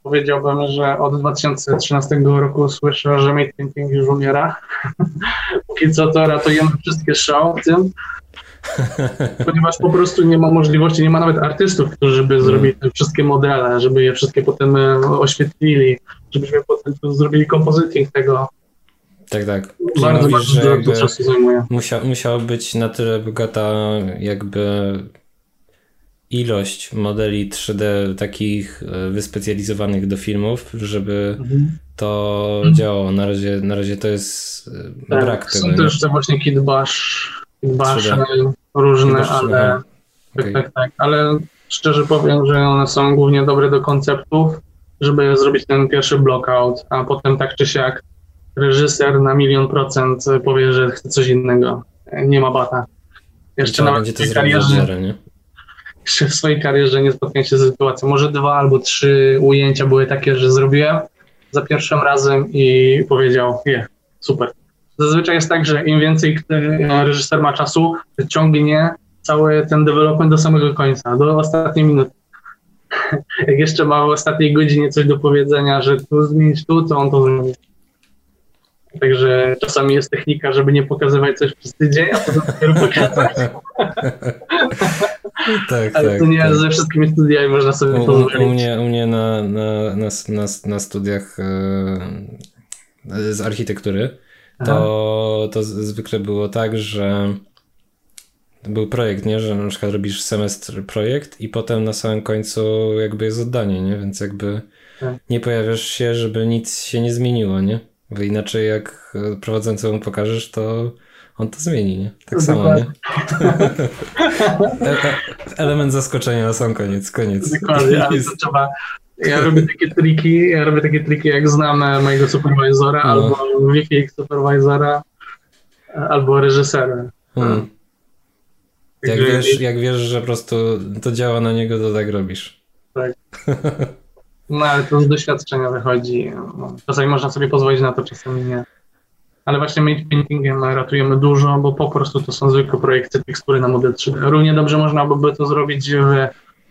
powiedziałbym, że od 2013 roku słyszę, że made painting już umiera. Póki co to ratujemy wszystkie show w tym, ponieważ po prostu nie ma możliwości, nie ma nawet artystów, którzy by zrobili te wszystkie modele, żeby je wszystkie potem e, oświetlili, żebyśmy potem zrobili kompozyting tego. Tak, tak. Czyli bardzo, mówisz, bardzo dużo czasu zajmuje. Musiał, musiała być na tyle bogata jakby ilość modeli 3D takich e, wyspecjalizowanych do filmów, żeby mhm. to mhm. działało. Na razie, na razie to jest e, tak, brak tego. Są też te właśnie kitbash, kitbash różne, Kitbash, ale tak, okay. tak, tak, ale szczerze powiem, że one są głównie dobre do konceptów, żeby zrobić ten pierwszy blockout, a potem tak czy siak reżyser na milion procent powie, że chce coś innego. Nie ma bata. Jeszcze nawet będzie to karierze, w swojej karierze nie spotkałem się z sytuacją. Może dwa albo trzy ujęcia były takie, że zrobiłem za pierwszym razem i powiedział, je, super. Zazwyczaj jest tak, że im więcej reżyser ma czasu, ciągnie cały ten development do samego końca, do ostatniej minuty. Jak jeszcze ma w ostatniej godzinie coś do powiedzenia, że tu zmienić tu, to on to zrobi. Także czasami jest technika, żeby nie pokazywać coś przez tydzień, a potem dopiero pokazać. tak, Ale tak, to nie tak. ze wszystkimi studiami można sobie u, pozwolić. U mnie, u mnie na, na, na, na, na studiach e, z architektury to, to zwykle było tak, że był projekt, nie? Że na przykład robisz semestr projekt i potem na samym końcu jakby jest oddanie, nie? Więc jakby tak. nie pojawiasz się, żeby nic się nie zmieniło, nie? Bo inaczej jak prowadzącemu pokażesz, to on to zmieni, nie? Tak samo, nie? E, e, element zaskoczenia na sam koniec, koniec. Dokładnie, ale to trzeba... Ja robię takie triki, ja robię takie triki, jak znam mojego supervisora, no. albo Wi-Fi supervisora, albo reżysera. Hmm. Jak wiesz, jak wiesz, że po prostu to działa na niego, to tak robisz. Tak. No ale to z doświadczenia wychodzi. No, czasami można sobie pozwolić na to, czasami nie. Ale właśnie made paintingiem ratujemy dużo, bo po prostu to są zwykłe projekty tekstury na model 3D. Równie dobrze można by to zrobić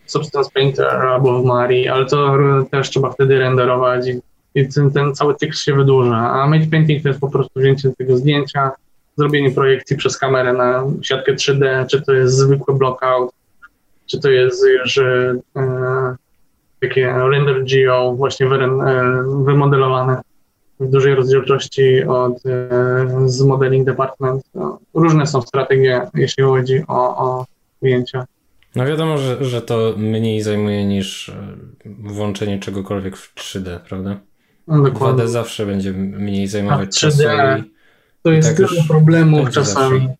w Substance Painter albo w Mari, ale to też trzeba wtedy renderować i, i ten, ten, cały tekst się wydłuża. A made painting to jest po prostu wzięcie tego zdjęcia, zrobienie projekcji przez kamerę na siatkę 3D, czy to jest zwykły blockout, czy to jest już e, takie render geo właśnie e, wymodelowane w dużej rozdzielczości od e, z modeling department. No, różne są strategie, jeśli chodzi o, o ujęcia. No wiadomo, że, że to mniej zajmuje niż e, włączenie czegokolwiek w 3D, prawda? No, 2D zawsze będzie mniej zajmować 3D, czasu. I, to jest tak tyle problemów czasami. Zawsze.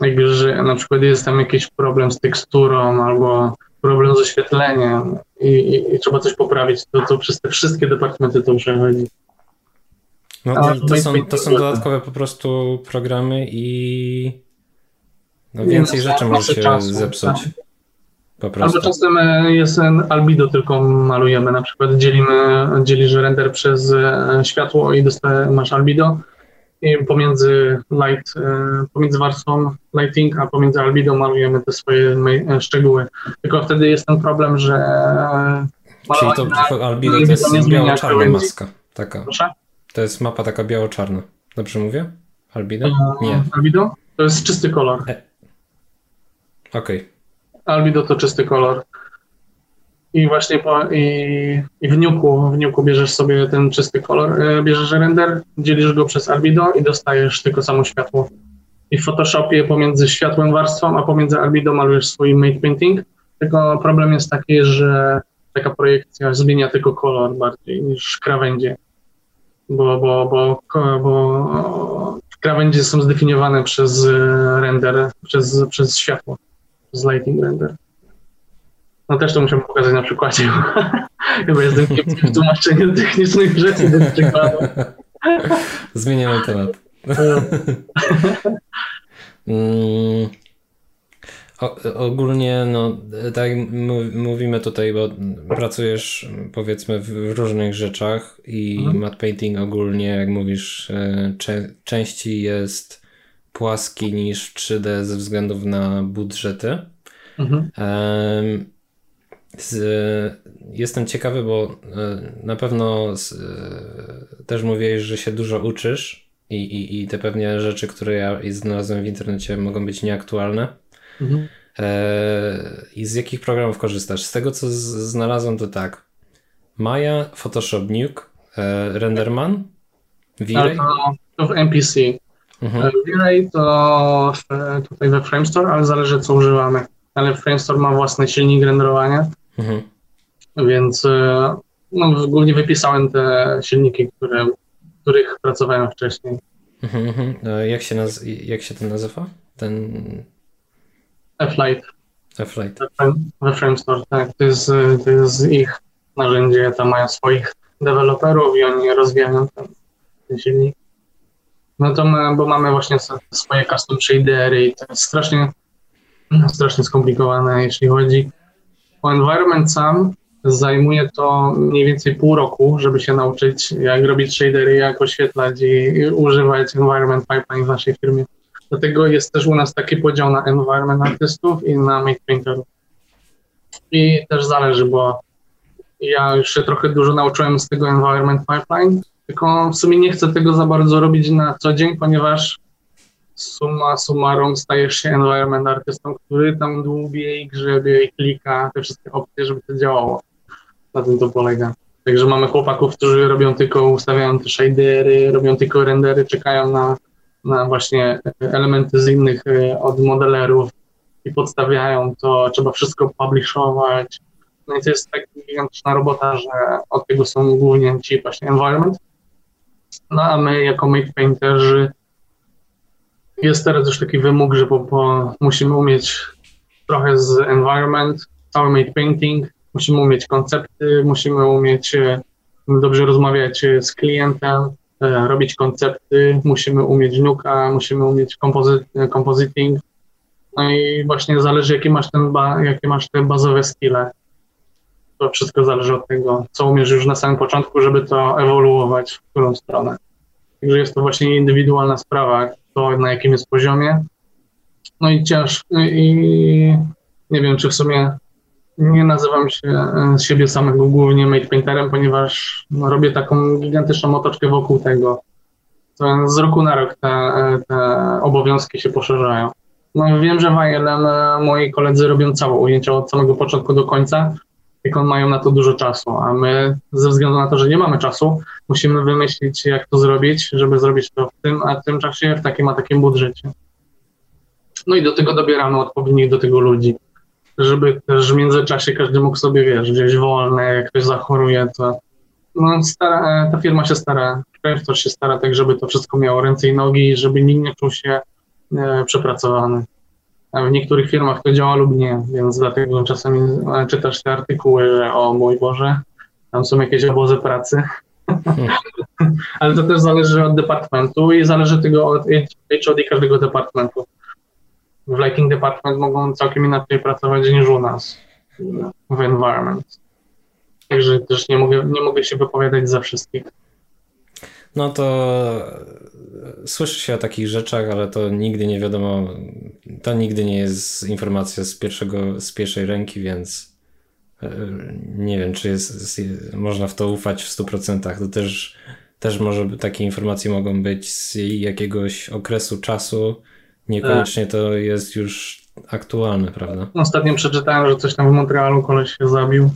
Jakby, że na przykład jest tam jakiś problem z teksturą albo problem z oświetleniem i, i, i trzeba coś poprawić, to, to przez te wszystkie departamenty to przechodzi. No to, to, są, to są dodatkowe po prostu programy i no więcej nie, rzeczy może się czasu, zepsuć. Tak. Po prostu. Albo czasem e, jest albedo tylko malujemy, na przykład dzielimy, dzielisz render przez e, światło i dostaje, masz albedo pomiędzy light, e, pomiędzy warstwą lighting, a pomiędzy albedo malujemy te swoje szczegóły. Tylko wtedy jest ten problem, że Czyli to albedo to jest biało-czarna maska. Taka. Proszę? To jest mapa taka biało-czarna. Dobrze mówię? Albedo? Nie. Albedo? To jest czysty kolor. E Okej. Okay. Albedo to czysty kolor. I właśnie po, i, i w Nuku, w Nuku bierzesz sobie ten czysty kolor, e, bierzesz render, dzielisz go przez albedo i dostajesz tylko samo światło. I w Photoshopie pomiędzy światłem warstwą, a pomiędzy albedo malujesz swój mate painting. Tylko problem jest taki, że taka projekcja zmienia tylko kolor bardziej niż krawędzie. Bo, bo, bo, bo krawędzie są zdefiniowane przez render, przez, przez światło z lighting render. No też to musiałem pokazać na przykładzie. Chyba jestem kiepski w tłumaczeniu technicznych rzeczy do przykładu. Zmieniamy temat. mm, o, ogólnie, no, tak jak mówimy tutaj, bo pracujesz powiedzmy w różnych rzeczach i mhm. matte painting ogólnie, jak mówisz, e, cze częściej jest płaski niż 3D ze względów na budżety. Mhm. Z, jestem ciekawy, bo e, na pewno z, e, też mówiłeś, że się dużo uczysz i, i, i te pewnie rzeczy, które ja znalazłem w internecie mogą być nieaktualne. Mhm. E, I z jakich programów korzystasz? Z tego, co z, znalazłem, to tak. Maya, Photoshop Nuke, e, Renderman, V-Ray? To, to w MPC. Mhm. V-Ray to tutaj we Framestore, ale zależy co używamy. Ale Framestore ma własny silnik renderowania, mhm. więc e, no, głównie wypisałem te silniki, które, których pracowałem wcześniej. Mhm, mhm. Jak, się naz- jak się to nazywa? Ten... F-Light. F-Light. We Framestore, tak. To jest, to jest ich narzędzie, tam mają swoich deweloperów i oni rozwijają ten, ten silnik. No to my, bo mamy właśnie swoje custom shadery i to jest strasznie strasznie skomplikowane, jeśli chodzi o environment sam. Zajmuje to mniej więcej pół roku, żeby się nauczyć, jak robić shadery, jak oświetlać i używać environment pipeline w naszej firmie. Dlatego jest też u nas taki podział na environment artystów i na make painterów. I też zależy, bo ja już się trochę dużo nauczyłem z tego environment pipeline, tylko w sumie nie chcę tego za bardzo robić na co dzień, ponieważ summa summarum stajesz się environment artystą, który tam dłubie grzebie i klika te wszystkie opcje, żeby to działało. Na tym to polega. Także mamy chłopaków, którzy robią tylko, ustawiają te shadery, robią tylko rendery, czekają na, na właśnie elementy z innych e, od modelerów i podstawiają to, trzeba wszystko publishować. No i to jest tak gigantyczna robota, że od tego są głównie ci właśnie environment. No a my jako make painterzy jest teraz już taki wymóg, że po, po, musimy umieć trochę z environment, cały made painting, musimy umieć koncepty, musimy umieć e, dobrze rozmawiać e, z klientem, e, robić koncepty, musimy umieć nuka, musimy umieć compositing. No i właśnie zależy, jakie masz, ten ba, jakie masz te bazowe skille. To wszystko zależy od tego, co umiesz już na samym początku, żeby to ewoluować w którą stronę. Także jest to właśnie indywidualna sprawa, to na jakim jest poziomie. No i ciężko, i nie wiem, czy w sumie nie nazywam się e, siebie samego głównie made painterem, ponieważ no, robię taką gigantyczną otoczkę wokół tego. To z roku na rok te, e, te obowiązki się poszerzają. No, wiem, że w ILM e, moi koledzy robią całe ujęcia od samego początku do końca, jak on mają na to dużo czasu, a my ze względu na to, że nie mamy czasu, musimy wymyślić, jak to zrobić, żeby zrobić to w tym, a w tym czasie w takim, a takim budżecie. No i do tego dobieramy odpowiednich do tego ludzi, żeby też w międzyczasie każdy mógł sobie, wiesz, gdzieś wolne, jak ktoś zachoruje, to no, stara, ta firma się stara, też się stara tak, żeby to wszystko miało ręce i nogi, żeby nikt nie czuł się e, przepracowany w niektórych firmach to działa lub nie, więc dlatego czasami e, czytasz te artykuły, że o mój Boże, tam są jakieś obozy pracy. Hmm. Ale to też zależy od departamentu i zależy tego od HOD każdego departamentu. W Lighting Department mogą całkiem inaczej pracować niż u nas w environment. Także też nie mogę, nie mogę się wypowiadać za wszystkich. No to słyszy się o takich rzeczach, ale to nigdy nie wiadomo, to nigdy nie jest informacja z, pierwszego, z pierwszej ręki, więc e, nie wiem, czy jest, jest można w to ufać w 100%. To też, też może takie informacje mogą być z jakiegoś okresu czasu, niekoniecznie to jest już aktualne, prawda? Ostatnio przeczytałem, że coś tam w Montrealu koleś się zabił.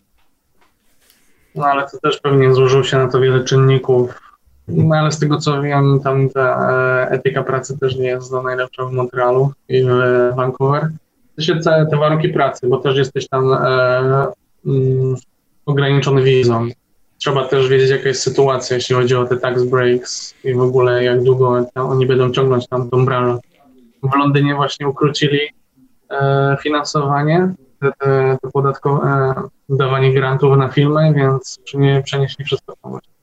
No ale to też pewnie złożyło się na to wiele czynników no ale z tego co wiem, tam ta e, etyka pracy też nie jest za najlepsza w Montrealu i w Vancouver. To się te, te warunki pracy, bo też jesteś tam e, mm, ograniczony wizą. Trzeba też wiedzieć, jaka jest sytuacja, jeśli chodzi o te tax breaks i w ogóle jak długo oni będą ciągnąć tam tą branżę. W Londynie właśnie ukrócili e, finansowanie, te, te, te podatkowe, e, dawanie grantów na filmy, więc przenieśli wszystko tam właśnie.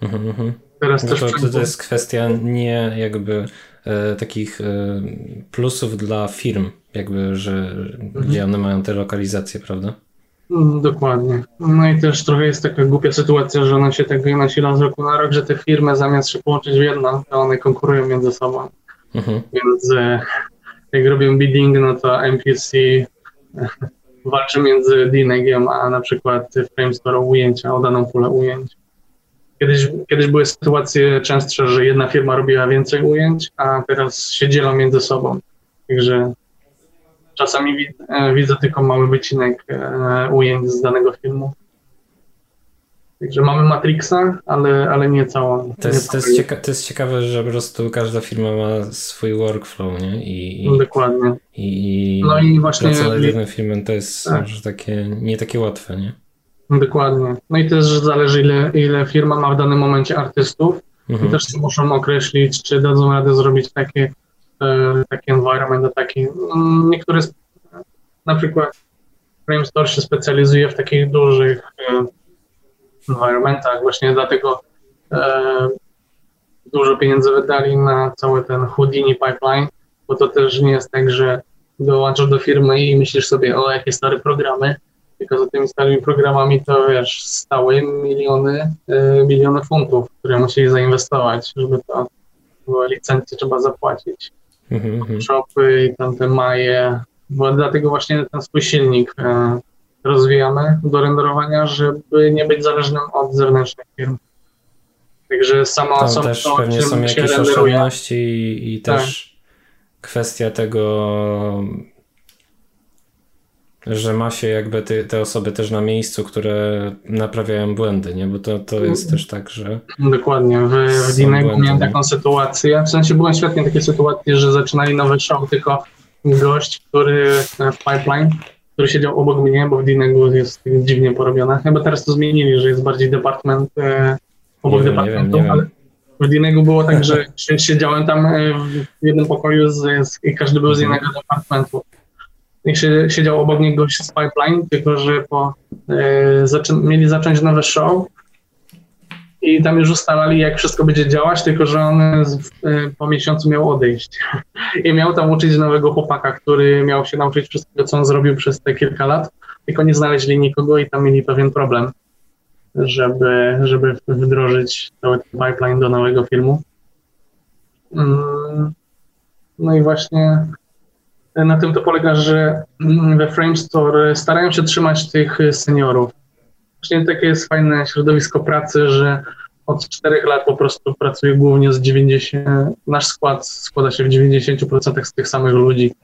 Mhm, mhm. Teraz no też to, to, jest kwestia nie jakby e, takich e, plusów dla firm, jakby, że mhm. gdzie one mają te lokalizacje, prawda? Mm, dokładnie. No i też trochę jest taka głupia sytuacja, że ona się tak nasila z roku na rok, że te firmy zamiast się połączyć w jedno, to one konkurują między sobą. Mhm. Więc e, jak robią bidding, no to MPC e, walczy między DNG a na przykład Framestore o ujęcia, o daną pulę ujęć. Kiedyś, kiedyś były sytuacje częstsze, że jedna firma robiła więcej ujęć, a teraz się dzielą między sobą. Także czasami e, widzę tylko mały wycinek e, ujęć z danego filmu. Także mamy Matrixa, ale, ale nie całą. To jest, to, jest cieka- to jest ciekawe, że po prostu każda firma ma swój workflow, nie? I, i Dokładnie. I, no i właśnie praca nad jednym filmem to jest tak. takie, nie takie łatwe, nie? Dokładnie. No i też zależy, ile, ile firma ma w danym momencie artystów. Mhm. I też muszą określić, czy dadzą radę zrobić takie, e, taki environment, taki. Mm, niektóre, na przykład Framestore się specjalizuje w takich dużych e, environmentach, właśnie dlatego e, dużo pieniędzy wydali na cały ten Houdini pipeline, bo to też nie jest tak, że dołączasz do firmy i myślisz sobie, o jakie stare programy, tylko za tymi starymi programami to wiesz, stały miliony, y, miliony funtów, które musieli zainwestować, żeby to były licencje trzeba zapłacić. Mhm, Shopy i tamte maje, bo dlatego właśnie ten swój silnik y, rozwijamy do renderowania, żeby nie być zależnym od zewnętrznych firm. Także sama Tam też to, pewnie są jakieś oszczędności i, i tak. też kwestia tego, że ma się jakby ty, te osoby też na miejscu, które naprawiają błędy, nie? Bo to, to jest też tak, że. Dokładnie. W, w Dinego miałem taką sytuację. W sensie byłem świetnie takie sytuacje, że zaczynali nowy show, tylko gość, który w pipeline, który siedział obok mnie, bo w Dinego jest dziwnie porobione. Chyba teraz to zmienili, że jest bardziej department e, obok nie departamentu, wiem, nie ale w Dinego było tak, że siedziałem tam e, w jednym pokoju z, z, i każdy był z mhm. innego departamentu siedział obok niego gość z Pipeline, tylko że po, e, zaczę, mieli zacząć nowe show i tam już ustalali, jak wszystko będzie działać, tylko że on z, e, po miesiącu miał odejść. I miał tam uczyć nowego chłopaka, który miał się nauczyć wszystkiego, co on zrobił przez te kilka lat, tylko nie znaleźli nikogo i tam mieli pewien problem, żeby, żeby wdrożyć cały ten pipeline do nowego filmu. Mm, no i właśnie na tym to polega, że we Frame Store starają się trzymać tych seniorów. Właśnie takie jest fajne środowisko pracy, że od czterech lat po prostu pracuję głównie z 90, nasz skład składa się w 90% z tych samych ludzi.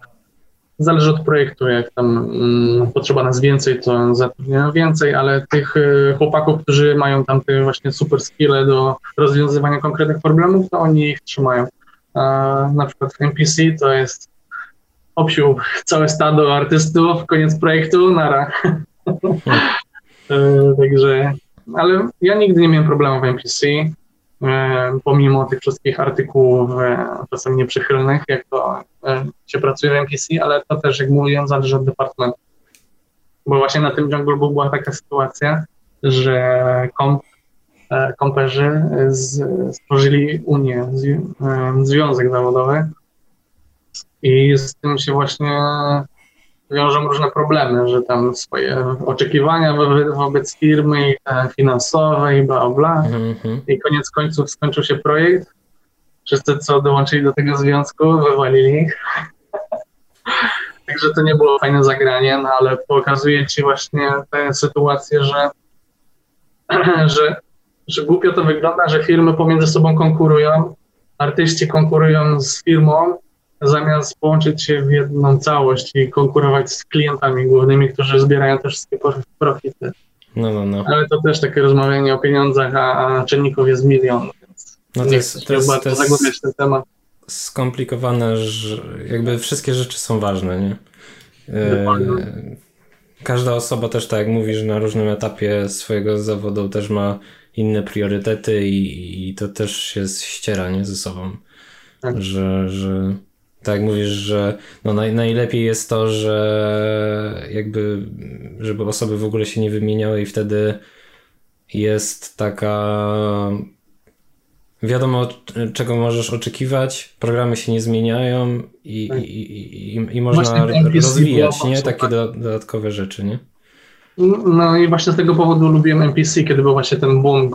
Zależy od projektu, jak tam mm, potrzeba nas więcej, to zatrudniają więcej, ale tych y, chłopaków, którzy mają tam te właśnie super skille do rozwiązywania konkretnych problemów, to oni ich trzymają. A na przykład NPC to jest obsił całe stado artystów, koniec projektu, nara. E, także, ale ja nigdy nie miałem problemu w MPC, e, pomimo tych wszystkich artykułów e, czasem nieprzychylnych, jak to się pracuje w MPC, ale to też, jak mówiłem, zależy od departamentu. Bo właśnie na tym Jungle Book była taka sytuacja, że komp, komperzy z, stworzyli Unię, z, związek zawodowy, i z tym się właśnie wiążą różne problemy, że tam swoje oczekiwania wobec firmy i finansowe i bla bla. Mm-hmm. I koniec końców skończył się projekt. Wszyscy, co dołączyli do tego związku, wywalili ich. Także to nie było fajne zagranie, no ale pokazuje ci właśnie tę sytuację, że, że, że głupio to wygląda, że firmy pomiędzy sobą konkurują, artyści konkurują z firmą, zamiast połączyć się w jedną całość i konkurować z klientami głównymi, którzy zbierają te wszystkie profity. No, no, no. Ale to też takie rozmawianie o pieniądzach, a, a czynników jest milion, więc no to jest, to jest, to jest zagłębiać ten temat. Skomplikowane, że jakby wszystkie rzeczy są ważne, nie? E, każda osoba też, tak jak mówisz, na różnym etapie swojego zawodu też ma inne priorytety i, i to też się ściera nie, ze sobą. Tak. Że, że tak mówisz, że no naj, najlepiej jest to, że jakby, żeby osoby w ogóle się nie wymieniały i wtedy jest taka wiadomo czego możesz oczekiwać, programy się nie zmieniają i, tak. i, i, i, można rozwijać, nie? Takie do, dodatkowe rzeczy, nie? No i właśnie z tego powodu lubiłem NPC, kiedy był właśnie ten boom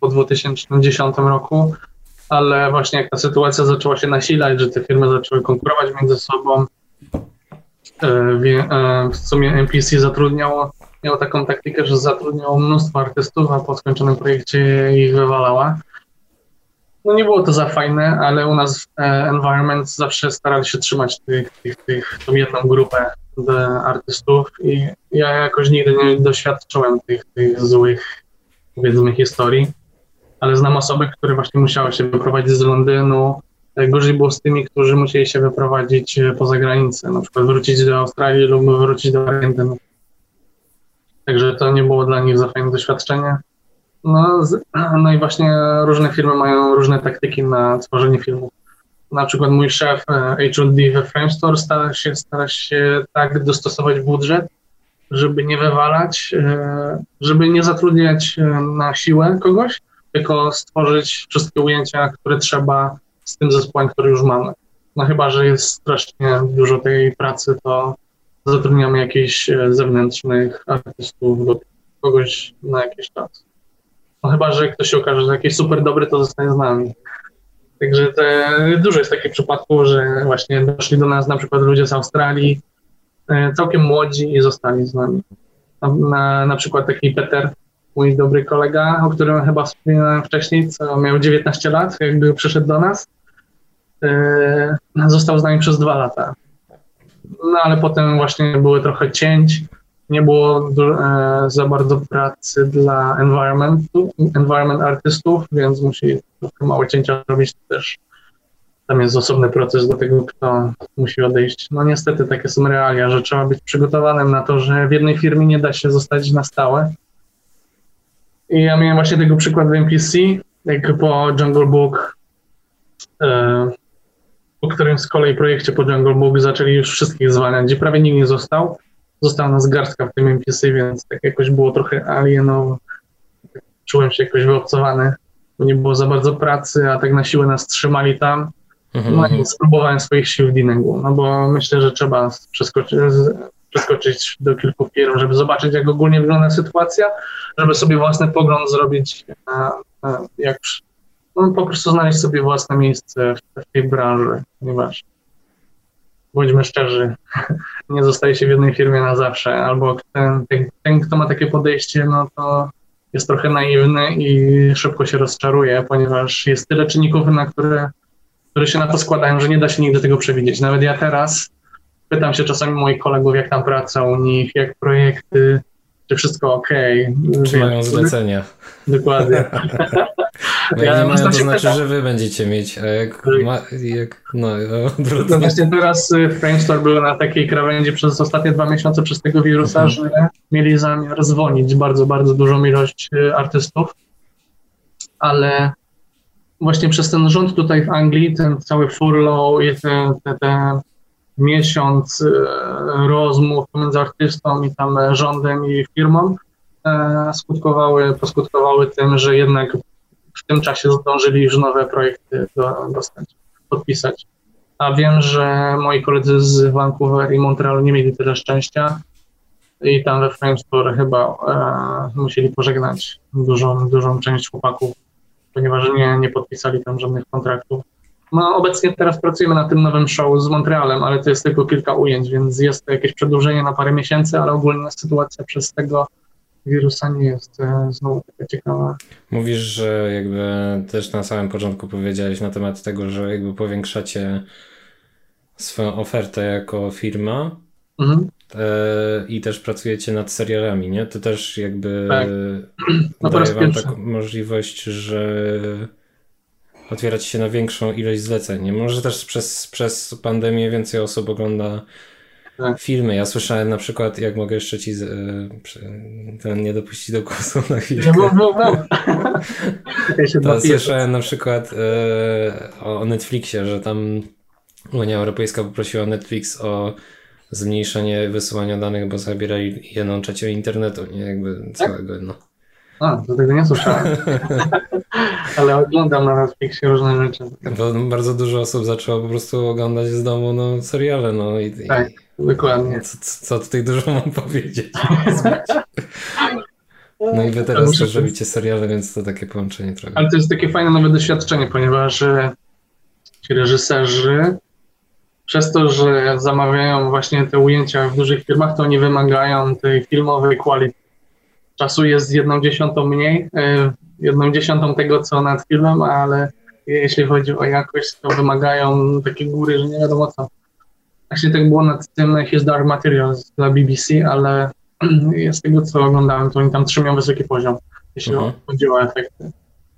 po 2010 roku, ale właśnie jak ta sytuacja zaczęła się nasilać, że te firmy zaczęły konkurować między sobą, e, e, w sumie NPC zatrudniało, miało taką taktykę, że zatrudniało mnóstwo artystów, a po skończonym projekcie ich wywalała. No nie było to za fajne, ale u nas w e, Environment zawsze starali się trzymać tych, tych, tych, tą jedną grupę artystów i ja jakoś nigdy nie doświadczyłem tych, tych złych, powiedzmy, historii ale znam osoby, które właśnie musiały się wyprowadzić z Londynu. E, gorzej było z tymi, którzy musieli się wyprowadzić e, poza granicę, na przykład wrócić do Australii lub wrócić do Argentyny. Także to nie było dla nich za fajne doświadczenie. No, no i właśnie różne firmy mają różne taktyki na tworzenie filmów. Na przykład mój szef HOD e, we Framestore stara się, stara się tak dostosować budżet, żeby nie wywalać, żeby nie zatrudniać na siłę kogoś, tylko stworzyć wszystkie ujęcia, które trzeba z tym zespołem, który już mamy. No chyba, że jest strasznie dużo tej pracy, to zatrudniamy jakichś e, zewnętrznych artystów do kogoś na jakiś czas. No chyba, że ktoś się okaże, że jakiś super dobry, to zostanie z nami. Także te, dużo jest takich przypadków, że właśnie doszli do nas na przykład ludzie z Australii, e, całkiem młodzi i zostali z nami. Na, na, na przykład taki Peter, mój dobry kolega, o którym chyba wspominałem wcześniej, co miał 19 lat, jakby przyszedł do nas. E, został z nami przez dwa lata. No ale potem właśnie były trochę cięć, nie było e, za bardzo pracy dla environmentu, environment artystów, więc musi trochę małe cięcia robić też. Tam jest osobny proces do tego, kto musi odejść. No niestety takie są realia, że trzeba być przygotowanym na to, że w jednej firmie nie da się zostać na stałe. I ja miałem właśnie tego przykład w NPC, jak po Jungle Book, e, po którym z kolei projekcie po Jungle Book zaczęli już wszystkich zwalniać, gdzie prawie nikt nie został została nas garstka w tym NPC, więc tak jakoś było trochę alienowo. Czułem się jakoś wyobcowany, bo nie było za bardzo pracy, a tak na siłę nas trzymali tam. Mhm, no i mhm. spróbowałem swoich sił w Diningu, no bo myślę, że trzeba przeskoczyć, przeskoczyć do kilku firm, żeby zobaczyć, jak ogólnie wygląda sytuacja, żeby sobie własny pogląd zrobić, jak no, po prostu znaleźć sobie własne miejsce w tej branży, ponieważ bądźmy szczerzy, nie zostaje się w jednej firmie na zawsze, albo ten, ten, ten, kto ma takie podejście, no to jest trochę naiwny i szybko się rozczaruje, ponieważ jest tyle czynników, na które, które się na to składają, że nie da się nigdy tego przewidzieć. Nawet ja teraz pytam się czasami moich kolegów, jak tam praca u nich, jak projekty, czy wszystko ok. Czy mają zlecenia. Dokładnie. No ja nie mają, to znaczy, że wy będziecie mieć, a jak, tak. ma, jak no, odwrotnie. No właśnie teraz y, Framestore był na takiej krawędzi przez ostatnie dwa miesiące przez tego wirusa, mhm. że mieli zamiar zwolnić bardzo, bardzo dużą ilość y, artystów, ale właśnie przez ten rząd tutaj w Anglii, ten cały furlough i ten, ten, ten miesiąc y, rozmów pomiędzy artystą i tam rządem i firmą skutkowały, poskutkowały tym, że jednak w tym czasie zdążyli już nowe projekty do, dostać, podpisać. A wiem, że moi koledzy z Vancouver i Montrealu nie mieli tyle szczęścia i tam we Framestore chyba e, musieli pożegnać dużą, dużą część chłopaków, ponieważ nie, nie podpisali tam żadnych kontraktów. No, obecnie teraz pracujemy na tym nowym show z Montrealem, ale to jest tylko kilka ujęć, więc jest to jakieś przedłużenie na parę miesięcy, ale ogólnie sytuacja przez tego wirusa nie jest e, znowu taka ciekawa. Mówisz, że jakby też na samym początku powiedziałeś na temat tego, że jakby powiększacie swoją ofertę jako firma mhm. e, i też pracujecie nad serialami, nie? To też jakby tak. no daje wam taką możliwość, że otwierać się na większą ilość zleceń. Nie? Może też przez, przez pandemię więcej osób ogląda tak. filmy. Ja słyszałem na przykład, jak mogę jeszcze ci z, y, ten nie dopuścić do głosu na chwilę. No. to słyszałem na przykład y, o Netflixie, że tam Unia Europejska poprosiła Netflix o zmniejszenie wysyłania danych, bo zabierali jedną trzecią internetu, nie jakby tak? całego. No. A, do tego nie słyszałem. Ale oglądam na Netflixie różne rzeczy. Bo bardzo dużo osób zaczęło po prostu oglądać z domu no, seriale. No, i, tak, i, dokładnie. Co, co tutaj dużo mam powiedzieć? No i wy teraz też robicie seriale, więc to takie połączenie trochę. Ale to jest takie fajne nowe doświadczenie, ponieważ e, ci reżyserzy przez to, że zamawiają właśnie te ujęcia w dużych filmach, to oni wymagają tej filmowej quality czasu jest jedną dziesiątą mniej, e, jedną dziesiątą tego, co nad filmem, ale jeśli chodzi o jakość, to wymagają takie góry, że nie wiadomo co. Właśnie tak było nad tym His Dark Materials dla BBC, ale z tego, co oglądałem, to oni tam trzymają wysoki poziom, jeśli uh-huh. chodzi o efekty.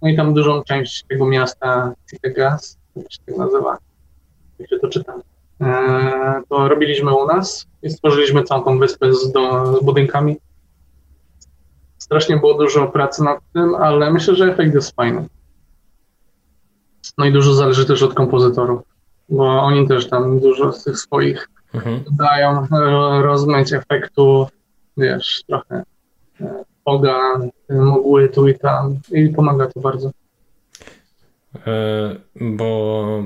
No i tam dużą część tego miasta, Gas, jak się tak nazywa, jak się to czytam, e, to robiliśmy u nas i stworzyliśmy całą tą wyspę z, do, z budynkami Strasznie było dużo pracy nad tym, ale myślę, że efekt jest fajny. No i dużo zależy też od kompozytorów, bo oni też tam dużo z tych swoich mhm. dają rozmyć efektów, wiesz, trochę poga, e, mgły tu i tam i pomaga to bardzo. E, bo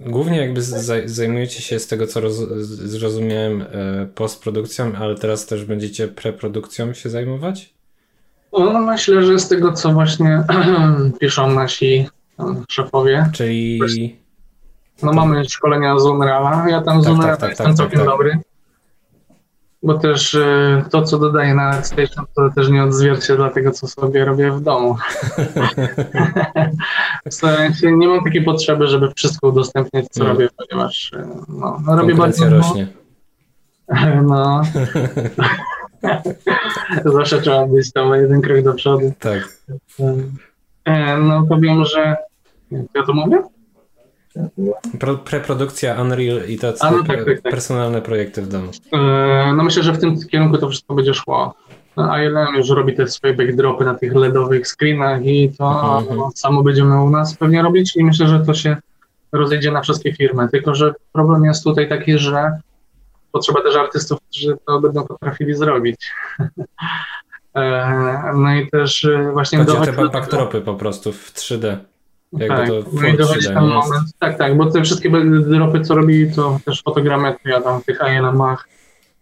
głównie jakby zajmujecie się z tego, co roz, zrozumiałem, e, postprodukcją, ale teraz też będziecie preprodukcją się zajmować? No, myślę, że z tego, co właśnie piszą nasi szefowie. Czyli. No, mamy szkolenia z Unreala. Ja tam z tak, Unreala tak, tak, jestem tak, całkiem tak. dobry. Bo też e, to, co dodaję na Station, to też nie odzwierciedla tego, co sobie robię w domu. w sensie nie mam takiej potrzeby, żeby wszystko udostępniać, co mm. robię, ponieważ e, no, no robię bardzo... rośnie. No. Zawsze trzeba być tam jeden krok do przodu. Tak. E, no powiem, że. Ja to mówię? Pro, preprodukcja Unreal i te no, tak, tak, tak. personalne projekty w domu. E, no myślę, że w tym kierunku to wszystko będzie szło. No, ILM już robi te swoje backdropy na tych LEDowych screenach i to mhm. samo będziemy u nas pewnie robić i myślę, że to się rozejdzie na wszystkie firmy. Tylko, że problem jest tutaj taki, że potrzeba też artystów, którzy to będą potrafili zrobić. E, no i też e, właśnie... Chodzi o te backdropy po prostu w 3D. Jakby tak, to no i dochodzi ten moment. Tak, tak, bo te wszystkie dropy, co robi, to też fotogrametria tam w tych ILM-ach.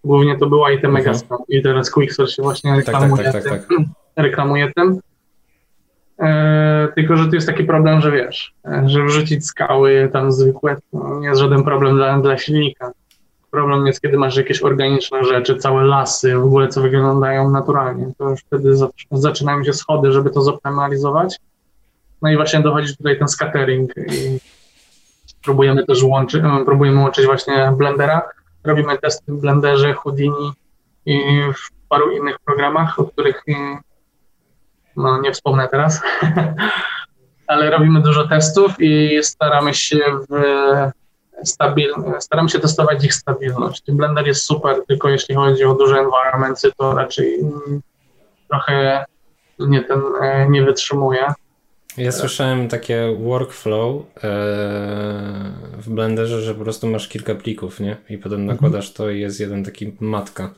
Głównie to była i te mhm. Megascan. I teraz Quicksource się właśnie reklamuje, tak, tak, tak, tak, tym, reklamuje tym. E, tylko, że tu jest taki problem, że wiesz, że wrzucić skały tam zwykłe to nie jest żaden problem dla, dla silnika. Problem jest, kiedy masz jakieś organiczne rzeczy, całe lasy, w ogóle co wyglądają naturalnie. To już wtedy zaczynają się schody, żeby to zoptymalizować. No i właśnie dochodzi tutaj ten scattering i próbujemy też łączyć, próbujemy łączyć właśnie Blendera. Robimy testy w Blenderze, Houdini i w paru innych programach, o których no, nie wspomnę teraz. Ale robimy dużo testów i staramy się w stabil, staram się testować ich stabilność. Blender jest super, tylko jeśli chodzi o duże environmenty, to raczej trochę nie, ten, e, nie wytrzymuje. Ja słyszałem takie workflow e, w Blenderze, że po prostu masz kilka plików, nie? I potem mhm. nakładasz to i jest jeden taki matka,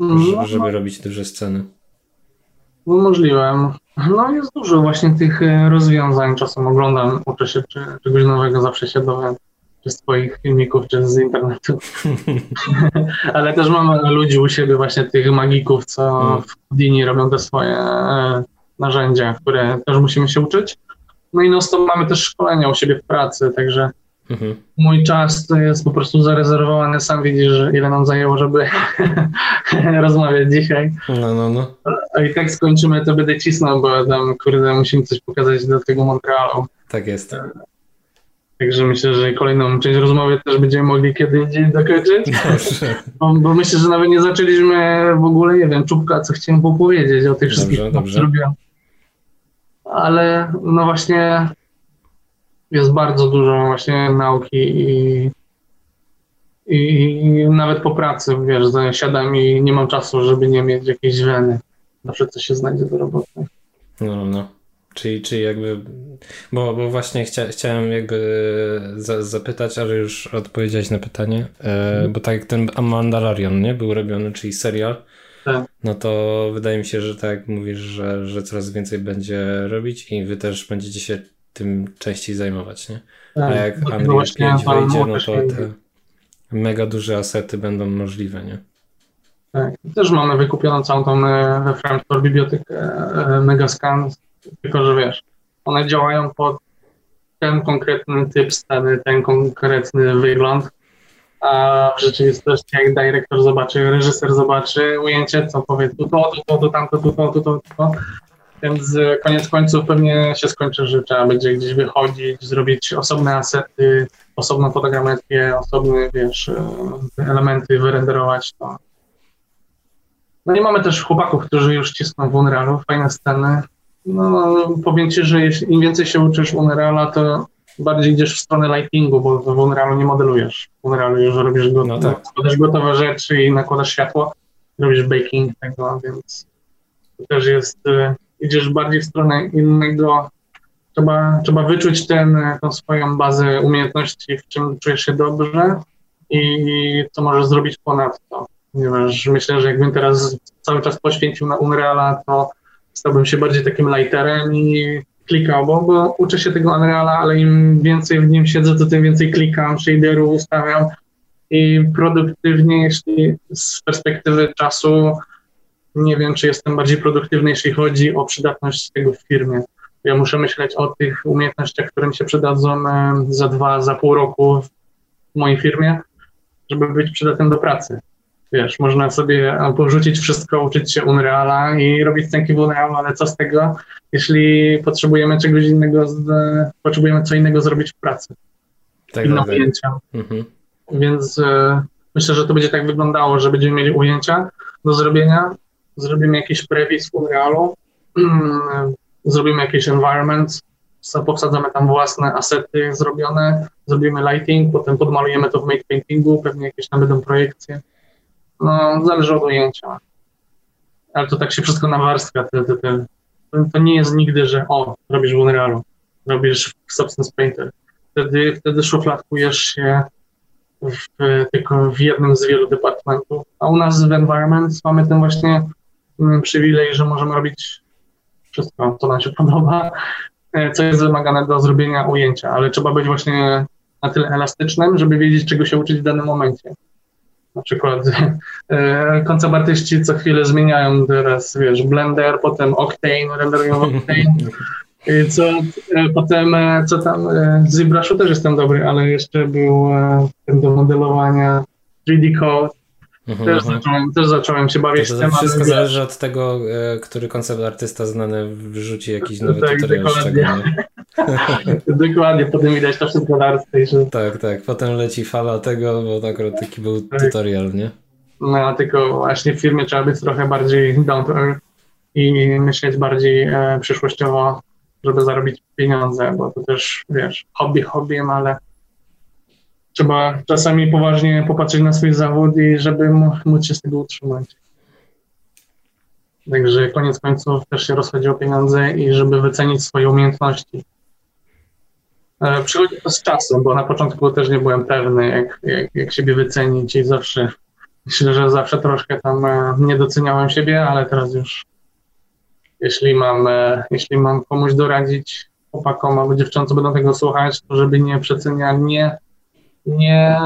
mhm. żeby robić duże sceny. No możliwe. No jest dużo właśnie tych e, rozwiązań. Czasem oglądam, uczę się czy, czegoś nowego, zawsze się dowiem czy z twoich filmików, czy z internetu. Ale też mamy ludzi u siebie, właśnie tych magików, co hmm. w Houdini robią te swoje e, narzędzia, które też musimy się uczyć. No i no to mamy też szkolenia u siebie w pracy, także mhm. mój czas to jest po prostu zarezerwowany. Sam widzisz, ile nam zajęło, żeby rozmawiać dzisiaj. No, no, no. A i tak skończymy, to będę cisnął, bo tam, kurde, musimy coś pokazać do tego Montrealu. Tak jest. Także myślę, że kolejną część rozmowy też będziemy mogli kiedy indziej dokończyć. Bo, bo, myślę, że nawet nie zaczęliśmy w ogóle, nie wiem, czubka, co chciałem powiedzieć o tych wszystkich, co zrobiłem. Ale no właśnie jest bardzo dużo właśnie nauki i, i, nawet po pracy, wiesz, siadam i nie mam czasu, żeby nie mieć jakiejś weny. Zawsze coś się znajdzie do roboty. No, no. Czyli, czyli jakby, bo, bo właśnie chcia, chciałem jakby za, zapytać, ale już odpowiedziałeś na pytanie, e, bo tak jak ten Mandalorian, nie, był robiony, czyli serial, tak. no to wydaje mi się, że tak jak mówisz, że, że coraz więcej będzie robić i wy też będziecie się tym częściej zajmować, nie? Tak. A jak no, Unreal 5 wejdzie, no to te mega duże asety będą możliwe, nie? Tak. Też mamy wykupioną całą tą e, we Frankfurt bibliotekę e, Megascan tylko, że wiesz, one działają pod ten konkretny typ sceny, ten konkretny wygląd, a w rzeczywistości jak dyrektor zobaczy, reżyser zobaczy ujęcie, co powie tu to, tu to, tu tamto, tu to, tu to, tu to. Więc koniec końców pewnie się skończy, że trzeba będzie gdzieś wychodzić, zrobić osobne asety, osobną fotogrametrię, osobne, wiesz, elementy wyrenderować to. No i mamy też chłopaków, którzy już cisną w Unrealu, fajne sceny, no, powiem Ci, że im więcej się uczysz Unreala, to bardziej idziesz w stronę lightingu, bo w Unrealu nie modelujesz. W Unrealu już robisz go, no tak. gotowe rzeczy i nakładasz światło, robisz baking tego, więc to też jest, y, idziesz bardziej w stronę innego, trzeba, trzeba wyczuć ten, tą swoją bazę umiejętności, w czym czujesz się dobrze i co możesz zrobić ponadto. Ponieważ myślę, że jakbym teraz cały czas poświęcił na Unreala, to stałbym się bardziej takim lighterem i klikał, bo, bo uczę się tego Unreala, ale im więcej w nim siedzę, to tym więcej klikam, shaderów ustawiam i produktywnie, jeśli z perspektywy czasu nie wiem, czy jestem bardziej produktywny, jeśli chodzi o przydatność tego w firmie. Ja muszę myśleć o tych umiejętnościach, które mi się przydadzą za dwa, za pół roku w mojej firmie, żeby być przydatnym do pracy. Wiesz, można sobie porzucić wszystko, uczyć się Unreala i robić scenki w Unrealu, ale co z tego, jeśli potrzebujemy czegoś innego, z, potrzebujemy co innego zrobić w pracy. Tak, Inne tak, ujęcia. Mhm. Więc e, myślę, że to będzie tak wyglądało, że będziemy mieli ujęcia do zrobienia, zrobimy jakiś previs w Unrealu, zrobimy jakiś environment, powsadzamy tam własne asety zrobione, zrobimy lighting, potem podmalujemy to w make paintingu, pewnie jakieś tam będą projekcje. No, zależy od ujęcia. Ale to tak się wszystko nawarstwia. Te, te, te. To nie jest nigdy, że o, robisz Unrealu, robisz Substance Painter. Wtedy, wtedy szufladkujesz się w, tylko w jednym z wielu departamentów. A u nas w Environment mamy ten właśnie mm, przywilej, że możemy robić wszystko, co nam się podoba, co jest wymagane do zrobienia ujęcia, ale trzeba być właśnie na tyle elastycznym, żeby wiedzieć, czego się uczyć w danym momencie. Na przykład e, koncertartyści co chwilę zmieniają teraz, wiesz, Blender, potem Octane, renderują Octane. I co, e, potem, e, co tam, z ZBrushu też jestem dobry, ale jeszcze był ten do modelowania 3D Code. Mhm, Też, mhm. zacząłem, też zacząłem się bawić To, to tym, wszystko ale zależy od tego, który koncept artysta znany wrzuci jakiś nowy Tak, tutorial czego. dokładnie. Nie? dokładnie, potem widać to wszystko na że Tak, tak. Potem leci fala tego, bo akurat taki był Tak. tutorial, nie? No, tylko właśnie w firmie trzeba być trochę bardziej down to earth i myśleć bardziej e, przyszłościowo, żeby zarobić pieniądze, bo to też, wiesz, hobby hobbyem, ale trzeba czasami poważnie popatrzeć na swój zawód i żeby móc się z tego utrzymać. Także koniec końców też się rozchodzi o pieniądze i żeby wycenić swoje umiejętności. E, Przychodzi to z czasem, bo na początku też nie byłem pewny, jak, jak, jak siebie wycenić i zawsze Myślę, że zawsze troszkę tam e, nie doceniałem siebie, ale teraz już jeśli mam, e, jeśli mam komuś doradzić chłopakom albo dziewczynom, co będą tego słuchać, to żeby nie przeceniali, nie, nie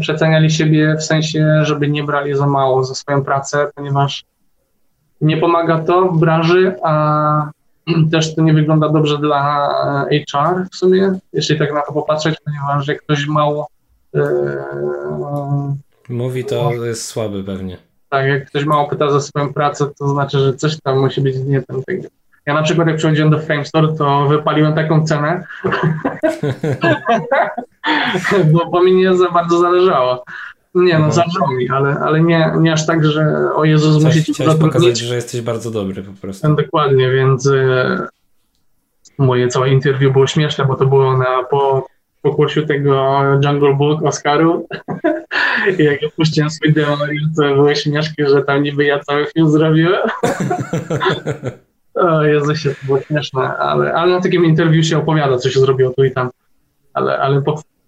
przeceniali siebie w sensie, żeby nie brali za mało za swoją pracę, ponieważ nie pomaga to w branży, a też to nie wygląda dobrze dla e, HR w sumie, jeśli tak na to popatrzeć, ponieważ jak ktoś mało e, Mówi to jest słaby pewnie. tak, jak ktoś mało pyta za swoją pracę, to znaczy, że coś tam musi być nie tam tego. Ja na przykład jak przychodziłem do Frame Store, to wypaliłem taką cenę, bo, bo mi nie za bardzo zależało. Nie, no zależało mi, ale, ale nie, nie aż tak, że o Jezus, musicie chciałeś pokazać, zatrudnić. że jesteś bardzo dobry po prostu. Dokładnie, więc e, moje całe interview było śmieszne, bo to było na, po pokłosiu tego Jungle Book Oscaru i jak ja puściłem swój demo, to były śmieszki, że tam niby ja cały film zrobiłem. O Jezusie, to było śmieszne, ale, ale na takim interwiu się opowiada, co się zrobiło tu i tam, ale, ale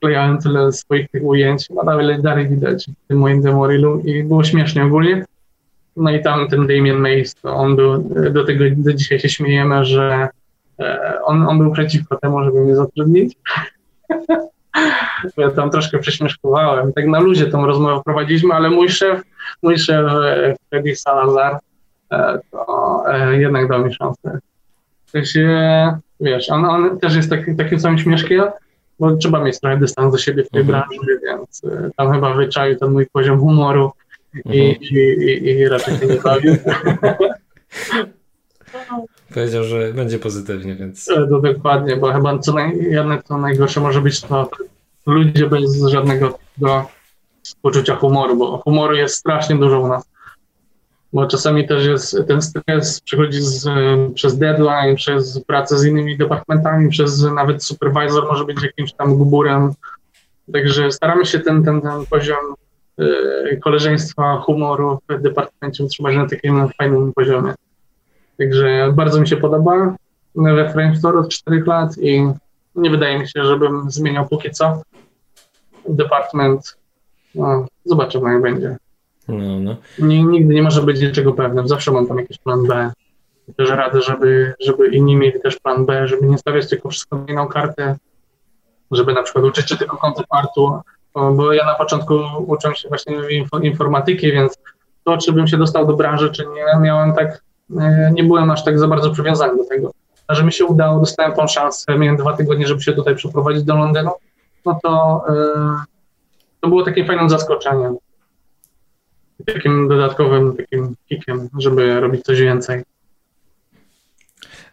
poklejałem tyle swoich tych ujęć, no dalej, dalej widać w tym moim demo reelu i było śmiesznie ogólnie. No i tam ten Damien Mace, to on był, do tego do dzisiaj się śmiejemy, że e, on, on był przeciwko temu, żeby mnie zatrudnić. Ja tam troszkę prześmieszkowałem. Tak na luzie tą rozmowę prowadziliśmy, ale mój szef, mój szef e, Freddy Salazar, e, to jednak dał mi szansę. W sensie, wiesz, on, on też jest taki, takim samym śmieszkiem, bo trzeba mieć trochę dystans do siebie w tej Mhm. branży, więc e, tam chyba wyczaił ten mój poziom humoru i, Mhm. i, i, i raczej się nie bawił. Powiedział, że będzie pozytywnie, więc E, To dokładnie, bo chyba co naj, jedne co najgorsze może być to ludzie bez żadnego poczucia humoru, bo humoru jest strasznie dużo u nas. Bo czasami też jest ten stres przychodzi z, przez deadline, przez pracę z innymi departamentami, przez nawet supervisor może być jakimś tam guburem. Także staramy się ten, ten, ten poziom e, koleżeństwa, humoru w departamencie utrzymać na takim fajnym poziomie. Także bardzo mi się podoba we Frame Store od 4 lat i nie wydaje mi się, żebym zmieniał póki co department. No, zobaczymy jak będzie. No, no. Nie, nigdy nie może być niczego pewnym, zawsze mam tam jakiś plan B. też radzę, żeby, żeby inni mieli też plan B, żeby nie stawiać tylko wszystko na jedną kartę, żeby na przykład uczyć się tylko konceptu, bo ja na początku uczyłem się właśnie informatyki, więc to, czy bym się dostał do branży, czy nie, miałem tak, e, nie byłem aż tak za bardzo przywiązany do tego. A że mi się udało, dostałem tą szansę, miałem dwa tygodnie, żeby się tutaj przeprowadzić do Londynu, no to, e, to było takim fajnym zaskoczeniem. Takim dodatkowym takim kikiem, żeby robić coś więcej.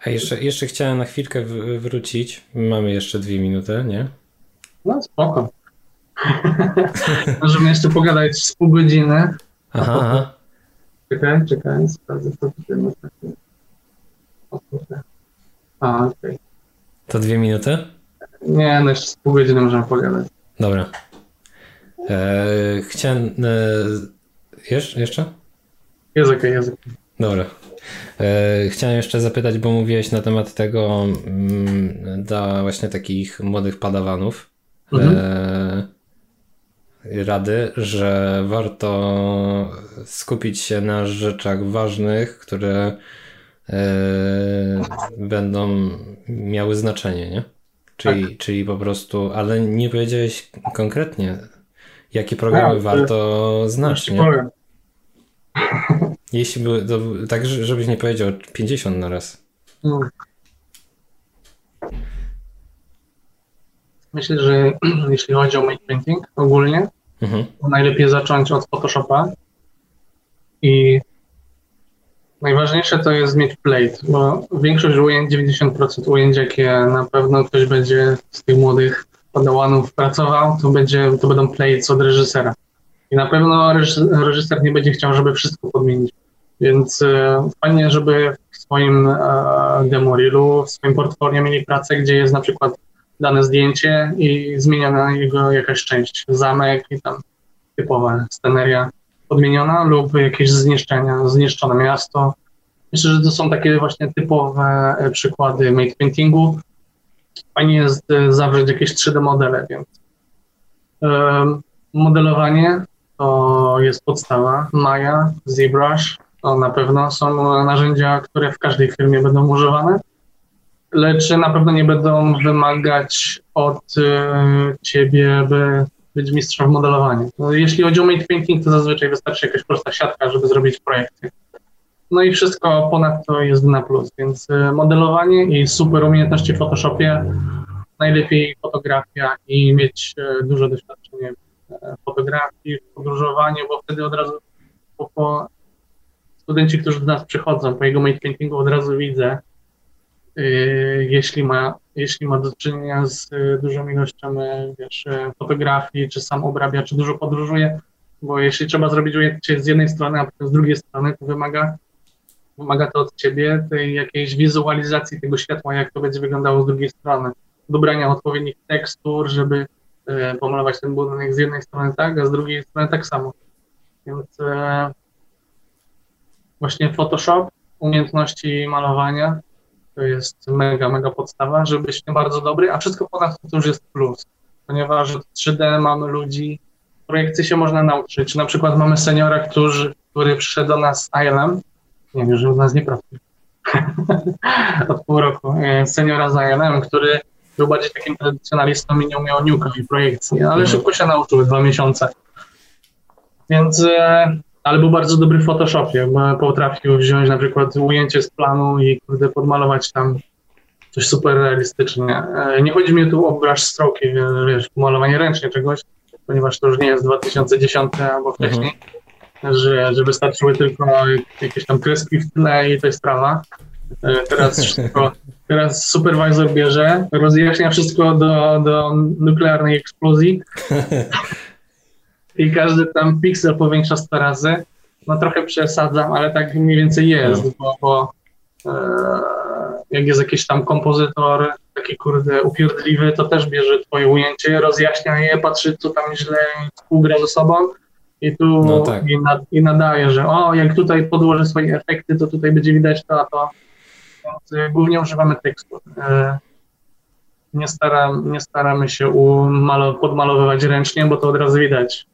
A jeszcze, jeszcze chciałem na chwilkę wrócić. Mamy jeszcze dwie minuty, nie? No spoko. Możemy jeszcze pogadać z pół godziny. Aha, aha. Czekaj, czekaj, sprawdzę co tutaj masz takie. O kurde. A, okej. Okay. To dwie minuty? Nie, no jeszcze z pół godziny możemy pogadać. Dobra. Eee, chciałem... E, jeszcze? Jeszcze? Jest okej, okay, jest okej. Okay. Dobra. E, chciałem jeszcze zapytać, bo mówiłeś na temat tego mm, dla właśnie takich młodych padawanów. Mhm. E, rady, że warto skupić się na rzeczach ważnych, które e, będą miały znaczenie, nie? Czyli, tak. czyli po prostu, ale nie powiedziałeś konkretnie, jakie programy ja, warto znać, nie? Powiem. Jeśli by, to, tak, żebyś nie powiedział 50 na raz. No. Myślę, że jeśli chodzi o make painting ogólnie, mhm. to najlepiej zacząć od Photoshopa i najważniejsze to jest mieć plate, bo większość ujęć, 90% ujęć, jakie na pewno ktoś będzie z tych młodych padałanów pracował, to, będzie, to będą plates od reżysera. I na pewno reżyser nie będzie chciał, żeby wszystko podmienić. Więc e, fajnie, żeby w swoim e, demo reelu, w swoim portfolio mieli pracę, gdzie jest na przykład dane zdjęcie i zmieniona jego jakaś część, zamek i tam typowa sceneria podmieniona lub jakieś zniszczenia, zniszczone miasto. Myślę, że to są takie właśnie typowe e, przykłady made paintingu. Fajnie jest zawrzeć jakieś 3D modele, więc modelowanie to jest podstawa. Maya, ZBrush, to na pewno są narzędzia, które w każdej firmie będą używane, lecz na pewno nie będą wymagać od y, ciebie, by być mistrzem w modelowaniu. No, jeśli chodzi o made painting, to zazwyczaj wystarczy jakaś prosta siatka, żeby zrobić projekty. No i wszystko ponadto jest na plus, więc y, modelowanie i super umiejętności w Photoshopie, najlepiej fotografia i mieć y, duże doświadczenie w fotografii, w podróżowaniu, bo wtedy od razu po, po studenci, którzy do nas przychodzą po jego made paintingu, od razu widzę, jeśli, ma, jeśli ma do czynienia z dużą ilością wiesz, fotografii, czy sam obrabia, czy dużo podróżuje, bo jeśli trzeba zrobić ujęcie z jednej strony, a potem z drugiej strony, to wymaga, wymaga to od ciebie tej jakiejś wizualizacji tego światła, jak to będzie wyglądało z drugiej strony, dobrania odpowiednich tekstur, żeby yy, pomalować ten budynek z jednej strony tak, a z drugiej strony tak samo. Więc yy, właśnie Photoshop, umiejętności malowania, to jest mega, mega podstawa, żeby być bardzo dobry, a wszystko ponad to już jest plus, ponieważ w 3D mamy ludzi, projekcji się można nauczyć. Na przykład mamy seniora, który, który przyszedł do nas z ILM, nie wiem, że u nas nie pracuje, od pół roku, e, seniora z ILM, który był bardziej takim tradycjonalistą i nie umiał niuka i projekcji, ale mhm. szybko się nauczył, dwa miesiące. Więc e, ale był bardzo dobry w Photoshopie, bo potrafił wziąć na przykład ujęcie z planu i kurde podmalować tam coś super realistycznie. E, nie chodzi mi tu o brush stroke, wiesz, malowanie ręcznie czegoś, ponieważ to już nie jest 2010 albo wcześniej, mhm. Że, że wystarczyły tylko jakieś tam kreski w tle i to jest sprawa. E, teraz wszystko, teraz supervisor bierze, rozjaśnia wszystko do, do nuklearnej eksplozji i każdy tam piksel powiększa 100 razy. No trochę przesadzam, ale tak mniej więcej jest, no. bo, bo e, jak jest jakiś tam kompozytor taki kurde upierdliwy, to też bierze twoje ujęcie, rozjaśnia je, patrzy co tam źle współgra ze sobą i tu no tak. i, nad, i, nadaje, że o, jak tutaj podłożę swoje efekty, to tutaj będzie widać to, a to. Więc e, głównie używamy tekstu. E, nie, staram, nie staramy się umalo, podmalowywać ręcznie, bo to od razu widać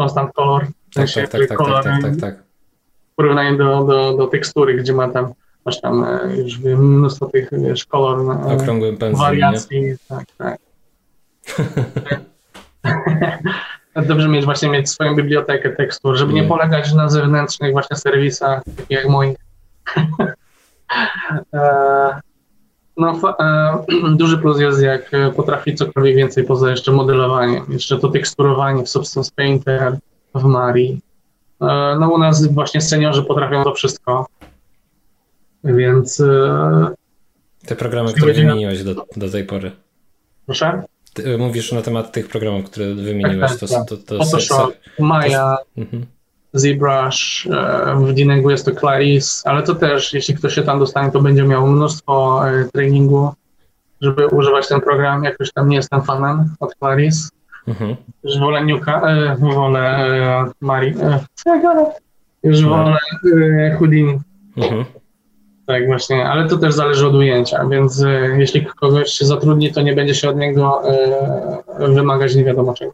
constant color. W tak, tak, tak, tak, tak, tak, tak, W porównaniu do, do, do tekstury, gdzie ma tam masz tam e, już mnóstwo tych wiesz, kolor, e, Okrągłym pędzlem, wariacji, nie? tak, tak. Dobrze mieć właśnie mieć swoją bibliotekę tekstur, żeby nie polegać na zewnętrznych właśnie serwisach, takich jak mój. E, no, duży plus jest, jak potrafi cokolwiek więcej poza jeszcze modelowaniem. Jeszcze to teksturowanie w Substance Painter, w Mari. No u nas właśnie seniorzy potrafią to wszystko. Więc. E, Te programy, które wymieniłeś do, do tej pory. Proszę? Ty e, mówisz na temat tych programów, które wymieniłeś. Tak, tak, to, tak. to, to, Photoshop, Maya, mhm. ZBrush, e, w Dinego jest to Claris, ale to też, jeśli ktoś się tam dostanie, to będzie miał mnóstwo treningu, żeby używać ten program. Jakoś tam nie jestem fanem od Claris. Mhm. Już wolę Nuka, e, wolę e, Mari. E? Już no. wolę e, Houdini. Mhm. Tak, właśnie, ale to też zależy od ujęcia, więc e, jeśli kogoś się zatrudni, to nie będzie się od niego e, wymagać nie wiadomo czego.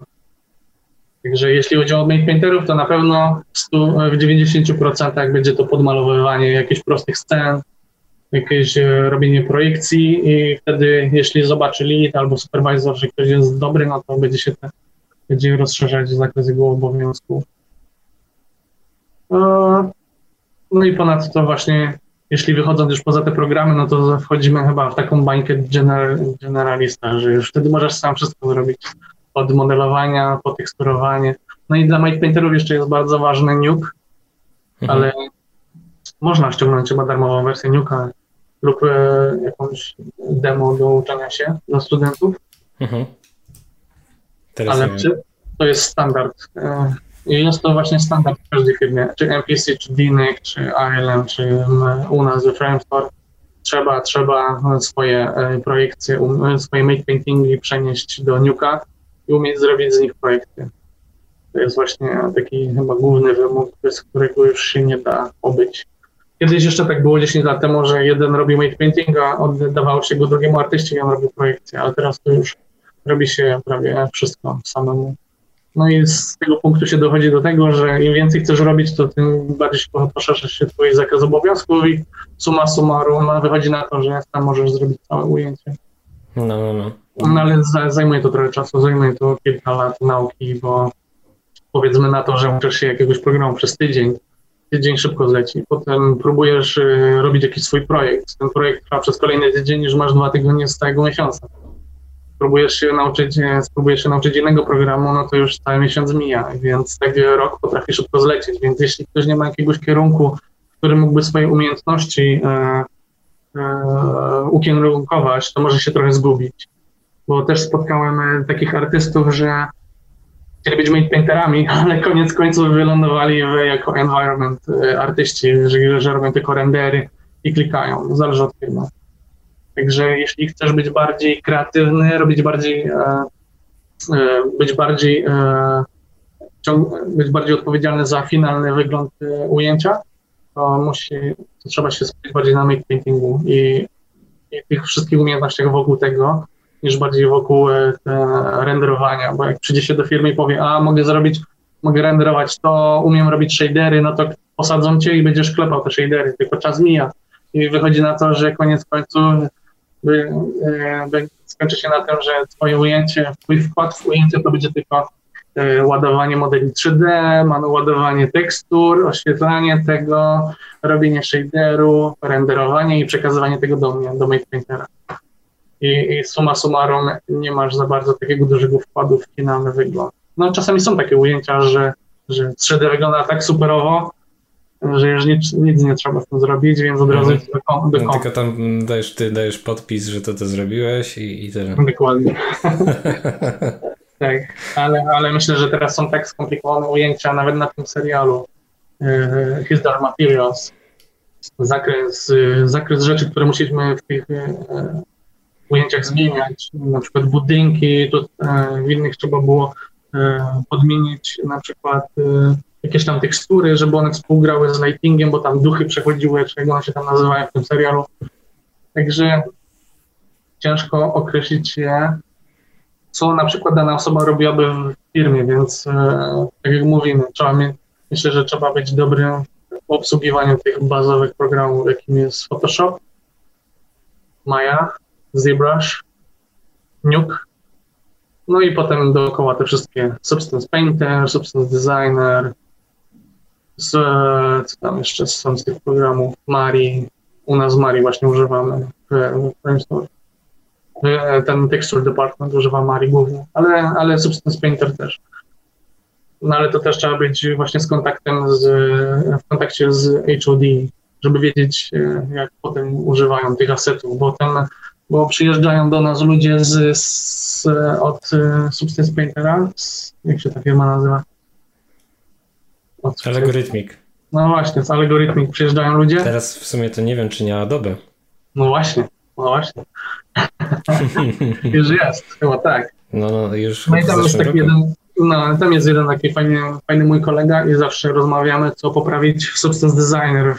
Także jeśli chodzi o painterów, to na pewno w, 100, w 90% będzie to podmalowywanie jakichś prostych scen, jakieś e, robienie projekcji i wtedy jeśli zobaczy lead albo supervisor, że ktoś jest dobry, no to będzie się te, będzie rozszerzać zakres jego obowiązków. E, no i ponadto właśnie jeśli wychodząc już poza te programy, no to wchodzimy chyba w taką bańkę general, generalista, że już wtedy możesz sam wszystko zrobić. Od modelowania, po teksturowanie. No i dla Painterów jeszcze jest bardzo ważny Nuke, mhm. ale można ściągnąć chyba darmową wersję Nuke'a lub e, jakąś demo do uczenia się dla studentów. Mhm. Ale czy, to jest standard. E, i jest to właśnie standard w każdej firmie, czy MPC, czy DINIC, czy ALM, czy u nas w Framestore. Trzeba, trzeba swoje e, projekcje, um, swoje make paintingi przenieść do Nuka i umieć zrobić z nich projekty. To jest właśnie taki chyba główny wymóg, bez którego już się nie da obyć. Kiedyś jeszcze tak było 10 lat temu, że jeden robił make painting, a oddawało się go drugiemu artyście i on robił projekcję, ale teraz to już robi się prawie wszystko samemu. No i z tego punktu się dochodzi do tego, że im więcej chcesz robić, to tym bardziej poszerza się twój zakres obowiązków i suma summarum no, wychodzi na to, że tam możesz zrobić całe ujęcie. No, no, no. No ale zajmuje to trochę czasu, zajmuje to kilka lat nauki, bo powiedzmy na to, że uczysz się jakiegoś programu przez tydzień, tydzień szybko zleci. Potem próbujesz y, robić jakiś swój projekt. Ten projekt trwa przez kolejny tydzień, już masz dwa tygodnie z całego miesiąca próbujesz się nauczyć, e, spróbujesz się nauczyć innego programu, no to już cały miesiąc mija, więc taki rok potrafi szybko zlecieć, więc jeśli ktoś nie ma jakiegoś kierunku, w którym mógłby swoje umiejętności e, e, ukierunkować, to może się trochę zgubić. Bo też spotkałem e, takich artystów, że chcieli być painterami, ale koniec końców wylądowali jako environment e, artyści, że, że robią tylko rendery i klikają, zależy od firmy. Także jeśli chcesz być bardziej kreatywny, robić bardziej, e, e, być bardziej, e, być bardziej odpowiedzialny za finalny wygląd ujęcia, to musi, to trzeba się skupić bardziej na make paintingu i, i tych wszystkich umiejętnościach wokół tego, niż bardziej wokół renderowania, bo jak przyjdzie się do firmy i powie, a mogę zrobić, mogę renderować to, umiem robić shadery, no to posadzą cię i będziesz klepał te shadery, tylko czas mija. I wychodzi na to, że koniec końców skończy się na tym, że twoje ujęcie, twój wkład w ujęcie to będzie tylko e, ładowanie modeli 3D, ładowanie tekstur, oświetlanie tego, robienie shaderu, renderowanie i przekazywanie tego do mnie, do MatePaintera. I, I suma summarum nie masz za bardzo takiego dużego wkładu w finalny wygląd. No czasami są takie ujęcia, że, że 3D wygląda tak superowo, że już nic, nic nie trzeba z tym zrobić, więc od razu mhm. do, do no, Tylko tam dajesz, ty dajesz podpis, że to to zrobiłeś i, i tyle. Dokładnie. tak, ale, ale myślę, że teraz są tak skomplikowane ujęcia, nawet na tym serialu uh, His Dark Materials. Zakres, uh, zakres rzeczy, które musieliśmy w tych uh, ujęciach zmieniać, na przykład budynki, to, w innych trzeba było podmienić na przykład jakieś tam tekstury, żeby one współgrały z lightingiem, bo tam duchy przechodziły, czy jak one się tam nazywają w tym serialu. Także ciężko określić je, co na przykład dana osoba robiłaby w firmie, więc e, tak jak mówimy, trzeba mieć, myślę, że trzeba być dobrym obsługiwaniu tych bazowych programów, jakim jest Photoshop, Maya, ZBrush, Nuke, no i potem dookoła te wszystkie Substance Painter, Substance Designer, z, co tam jeszcze są z tych programów, Mari, u nas Mari właśnie używamy w, Framestore. Ten Texture Department używa Mari głównie, ale, ale Substance Painter też. No ale to też trzeba być właśnie z kontaktem z, w kontakcie z HOD, żeby wiedzieć, e, jak potem używają tych asetów, bo ten, bo przyjeżdżają do nas ludzie z, z od e, Substance Paintera, z, jak się ta firma nazywa? Algorytmik. No właśnie, z Algorytmik przyjeżdżają ludzie. Teraz w sumie to nie wiem, czy nie Adobe. No właśnie, no właśnie. już jest, chyba tak. No, no już. No i tam jest taki jeden, no, tam jest jeden taki fajny, fajny mój kolega i zawsze rozmawiamy, co poprawić w Substance Designer,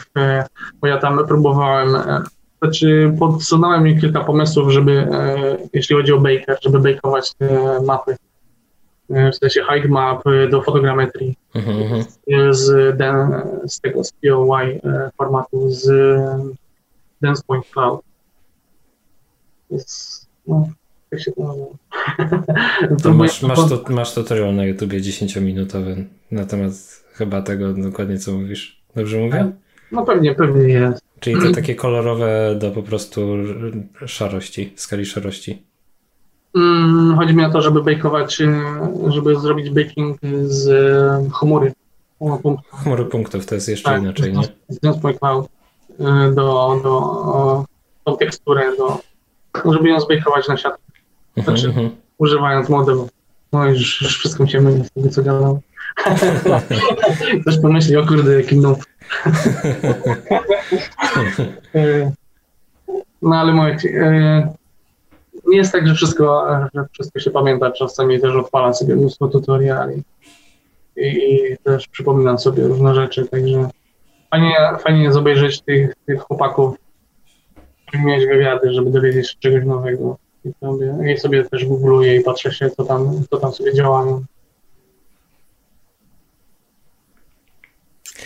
bo ja tam próbowałem, e, znaczy podsunąłem mi kilka pomysłów, żeby, e, jeśli chodzi o Baker, żeby bakeować te mapy, w sensie hike map do fotogrametrii mhm, z, den, z tego, z POY formatu, z Dance Point Cloud. Jest, no, jak się to. To masz, masz, to, masz tutorial na YouTubie 10-minutowy na temat chyba tego dokładnie, co mówisz. Dobrze mówię? No pewnie, pewnie jest. Czyli to takie kolorowe do po prostu szarości, skali szarości. Mm, chodzi mi o to, żeby bakeować, e, żeby zrobić baking z e, chmury. Chmury punktów to jest jeszcze tak, inaczej, nie? Z Cloud e, do, do, tą teksturę, do, żeby ją zbakeować na siatkę. Znaczy, mm -hmm. używając modelu. No już, już wszystko mi się myli z tego, co gadam. Ktoś pomyśli, o kurde, jaki noob. no ale mówię nie jest tak, że wszystko, że wszystko się pamięta. Czasami też odpalam sobie mnóstwo tutoriali i, i też przypominam sobie różne rzeczy, także fajnie, fajnie jest obejrzeć tych, tych chłopaków, mieć wywiady, żeby dowiedzieć się czegoś nowego. I sobie, i sobie też googluję i patrzę się, co tam, co tam sobie działają.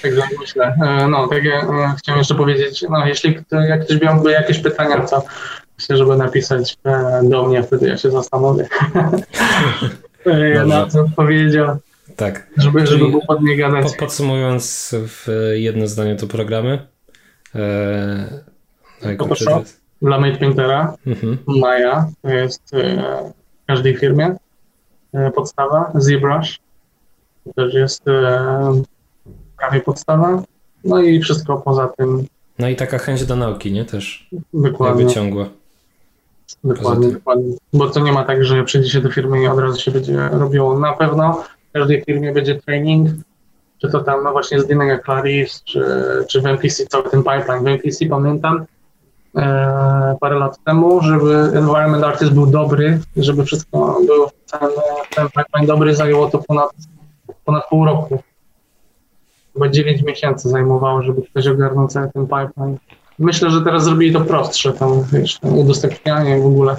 Także myślę. E, no, tak ja e, chciałem jeszcze powiedzieć, no jeśli jak ktoś miałby jakieś pytania, to myślę, żeby napisać e, do mnie, wtedy ja się zastanowię. na co powiedział. Tak. Żeby, żeby było pod nie gadać. Podsumowując w jedno zdanie to programy. E, Photoshop dla Paintera, mhm. Maya, to jest e, w każdej firmie e, podstawa, ZBrush, to też jest e, prawie podstawa, no i wszystko poza tym. No i taka chęć do nauki, nie? Też dokładnie. jakby ciągła. Dokładnie, dokładnie. Bo to nie ma tak, że przyjdzie się do firmy i od razu się będzie robiło. Na pewno w każdej firmie będzie training, czy to tam no właśnie z Dynamic Claris, czy, czy w MPC, cały ten pipeline. W MPC pamiętam, E, parę lat temu, żeby Environment Artist był dobry, żeby wszystko było ten, ten pipeline dobry, zajęło to ponad, ponad pół roku. Chyba 9 miesięcy zajmowało, żeby ktoś ogarnął cały ten pipeline. Myślę, że teraz zrobili to prostsze, tam wiesz, tam udostępnianie w ogóle.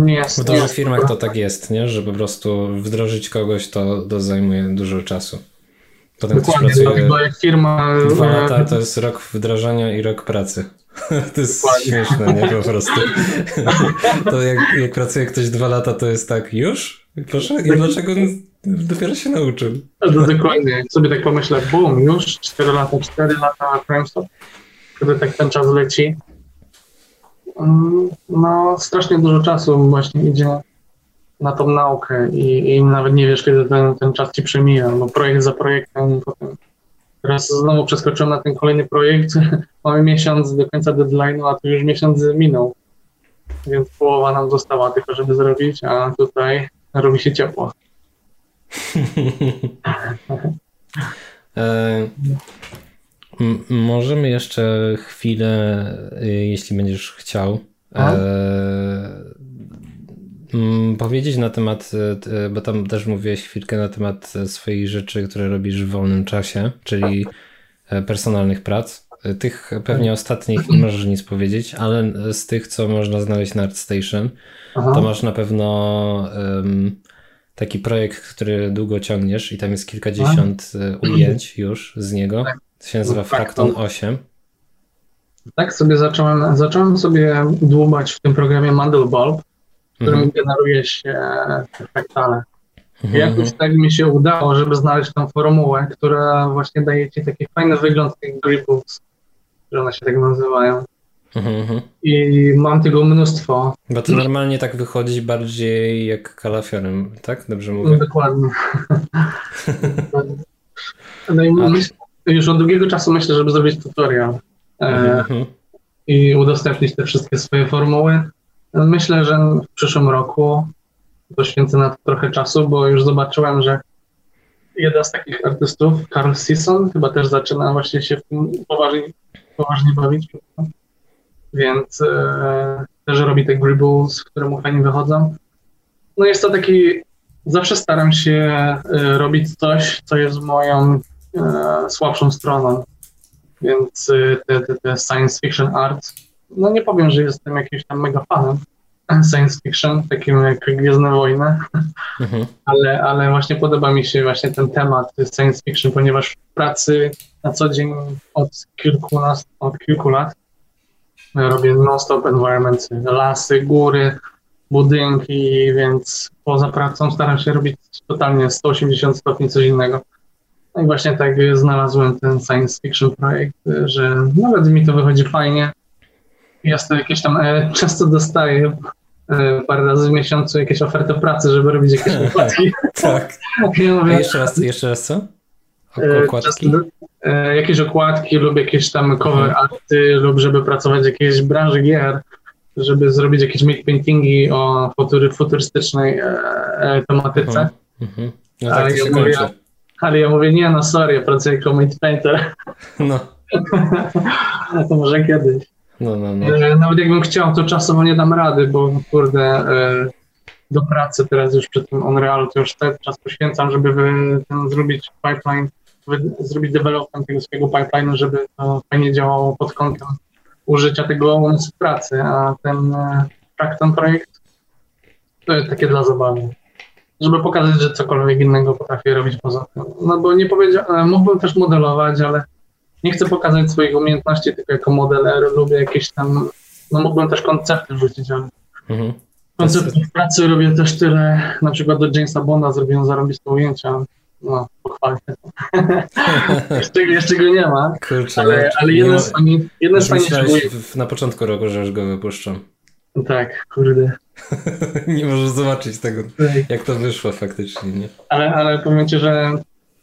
Nie jest, w dużych firmach to tak jest, nie? że po prostu wdrożyć kogoś to, to zajmuje dużo czasu. Potem Dokładnie, ktoś pracuje jak firma... Dwa e, lata to jest rok wdrażania i rok pracy. To jest Dokładnie. śmieszne, nie? Po prostu. To jak, jak pracuje ktoś dwa lata, to jest tak, już? Proszę, i dlaczego on dopiero się nauczył? No, dokładnie, jak sobie tak pomyślę, bum, już cztery lata, cztery lata FrameStop, kiedy tak ten czas leci. Mm, no, strasznie dużo czasu właśnie idzie na tą naukę i, i nawet nie wiesz, kiedy ten, ten czas ci przemija, bo projekt za projektem potem. Teraz znowu przeskoczyłem na ten kolejny projekt. Mamy miesiąc do końca deadline'u, a tu już miesiąc minął. Więc połowa nam została tylko, żeby zrobić, a tutaj robi się ciepło. e, możemy jeszcze chwilę, y, jeśli będziesz chciał, e, powiedzieć na temat, e, bo tam też mówiłeś chwilkę na temat swoich rzeczy, które robisz w wolnym czasie, czyli e, personalnych prac. E, tych pewnie ostatnich nie możesz nic powiedzieć, ale z tych, co można znaleźć na ArtStation, Aha. to masz na pewno um, taki projekt, który długo ciągniesz i tam jest kilkadziesiąt e, ujęć już z niego. Tak. To się nazywa No, tak, Fracton to- 8. Tak sobie zacząłem, zacząłem sobie dłubać w tym programie Mandelbulb, w którym Mhm. generuje się fraktale. Mhm, jakoś tak mi się udało, żeby znaleźć tą formułę, która właśnie daje ci taki fajny wygląd tych gripbooks, że one się tak nazywają. Mhm. I mam tego mnóstwo. Bo to normalnie tak wychodzi bardziej jak kalafiorem, tak? Dobrze No, mówię? dokładnie. no i myśl, już od długiego czasu myślę, żeby zrobić tutorial e, mhm. i udostępnić te wszystkie swoje formuły. Myślę, że w przyszłym roku poświęcę na to trochę czasu, bo już zobaczyłem, że jeden z takich artystów, Carl Sisson, chyba też zaczyna właśnie się w tym poważnie, poważnie bawić. Więc e, też robi te gribbles, które mu fajnie wychodzą. No jest to taki, zawsze staram się e, robić coś, co jest moją e, słabszą stroną. Więc e, te, te, te science fiction art, no nie powiem, że jestem jakimś tam mega fanem science fiction, takim jak Gwiezdne Wojny, Mhm. ale, ale właśnie podoba mi się właśnie ten temat science fiction, ponieważ w pracy na co dzień od kilkunastu, od kilku lat robię non-stop environmenty, lasy, góry, budynki, więc poza pracą staram się robić totalnie 180 stopni coś innego. No i właśnie tak znalazłem ten science fiction projekt, że nawet mi to wychodzi fajnie. Jest to jakieś tam, e, często dostaję e, parę razy w miesiącu jakieś oferty pracy, żeby robić jakieś układki. Tak. Ja mówię, jeszcze raz, jeszcze raz co? E, Okładki? e, jakieś okładki lub jakieś tam cover Mhm. arty lub żeby pracować w jakiejś branży gier, żeby zrobić jakieś make paintingi o futury, futurystycznej e, tematyce. Mhm. Mhm. No Ale tak to ja się mówię- kończy. Ale ja mówię, nie no sorry, ja pracuję jako mate painter, No, to może kiedyś. no, no. no. Nawet jakbym chciał, to czasowo nie dam rady, bo kurde, do pracy teraz już przy tym Unreal, to już ten czas poświęcam, żeby wy, ten, zrobić pipeline, zrobić development tego swojego pipeline'u, żeby to fajnie działało pod kątem użycia tego umysłu pracy, a ten, e, tak, ten projekt to jest takie dla zabawy. Żeby pokazać, że cokolwiek innego potrafię robić poza tym. No bo nie powiedziałem, mógłbym też modelować, ale nie chcę pokazać swoich umiejętności tylko jako modeler, lubię jakieś tam, no mógłbym też koncepty rzucić, ale Mhm. konceptów pracy robię też tyle, na przykład do Jamesa Bonda zrobiłem zarobiste ujęcia, no pochwalę się. jeszcze, jeszcze go nie ma, Kurczę, ale, ale jeden z fajni- jeden z w, na początku roku, że już go wypuszczą. Tak, kurde. nie możesz zobaczyć tego, Tak. jak to wyszło faktycznie, nie? Ale, ale powiem Ci, że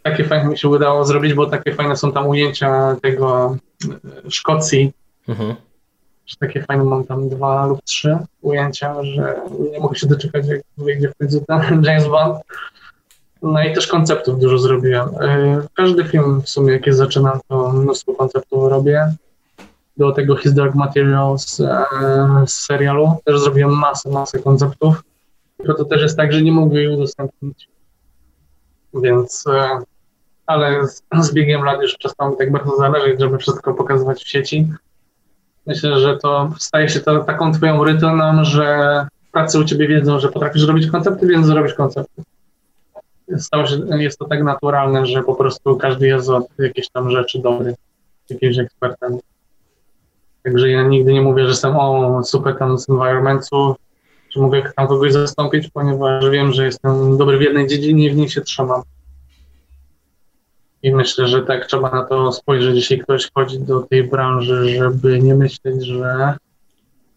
takie fajne mi się udało zrobić, bo takie fajne są tam ujęcia tego e, Szkocji, Mhm. że takie fajne mam tam dwa lub trzy ujęcia, że nie mogę się doczekać, jak wyjdzie w końcu ten James Bond. No i też konceptów dużo zrobiłem. E, Każdy film w sumie, jaki zaczynam, to mnóstwo konceptów robię. Do tego His Dark Materials e, z serialu też zrobiłem masę, masę konceptów. Tylko to też jest tak, że nie mogę ich udostępnić. Więc, e, ale z, z biegiem lat już przestało tak bardzo zależeć, żeby wszystko pokazywać w sieci. Myślę, że to staje się to taką twoją rytyną, że pracy u ciebie wiedzą, że potrafisz robić koncepty, więc zrobisz koncepty. Stało się, jest to tak naturalne, że po prostu każdy jest od jakichś tam rzeczy dobry, jakimś ekspertem. Także ja nigdy nie mówię, że jestem o super tam z environmentu, że mogę tam kogoś zastąpić, ponieważ wiem, że jestem dobry w jednej dziedzinie i w niej się trzymam. I myślę, że tak trzeba na to spojrzeć, jeśli ktoś wchodzi do tej branży, żeby nie myśleć, że,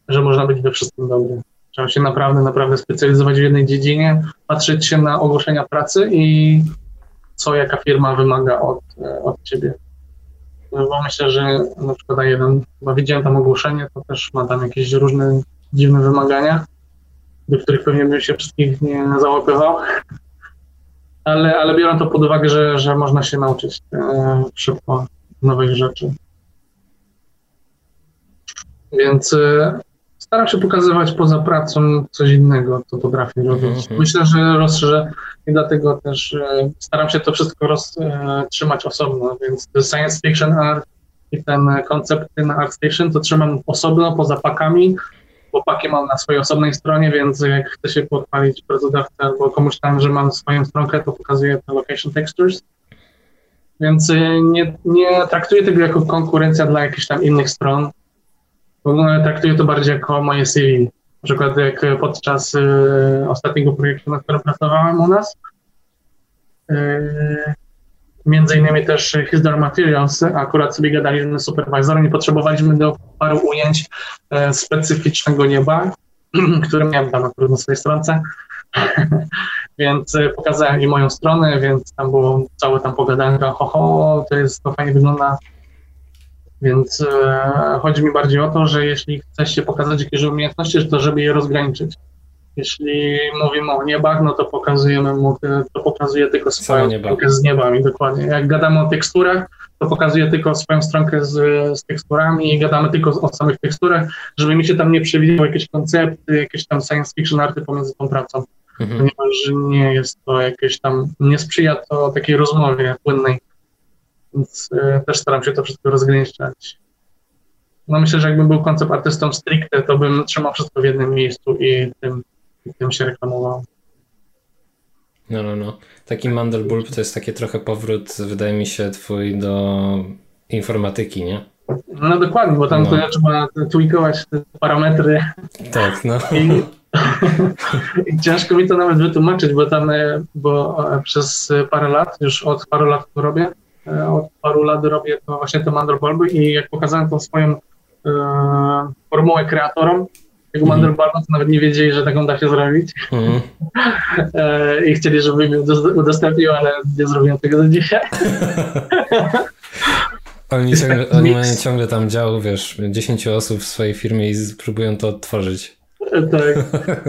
że można być we wszystkim dobry. Trzeba się naprawdę, naprawdę specjalizować w jednej dziedzinie, patrzeć się na ogłoszenia pracy i co jaka firma wymaga od, od ciebie. No Bo myślę, że na przykład jeden, chyba widziałem tam ogłoszenie, to też ma tam jakieś różne dziwne wymagania, do których pewnie bym się wszystkich nie załapywał. Ale, ale biorę to pod uwagę, że, że można się nauczyć e, szybko nowych rzeczy. Więc e, staram się pokazywać poza pracą coś innego, co potrafię robić. Mhm. Myślę, że rozszerzę i dlatego też e, staram się to wszystko roz, e, trzymać osobno, więc science fiction art i ten koncept na ArtStation to trzymam osobno, poza pakami, chłopaki mam na swojej osobnej stronie, więc jak chcę się pochwalić pracodawcy albo komuś tam, że mam swoją stronkę, to pokazuję te location textures. Więc y, nie, nie traktuję tego jako konkurencja dla jakichś tam innych stron. W ogóle traktuję to bardziej jako moje CV. Na przykład jak podczas y, ostatniego projektu, na którym pracowałem u nas, y, między innymi też Hisdor Materials, akurat sobie gadaliśmy z superwizorem i potrzebowaliśmy do paru ujęć e, specyficznego nieba, które miałem tam akurat na swojej stronce, więc e, pokazałem im moją stronę, więc tam było całe tam pogadanka, ho, ho, to jest, to fajnie wygląda, więc e, chodzi mi bardziej o to, że jeśli chcesz się pokazać jakieś umiejętności, to żeby je rozgraniczyć. Jeśli mówimy o niebach, no to pokazujemy mu, to pokazuje tylko swoją stronkę z niebami, dokładnie. Jak gadamy o teksturach, to pokazuje tylko swoją stronkę z, z teksturami i gadamy tylko o samych teksturach, żeby mi się tam nie przewidziały jakieś koncepty, jakieś tam science fiction arty pomiędzy tą pracą, mhm. ponieważ nie jest to jakieś tam, nie sprzyja to takiej rozmowie płynnej, więc y, też staram się to wszystko rozgraniczać. No myślę, że jakbym był koncept artystą stricte, to bym trzymał wszystko w jednym miejscu i tym tym się reklamowało. No, no, no. Taki Mandelbulb to jest taki trochę powrót, wydaje mi się, twój do informatyki, nie? No dokładnie, bo tam no. to trzeba tweakować te parametry. Tak, no. I, I, ciężko mi to nawet wytłumaczyć, bo tam, e, bo e, przez parę lat, już od paru lat to robię, e, od paru lat robię to właśnie te Mandelbulby i jak pokazałem tą swoją e, formułę kreatorom, jak mm. to nawet nie wiedzieli, że taką da się zrobić. Mm. I chcieli, żebym ją udostępnił, ale nie zrobiłem tego do dzisiaj. Oni, ciągle, oni mają ciągle tam dział, wiesz, 10 osób w swojej firmie i próbują to odtworzyć. Tak.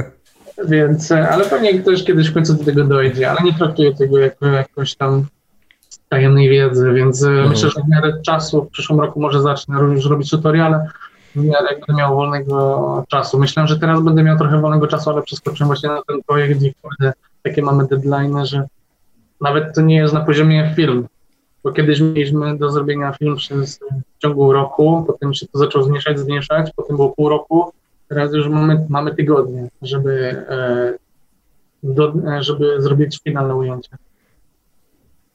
Więc, e, ale pewnie ktoś kiedyś w końcu do tego dojdzie, ale nie traktuję tego jako jakoś tam tajemnej wiedzy, więc mm. myślę, że w miarę czasu w przyszłym roku może zacznę również robić tutoriale, w miarę jak będę miał wolnego czasu. Myślę, że teraz będę miał trochę wolnego czasu, ale przeskoczyłem właśnie na ten projekt i kurde, takie mamy deadline, że nawet to nie jest na poziomie film, bo kiedyś mieliśmy do zrobienia film przez, w ciągu roku, potem się to zaczęło zmniejszać, zmniejszać, potem było pół roku, teraz już mamy, mamy tygodnie, żeby, e, do, żeby zrobić finalne ujęcie.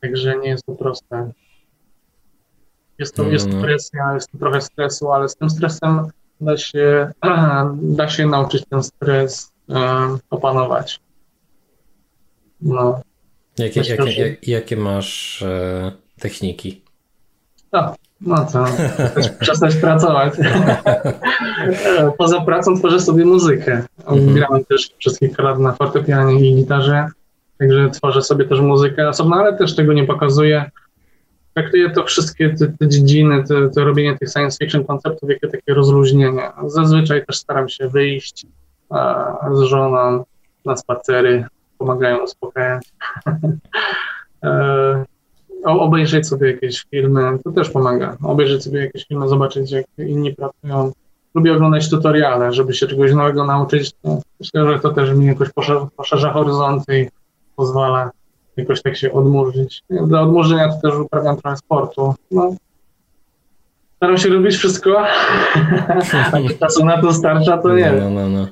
Także nie jest to proste. Jest to, jest mhm. presja, jest to trochę stresu, ale z tym stresem da się, da się nauczyć ten stres um, opanować. No. Jakie, jakie, jakie masz e, techniki? No, no co, przestać pracować. Poza pracą tworzę sobie muzykę. Mhm. Grałem też przez kilka lat na fortepianie i gitarze, także tworzę sobie też muzykę osobno, ale też tego nie pokazuję traktuję to wszystkie te, te dziedziny, te, te, robienie tych science fiction konceptów, jakie takie rozluźnienie. Zazwyczaj też staram się wyjść a, z żoną na spacery, pomagają uspokajać. e, obejrzeć sobie jakieś filmy, to też pomaga. Obejrzeć sobie jakieś filmy, zobaczyć jak inni pracują. Lubię oglądać tutoriale, żeby się czegoś nowego nauczyć. myślę, że to też mi jakoś poszerza, poszerza horyzonty pozwala jakoś tak się odmurzyć. Do odmurzenia to też uprawiam transportu. No. Staram się robić wszystko, a czasu na to starcza, to nie no, no, no.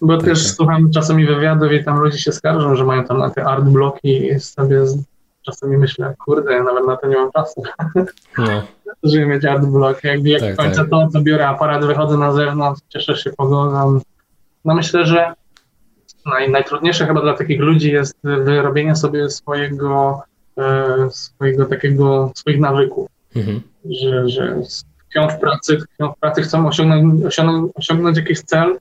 Bo tak, też tak. słucham czasami wywiadów i tam ludzie się skarżą, że mają tam na te art bloki i sobie czasami myślę, kurde, ja nawet na to nie mam czasu. No. Żeby mieć art bloki. Jak, jak tak, kończę tak. to, to biorę aparat, wychodzę na zewnątrz, cieszę się pogodą. No myślę, że naj, najtrudniejsze chyba dla takich ludzi jest wyrobienie sobie swojego, e, swojego takiego, swoich nawyków, mhm. że, że tkwią w pracy, tkwią w pracy, chcą osiągnąć, osiągnąć, osiągnąć jakiś cel,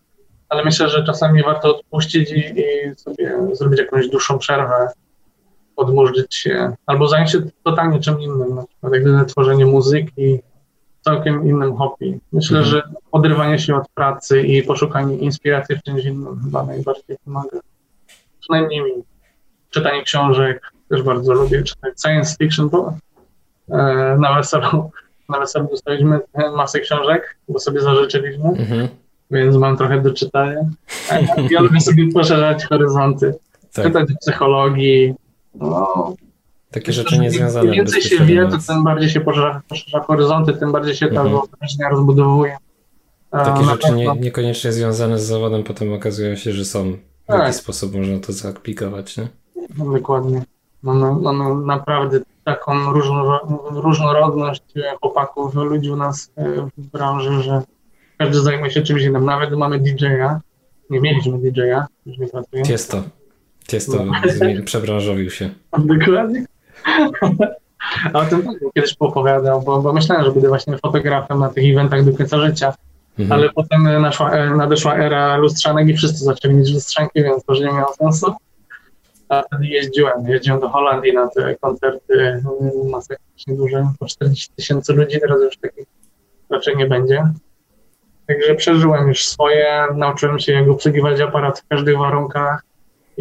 ale myślę, że czasami warto odpuścić i, i sobie zrobić jakąś dłuższą przerwę, odmurzyć się, albo zająć się totalnie czym innym, na przykład jak tworzenie muzyki, całkiem innym hobby. Myślę, mhm. że odrywanie się od pracy i poszukanie inspiracji w czymś innym chyba najbardziej pomaga. Przynajmniej mi. Czytanie książek też bardzo lubię czytać. Science fiction, bo e, na weselu, na weselu dostaliśmy masę książek, bo sobie zażyczyliśmy, mhm. więc mam trochę do czytania. Ja lubię sobie poszerzać horyzonty. Tak. Czytać psychologii, no, takie rzeczy niezwiązane. Im więcej się wie, to tym bardziej się poszerza, poszerza horyzonty, tym bardziej się ta mhm. rozbudowuje. Takie rzeczy nie, niekoniecznie związane z zawodem potem okazują się, że są. W tak. jaki sposób można to zaaplikować, nie? No, dokładnie. Mamy, mamy naprawdę taką różnorodność chłopaków, ludzi u nas e, w branży, że każdy zajmuje się czymś innym. Nawet mamy DJ-a. Nie mieliśmy DJ-a, już nie pracujemy. Tiesto. Tiesto no. przebranżowił się. Dokładnie. A o tym kiedyś opowiadał, bo, bo myślałem, że będę właśnie fotografem na tych eventach do końca życia. Mhm. Ale potem naszła, e, nadeszła era lustrzanek i wszyscy zaczęli mieć lustrzanki, więc to już nie miało sensu. A wtedy jeździłem, jeździłem do Holandii na te koncerty masakrycznie duże, po 40 tysięcy ludzi, teraz już takich raczej nie będzie. Także przeżyłem już swoje, nauczyłem się jak obsługiwać aparat w każdych warunkach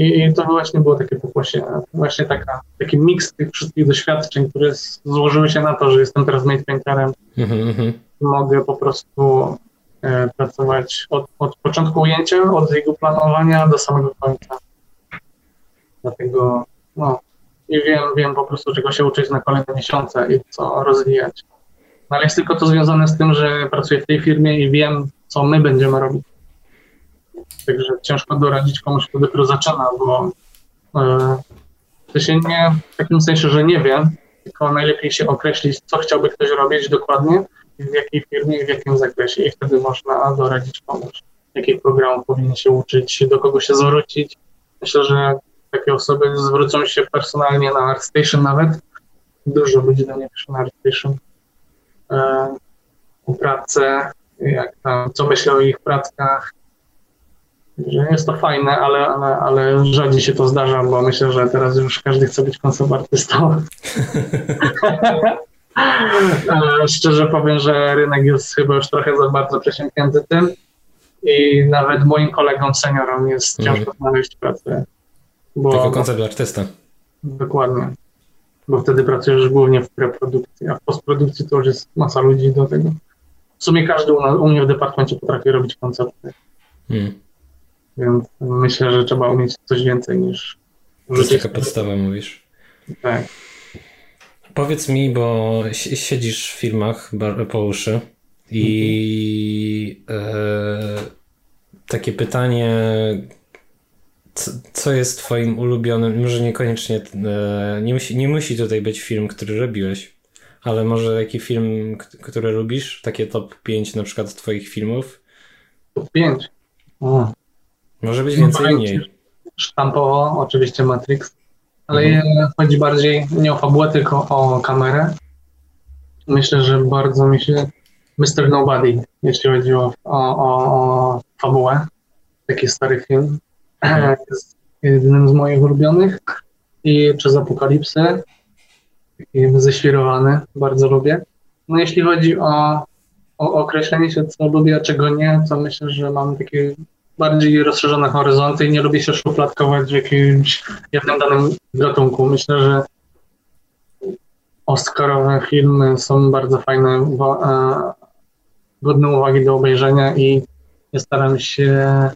i, i to właśnie było takie pokłosie, właśnie taka, taki miks tych wszystkich doświadczeń, które złożyły się na to, że jestem teraz made painterem. Mm-hmm. Mogę po prostu e, pracować od, od początku ujęcia, od jego planowania do samego końca. Dlatego no, i wiem, wiem po prostu, czego się uczyć na kolejne miesiące i co rozwijać. No, ale jest tylko to związane z tym, że pracuję w tej firmie i wiem, co my będziemy robić. Także ciężko doradzić komuś, kto dopiero zaczyna, bo e, to się nie w takim sensie, że nie wiem, tylko najlepiej się określić, co chciałby ktoś robić dokładnie, w jakiej firmie w jakim zakresie i wtedy można doradzić komuś, jakich programów powinien się uczyć, do kogo się zwrócić. Myślę, że takie osoby zwrócą się personalnie na ArtStation nawet. Dużo ludzi do mnie pisze na ArtStation e, o pracę, jak tam, co myślą o ich prackach. Że jest to fajne, ale, ale, ale rzadziej się to zdarza, bo myślę, że teraz już każdy chce być koncertartystą. E, szczerze powiem, że rynek jest chyba już trochę za bardzo przesiąknięty tym i nawet moim kolegom seniorom jest mm. ciężko znaleźć pracę bo, Tylko koncept artysta. Dokładnie. Bo wtedy pracujesz głównie w preprodukcji, a w postprodukcji to już jest masa ludzi do tego. W sumie każdy u, u mnie w departamencie potrafi robić koncepty. Hmm. Więc myślę, że trzeba umieć coś więcej niż. To jest taka podstawa, mówisz. Tak. Powiedz mi, bo siedzisz w filmach po uszy i e, takie pytanie, co, jest twoim ulubionym, może niekoniecznie, e, nie, musi, nie musi tutaj być film, który robiłeś, ale może jaki film, który lubisz? Takie top 5 na przykład twoich filmów? Top 5? O. Może być więcej mniej. Sztampowo oczywiście Matrix, ale mhm. chodzi bardziej nie o fabułę, tylko o kamerę. Myślę, że bardzo mi się Mr. Nobody, jeśli chodzi o, o, o fabułę. Taki stary film jest jednym z moich ulubionych. I przez Apokalipsy, taki ześwirowany, bardzo lubię. No jeśli chodzi o, o określenie się, co lubię, a czego nie, to myślę, że mam takie bardziej rozszerzone horyzonty i nie lubię się szufladkować w jakimś jednym danym gatunku. Myślę, że Oscarowe filmy są bardzo fajne, e, godne uwagi do obejrzenia i ja staram się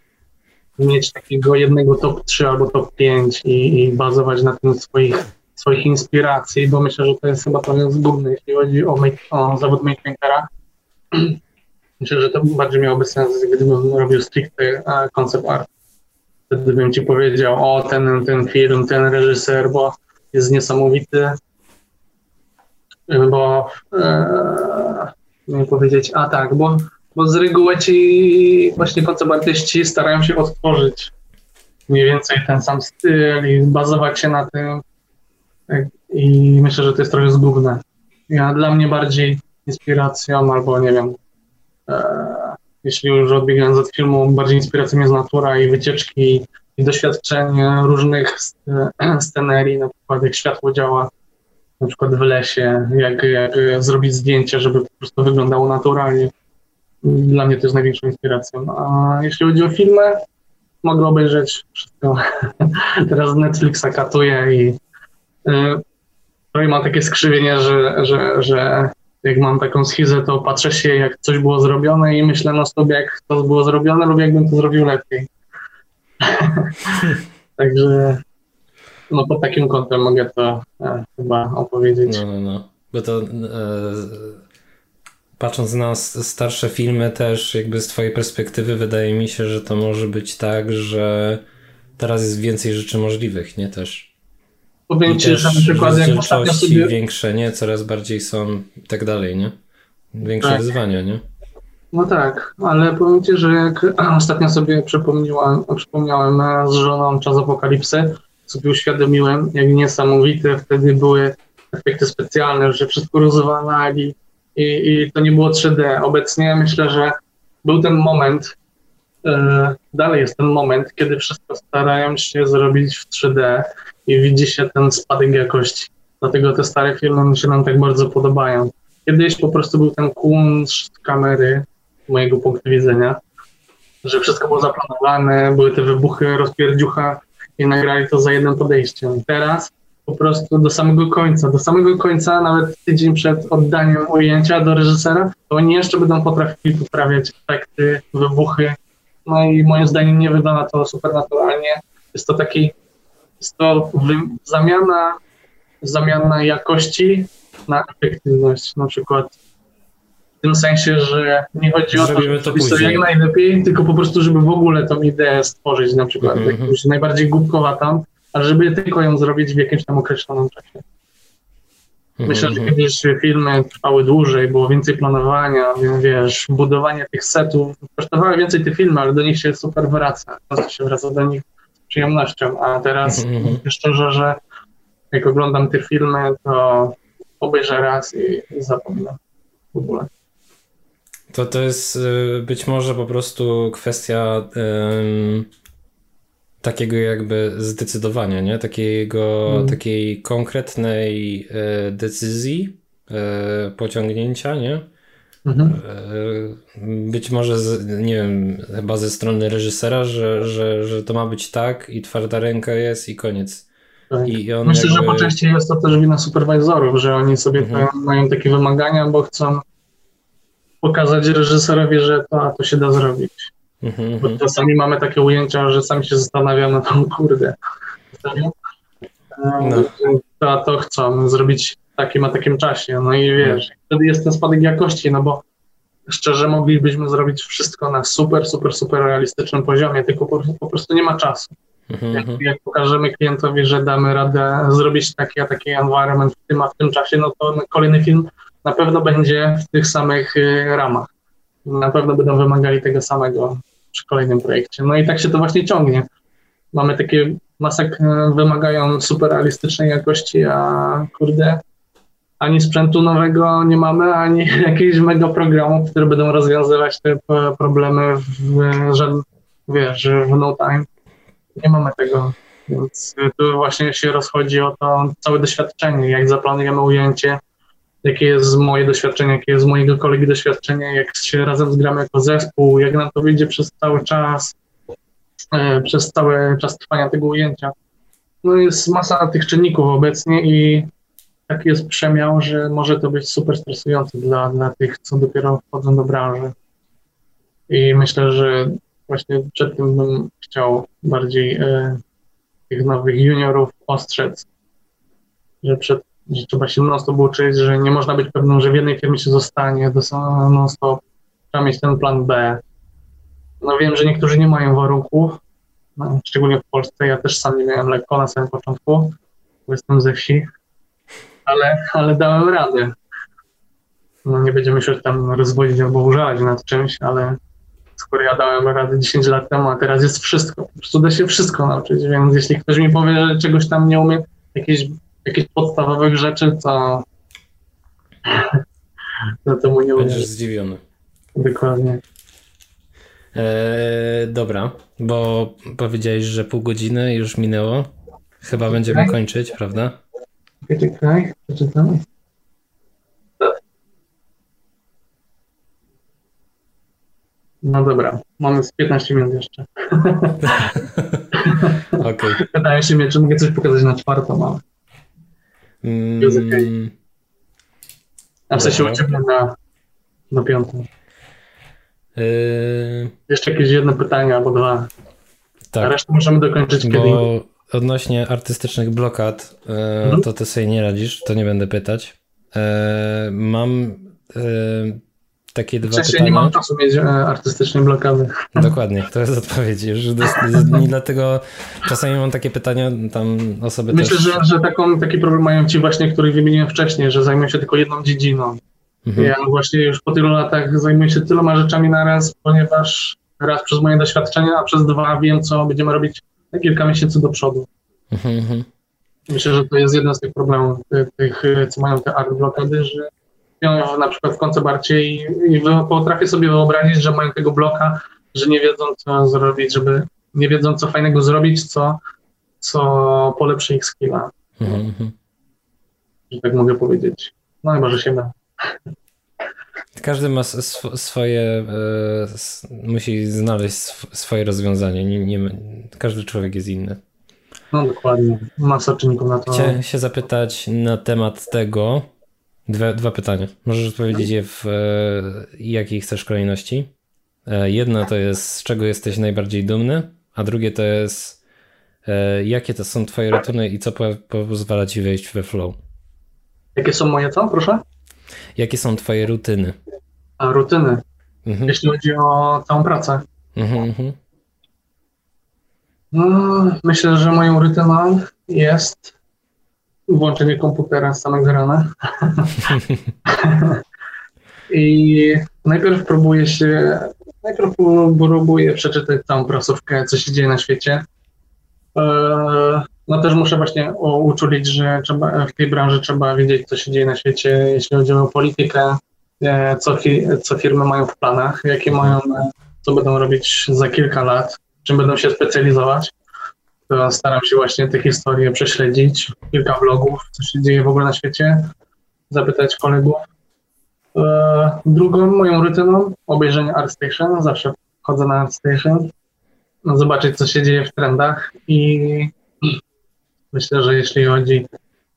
mieć takiego jednego top 3 albo top 5 i, i bazować na tym swoich, swoich inspiracji, bo myślę, że to jest chyba trochę zgubne, jeśli chodzi o, make, o zawód make paintera. Myślę, że to bardziej miałoby sens, gdybym robił stricte concept art. Wtedy bym ci powiedział, o ten, ten film, ten reżyser, bo jest niesamowity, bo e, nie powiedzieć, a tak, bo bo z reguły ci właśnie koncertartyści starają się odtworzyć mniej więcej ten sam styl i bazować się na tym. I myślę, że to jest trochę zgubne. Ja dla mnie bardziej inspiracją, albo nie wiem, e, jeśli już odbiegając od filmu, bardziej inspiracją jest natura i wycieczki i doświadczenie różnych scenerii, na przykład jak światło działa na przykład w lesie, jak, jak zrobić zdjęcie, żeby po prostu wyglądało naturalnie dla mnie to jest największą inspiracją. A jeśli chodzi o filmy, mogę obejrzeć wszystko. Teraz Netflixa katuje i yy, mam takie skrzywienie, że, że, że jak mam taką schizę, to patrzę się, jak coś było zrobione i myślę na sobie, jak to było zrobione lub jakbym to zrobił lepiej. Także no pod takim kątem mogę to e, chyba opowiedzieć. No, no, no. Bo to e, patrząc na starsze filmy też jakby z twojej perspektywy wydaje mi się, że to może być tak, że teraz jest więcej rzeczy możliwych, nie też. Powiem ci, że na przykład jak ostatnio sobie... większe, nie? Coraz bardziej są i tak dalej, nie? Większe tak. wyzwania, nie? No tak, ale powiem ci, że jak ostatnio sobie przypomniałem, przypomniałem z żoną czas apokalipsy, sobie uświadomiłem, jak niesamowite wtedy były efekty specjalne, że wszystko rozwalali i, i to nie było 3D. Obecnie myślę, że był ten moment, e, dalej jest ten moment, kiedy wszystko starają się zrobić w 3D i widzi się ten spadek jakości. Dlatego te stare filmy się nam tak bardzo podobają. Kiedyś po prostu był ten kunszt kamery, mojego punktu widzenia, że wszystko było zaplanowane, były te wybuchy, rozpierdziucha i nagrali to za jednym podejściem. Teraz po prostu do samego końca, do samego końca, nawet tydzień przed oddaniem ujęcia do reżysera, to oni jeszcze będą potrafili poprawiać efekty, wybuchy. No i moim zdaniem nie wygląda to supernaturalnie. Jest to taki, jest to zamiana, zamiana jakości na efektywność. Na przykład w tym sensie, że nie chodzi o to, żeby to jak najlepiej, tylko po prostu, żeby w ogóle tą ideę stworzyć, na przykład mm -hmm. jakąś najbardziej głupkowatą, ale żeby tylko ją zrobić w jakimś tam określonym czasie. Mhm, Myślę, że mhm. kiedyś filmy trwały dłużej, było więcej planowania, wiesz, budowanie tych setów. Kosztowały więcej te filmy, ale do nich się super wraca. Często się wraca do nich przyjemnością. A teraz mm szczerze, że jak oglądam te filmy, to obejrzę raz i, zapomnę w ogóle. To to jest y, być może po prostu kwestia takiego jakby zdecydowania, nie? Takiego, hmm. Takiej konkretnej e, decyzji, e, pociągnięcia, nie? Mhm. E, być może, z, nie wiem, chyba ze strony reżysera, że, że, że to ma być tak i twarda ręka jest i koniec. Tak. I Myślę, jakby... że po części jest to też wina superwizorów, że oni sobie mhm. mają takie wymagania, bo chcą pokazać reżyserowi, że to, to się da zrobić. Mhm, Bo mhm. czasami mamy takie ujęcia, że sami się zastanawiamy, no kurde, no. to, to chcą zrobić takim a takim czasie. No i wiesz, wtedy jest ten spadek jakości, no bo szczerze moglibyśmy zrobić wszystko na super, super, super realistycznym poziomie, tylko po, po prostu nie ma czasu. Mhm, jak, jak, pokażemy klientowi, że damy radę zrobić taki a taki environment w tym a w tym czasie, no to kolejny film na pewno będzie w tych samych y, ramach. Na pewno będą wymagali tego samego przy kolejnym projekcie. No i tak się to właśnie ciągnie. Mamy takie masek e, wymagają super realistycznej jakości, a kurde, ani sprzętu nowego nie mamy, ani jakichś mega programów, które będą rozwiązywać te problemy w, że, wiesz, w no time. Nie mamy tego, więc tu właśnie się rozchodzi o to całe doświadczenie, jak zaplanujemy ujęcie, jakie jest moje doświadczenie, jakie jest mojego kolegi doświadczenie, jak się razem zgramy jako zespół, jak nam to wyjdzie przez cały czas, e, przez cały czas trwania tego ujęcia. No jest masa tych czynników obecnie i taki jest przemiał, że może to być super stresujące dla, dla tych, co dopiero wchodzą do branży. I myślę, że właśnie przed tym bym chciał bardziej e, tych nowych juniorów ostrzec, że przed że trzeba się non-stop uczyć, że nie można być pewnym, że w jednej firmie się zostanie non-stop. Trzeba mieć ten plan B. No wiem, że niektórzy nie mają warunków, no, szczególnie w Polsce. Ja też sam nie miałem lekko na samym początku, bo jestem ze wsi, ale, ale dałem radę. No, nie będziemy się tam rozwodzić albo użalać nad czymś, ale skoro ja dałem radę 10 lat temu, a teraz jest wszystko. Po prostu da się wszystko nauczyć, więc jeśli ktoś mi powie, że czegoś tam nie umie, jakieś jakichś podstawowych rzeczy, to, to temu nie Będziesz zdziwiony. Dokładnie. Eee, dobra, bo powiedziałeś, że pół godziny już minęło. Chyba będziemy kończyć, prawda? Czekaj, przeczytam. No dobra, mamy z 15 minut jeszcze. Okej. Okay. Wydaje się mi, czy mogę coś pokazać na czwartą, ale... Mm. A w sensie uciekłem na, na piątą. Yy... Jeszcze jakieś jedno pytanie albo dwa. Tak. A resztę możemy dokończyć kiedy Bo odnośnie artystycznych blokad, yy, mhm. to ty sobie nie radzisz, to nie będę pytać. Yy, mam yy, takie dwa Wcześniej pytania. nie mam czasu mieć e, artystycznie blokady. Dokładnie, to jest odpowiedź. Już I dlatego czasami mam takie pytania, tam osoby Myślę, też... że, że taką, taki problem mają ci właśnie, których wymieniłem wcześniej, że zajmują się tylko jedną dziedziną. Mhm. Ja właśnie już po tylu latach zajmuję się tyloma rzeczami naraz, ponieważ raz przez moje doświadczenia, a przez dwa wiem, co będziemy robić na kilka miesięcy do przodu. Mhm, mhm. Myślę, że to jest jeden z tych problemów, tych, tych co mają te art blokady, że ją na przykład w koncebarcie i, i potrafię sobie wyobrazić, że mają tego bloka, że nie wiedzą, co zrobić, żeby nie wiedzą, co fajnego zrobić, co, co polepszy ich skilla, Mhm, mhm. że tak mogę powiedzieć. No chyba, że się da. Każdy ma sw- swoje, e, musi znaleźć sw- swoje rozwiązanie. Nie, nie, każdy człowiek jest inny. No dokładnie. Masa czynników na to. Chciałem się zapytać na temat tego. Dwa, dwa pytania. Możesz odpowiedzieć je w e, jakiej chcesz kolejności. E, jedno to jest, z czego jesteś najbardziej dumny, a drugie to jest, jakie to są twoje rutyny i co po, pozwala ci wejść we flow. Jakie są moje co, proszę? Jakie są twoje rutyny? A, rutyny, Mhm, jeśli chodzi o całą pracę. mhm, mhm. No, myślę, że moją rutyną jest włączenie komputera z samego rana. I najpierw próbuję się, najpierw próbuję przeczytać całą prasówkę, co się dzieje na świecie. No też muszę właśnie uczulić, że trzeba, w tej branży trzeba wiedzieć, co się dzieje na świecie, jeśli chodzi o politykę, e, co, co firmy mają w planach, jakie mają, e, co będą robić za kilka lat, czym będą się specjalizować. To staram się właśnie te historie prześledzić, kilka vlogów, co się dzieje w ogóle na świecie, zapytać kolegów. E, Drugą moją rutyną obejrzenie ArtStation, zawsze chodzę na ArtStation, zobaczyć co się dzieje w trendach i myślę, że jeśli chodzi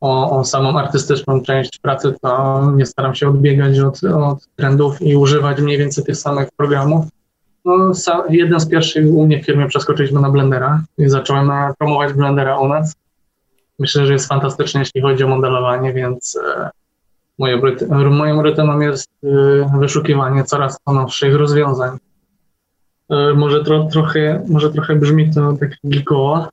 o, o samą artystyczną część pracy, to nie staram się odbiegać od, od trendów i używać mniej więcej tych samych programów. No, jeden z pierwszych u mnie w firmie przeskoczyliśmy na Blendera i zacząłem promować Blendera u nas. Myślę, że jest fantastyczny, jeśli chodzi o modelowanie, więc e, ruty- moją rutyną jest e, wyszukiwanie coraz to nowszych rozwiązań. E, może, tro, trochę, może trochę brzmi to tak geekowo,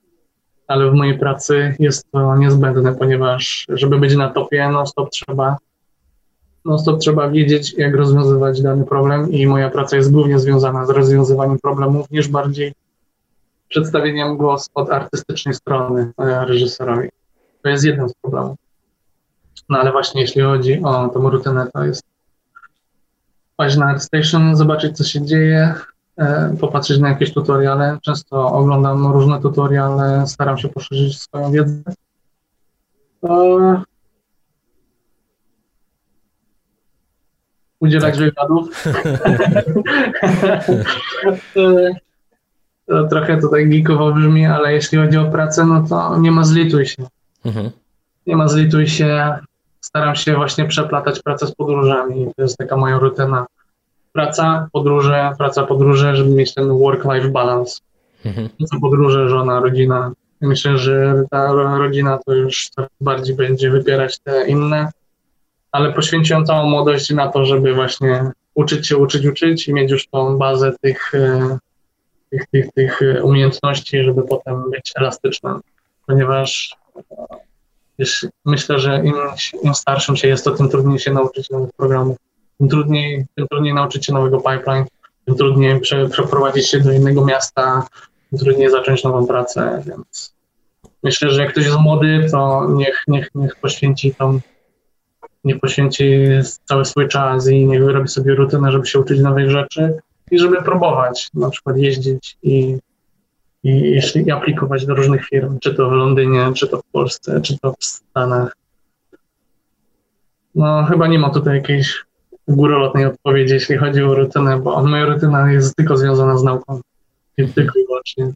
ale w mojej pracy jest to niezbędne, ponieważ żeby być na topie, non stop trzeba non stop trzeba wiedzieć, jak rozwiązywać dany problem i moja praca jest głównie związana z rozwiązywaniem problemów, niż bardziej przedstawieniem go od artystycznej strony e, reżyserowi. To jest jeden z problemów. No ale właśnie jeśli chodzi o tą rutynę, to jest paść na ArtStation, zobaczyć co się dzieje, popatrzeć na jakieś tutoriale. Często oglądam różne tutoriale, staram się poszerzyć swoją wiedzę. E, udzielać wywiadów. E, to trochę tutaj geekowo brzmi, ale jeśli chodzi o pracę, no to nie ma zlituj się. Mhm. Nie ma zlituj się. Staram się właśnie przeplatać pracę z podróżami. To jest taka moja rutyna. Praca, podróże, praca, podróże, żeby mieć ten work-life balance. Mhm. Praca, podróże, żona, rodzina. Myślę, że ta ro- rodzina to już coraz bardziej będzie wypierać te inne, ale poświęciłem całą młodość na to, żeby właśnie uczyć się, uczyć, uczyć i mieć już tą bazę tych, e, tych, tych, tych umiejętności, żeby potem być elastycznym, ponieważ myślę, że im, im starszym się jest, to tym trudniej się nauczyć nowych programów, tym trudniej, tym trudniej nauczyć się nowego pipeline, tym trudniej prze, przeprowadzić się do innego miasta, tym trudniej zacząć nową pracę, więc myślę, że jak ktoś jest młody, to niech, niech, niech poświęci tą niech poświęci cały swój czas i niech wyrobi sobie rutynę, żeby się uczyć nowych rzeczy i żeby próbować, na przykład jeździć i, i i aplikować do różnych firm, czy to w Londynie, czy to w Polsce, czy to w Stanach. No chyba nie ma tutaj jakiejś górolotnej odpowiedzi, jeśli chodzi o rutynę, bo moja rutyna jest tylko związana z nauką. I tylko i wyłącznie.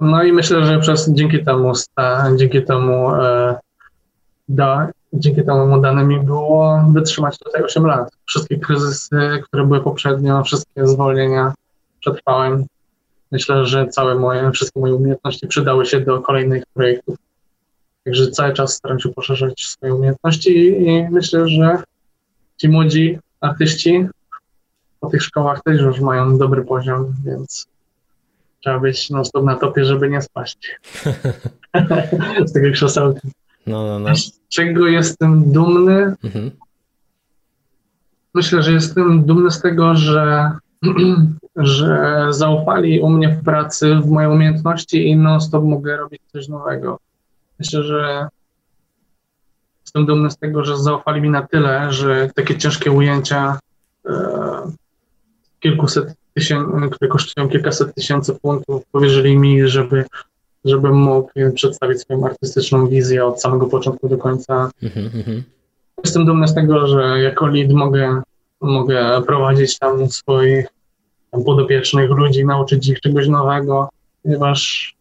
No i myślę, że przez dzięki temu dzięki temu e, da, dzięki temu dane mi było wytrzymać tutaj 8 lat. Wszystkie kryzysy, które były poprzednio, wszystkie zwolnienia przetrwałem. Myślę, że całe moje, wszystkie moje umiejętności przydały się do kolejnych projektów. Także cały czas staram się poszerzać swoje umiejętności i, i myślę, że ci młodzi artyści po tych szkołach też już mają dobry poziom, więc trzeba być non stop na topie, żeby nie spaść z tego krzesełka. No, no, no. Z czego jestem dumny? Mhm. Myślę, że jestem dumny z tego, że, że zaufali u mnie w pracy w moje umiejętności i non-stop mogę robić coś nowego. Myślę, że jestem dumny z tego, że zaufali mi na tyle, że takie ciężkie ujęcia e, kilkuset tysięcy, które kosztują kilkaset tysięcy funtów, powierzyli mi, żeby, żebym mógł przedstawić swoją artystyczną wizję od samego początku do końca. Mhm, mhm. Jestem dumny z tego, że jako lead mogę, mogę prowadzić tam swoich tam podopiecznych ludzi, nauczyć ich czegoś nowego, ponieważ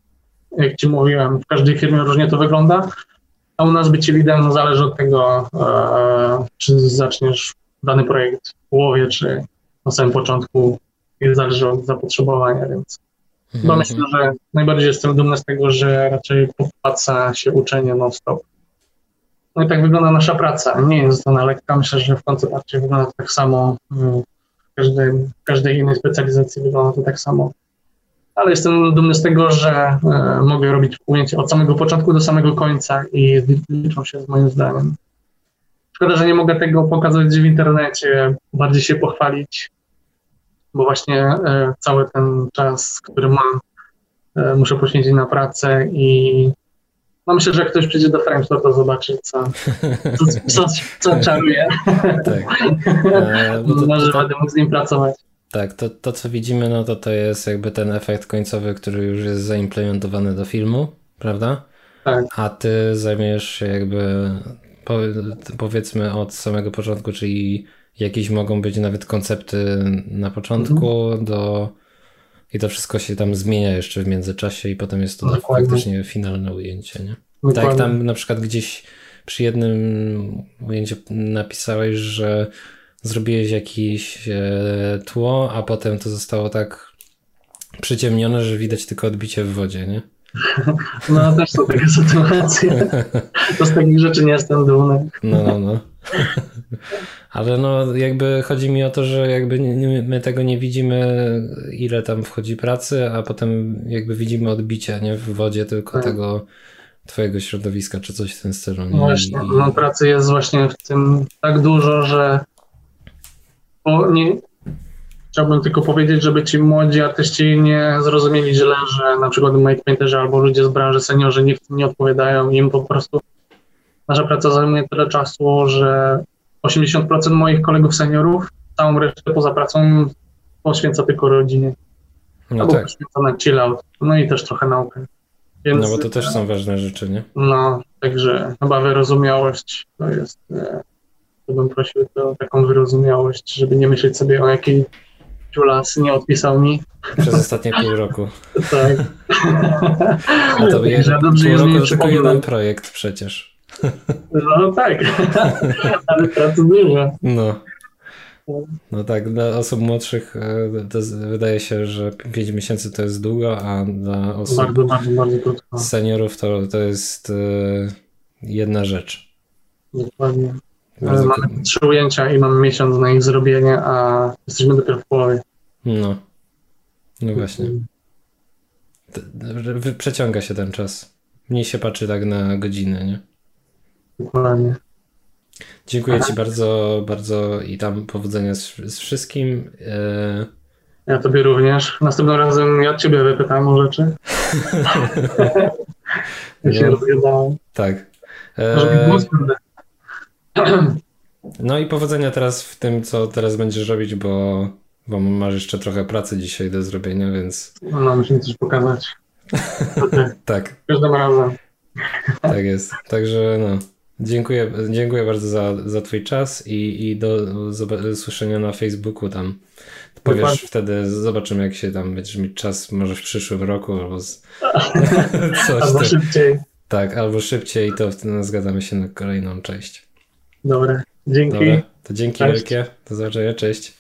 jak Ci mówiłem, w każdej firmie różnie to wygląda, a u nas bycie liderem zależy od tego, e, czy zaczniesz dany projekt w połowie, czy na samym początku i zależy od zapotrzebowania, więc chyba Mhm, myślę, że najbardziej jestem dumny z tego, że raczej popłaca się uczenie non-stop. No i tak wygląda nasza praca. Nie jest ona lekka. Myślę, że w koncepcie wygląda to tak samo. W każdej, w każdej innej specjalizacji wygląda to tak samo. Ale jestem dumny z tego, że e, mogę robić ujęcia od samego początku do samego końca i liczą się z moim zdaniem. Szkoda, że nie mogę tego pokazać w internecie, bardziej się pochwalić, bo właśnie e, cały ten czas, który mam, e, muszę poświęcić na pracę i no myślę, że jak ktoś przyjdzie do Framestore, to zobaczy, co, co, co, co czaruje. Tak. E, bo to, Może to, będę mógł z nim pracować. Tak, to, to co widzimy, no to to jest jakby ten efekt końcowy, który już jest zaimplementowany do filmu, prawda? Tak. A ty zajmujesz się jakby po, powiedzmy od samego początku, czyli jakieś mogą być nawet koncepty na początku Mhm. do i to wszystko się tam zmienia jeszcze w międzyczasie i potem jest to Dokładnie. faktycznie finalne ujęcie, nie? Tak Dokładnie. tam na przykład gdzieś przy jednym ujęciu napisałeś, że zrobiłeś jakieś e, tło, a potem to zostało tak przyciemnione, że widać tylko odbicie w wodzie, nie? No też są takie sytuacje. To z takich rzeczy nie jestem dumny. No, no, no. Ale no jakby chodzi mi o to, że jakby my tego nie widzimy, ile tam wchodzi pracy, a potem jakby widzimy odbicia, nie? W wodzie tylko Tak. tego twojego środowiska, czy coś w tym stylu. nie? No właśnie, no pracy jest właśnie w tym tak dużo, że bo nie, chciałbym tylko powiedzieć, żeby ci młodzi artyści nie zrozumieli źle, że na przykład Mike Painterzy albo ludzie z branży seniorzy nie, nie odpowiadają im po prostu. Nasza praca zajmuje tyle czasu, że 80% moich kolegów seniorów całą resztę poza pracą poświęca tylko rodzinie. No albo tak, poświęca na chill out. No i też trochę naukę. Więc, no bo to też są ważne rzeczy, nie? No, także chyba wyrozumiałość to jest, e, to bym prosił o taką wyrozumiałość, żeby nie myśleć sobie o jakiej Julas nie odpisał mi. Przez ostatnie pół roku. Tak. A to je, dobrze pół roku to tylko jeden projekt przecież. No tak, ale pracy dużo. No. No tak, dla osób młodszych e, to wydaje się, że 5 miesięcy to jest długo, a dla osób Bardzo, bardzo, bardzo seniorów to, to jest e, jedna rzecz. Dokładnie. Mamy trzy ujęcia i mamy miesiąc na ich zrobienie, a jesteśmy dopiero w połowie. no. No właśnie. Przeciąga się ten czas. Mniej się patrzy tak na godziny, nie? Dokładnie. Dziękuję Ci bardzo, bardzo i tam powodzenia z, z wszystkim. E, Ja tobie również. Następnym razem ja ciebie wypytam o rzeczy. Ja się No. rozgadałem. tak. Może mi E, głos będę. no i powodzenia teraz w tym, co teraz będziesz robić, bo, bo masz jeszcze trochę pracy dzisiaj do zrobienia, więc No, musimy coś pokazać. Tak, Każdym razem. tak jest. Także no. Dziękuję, dziękuję bardzo za, za Twój czas i, i do słyszenia na Facebooku tam. Powiesz Dokładnie. wtedy, zobaczymy jak się tam będziesz mieć czas, może w przyszłym roku albo z... coś Albo szybciej. Tak, albo szybciej, to wtedy zgadzamy się na kolejną część. Dobra. Dzięki. Dobra, to dzięki Cześć. wielkie, do zobaczenia, cześć.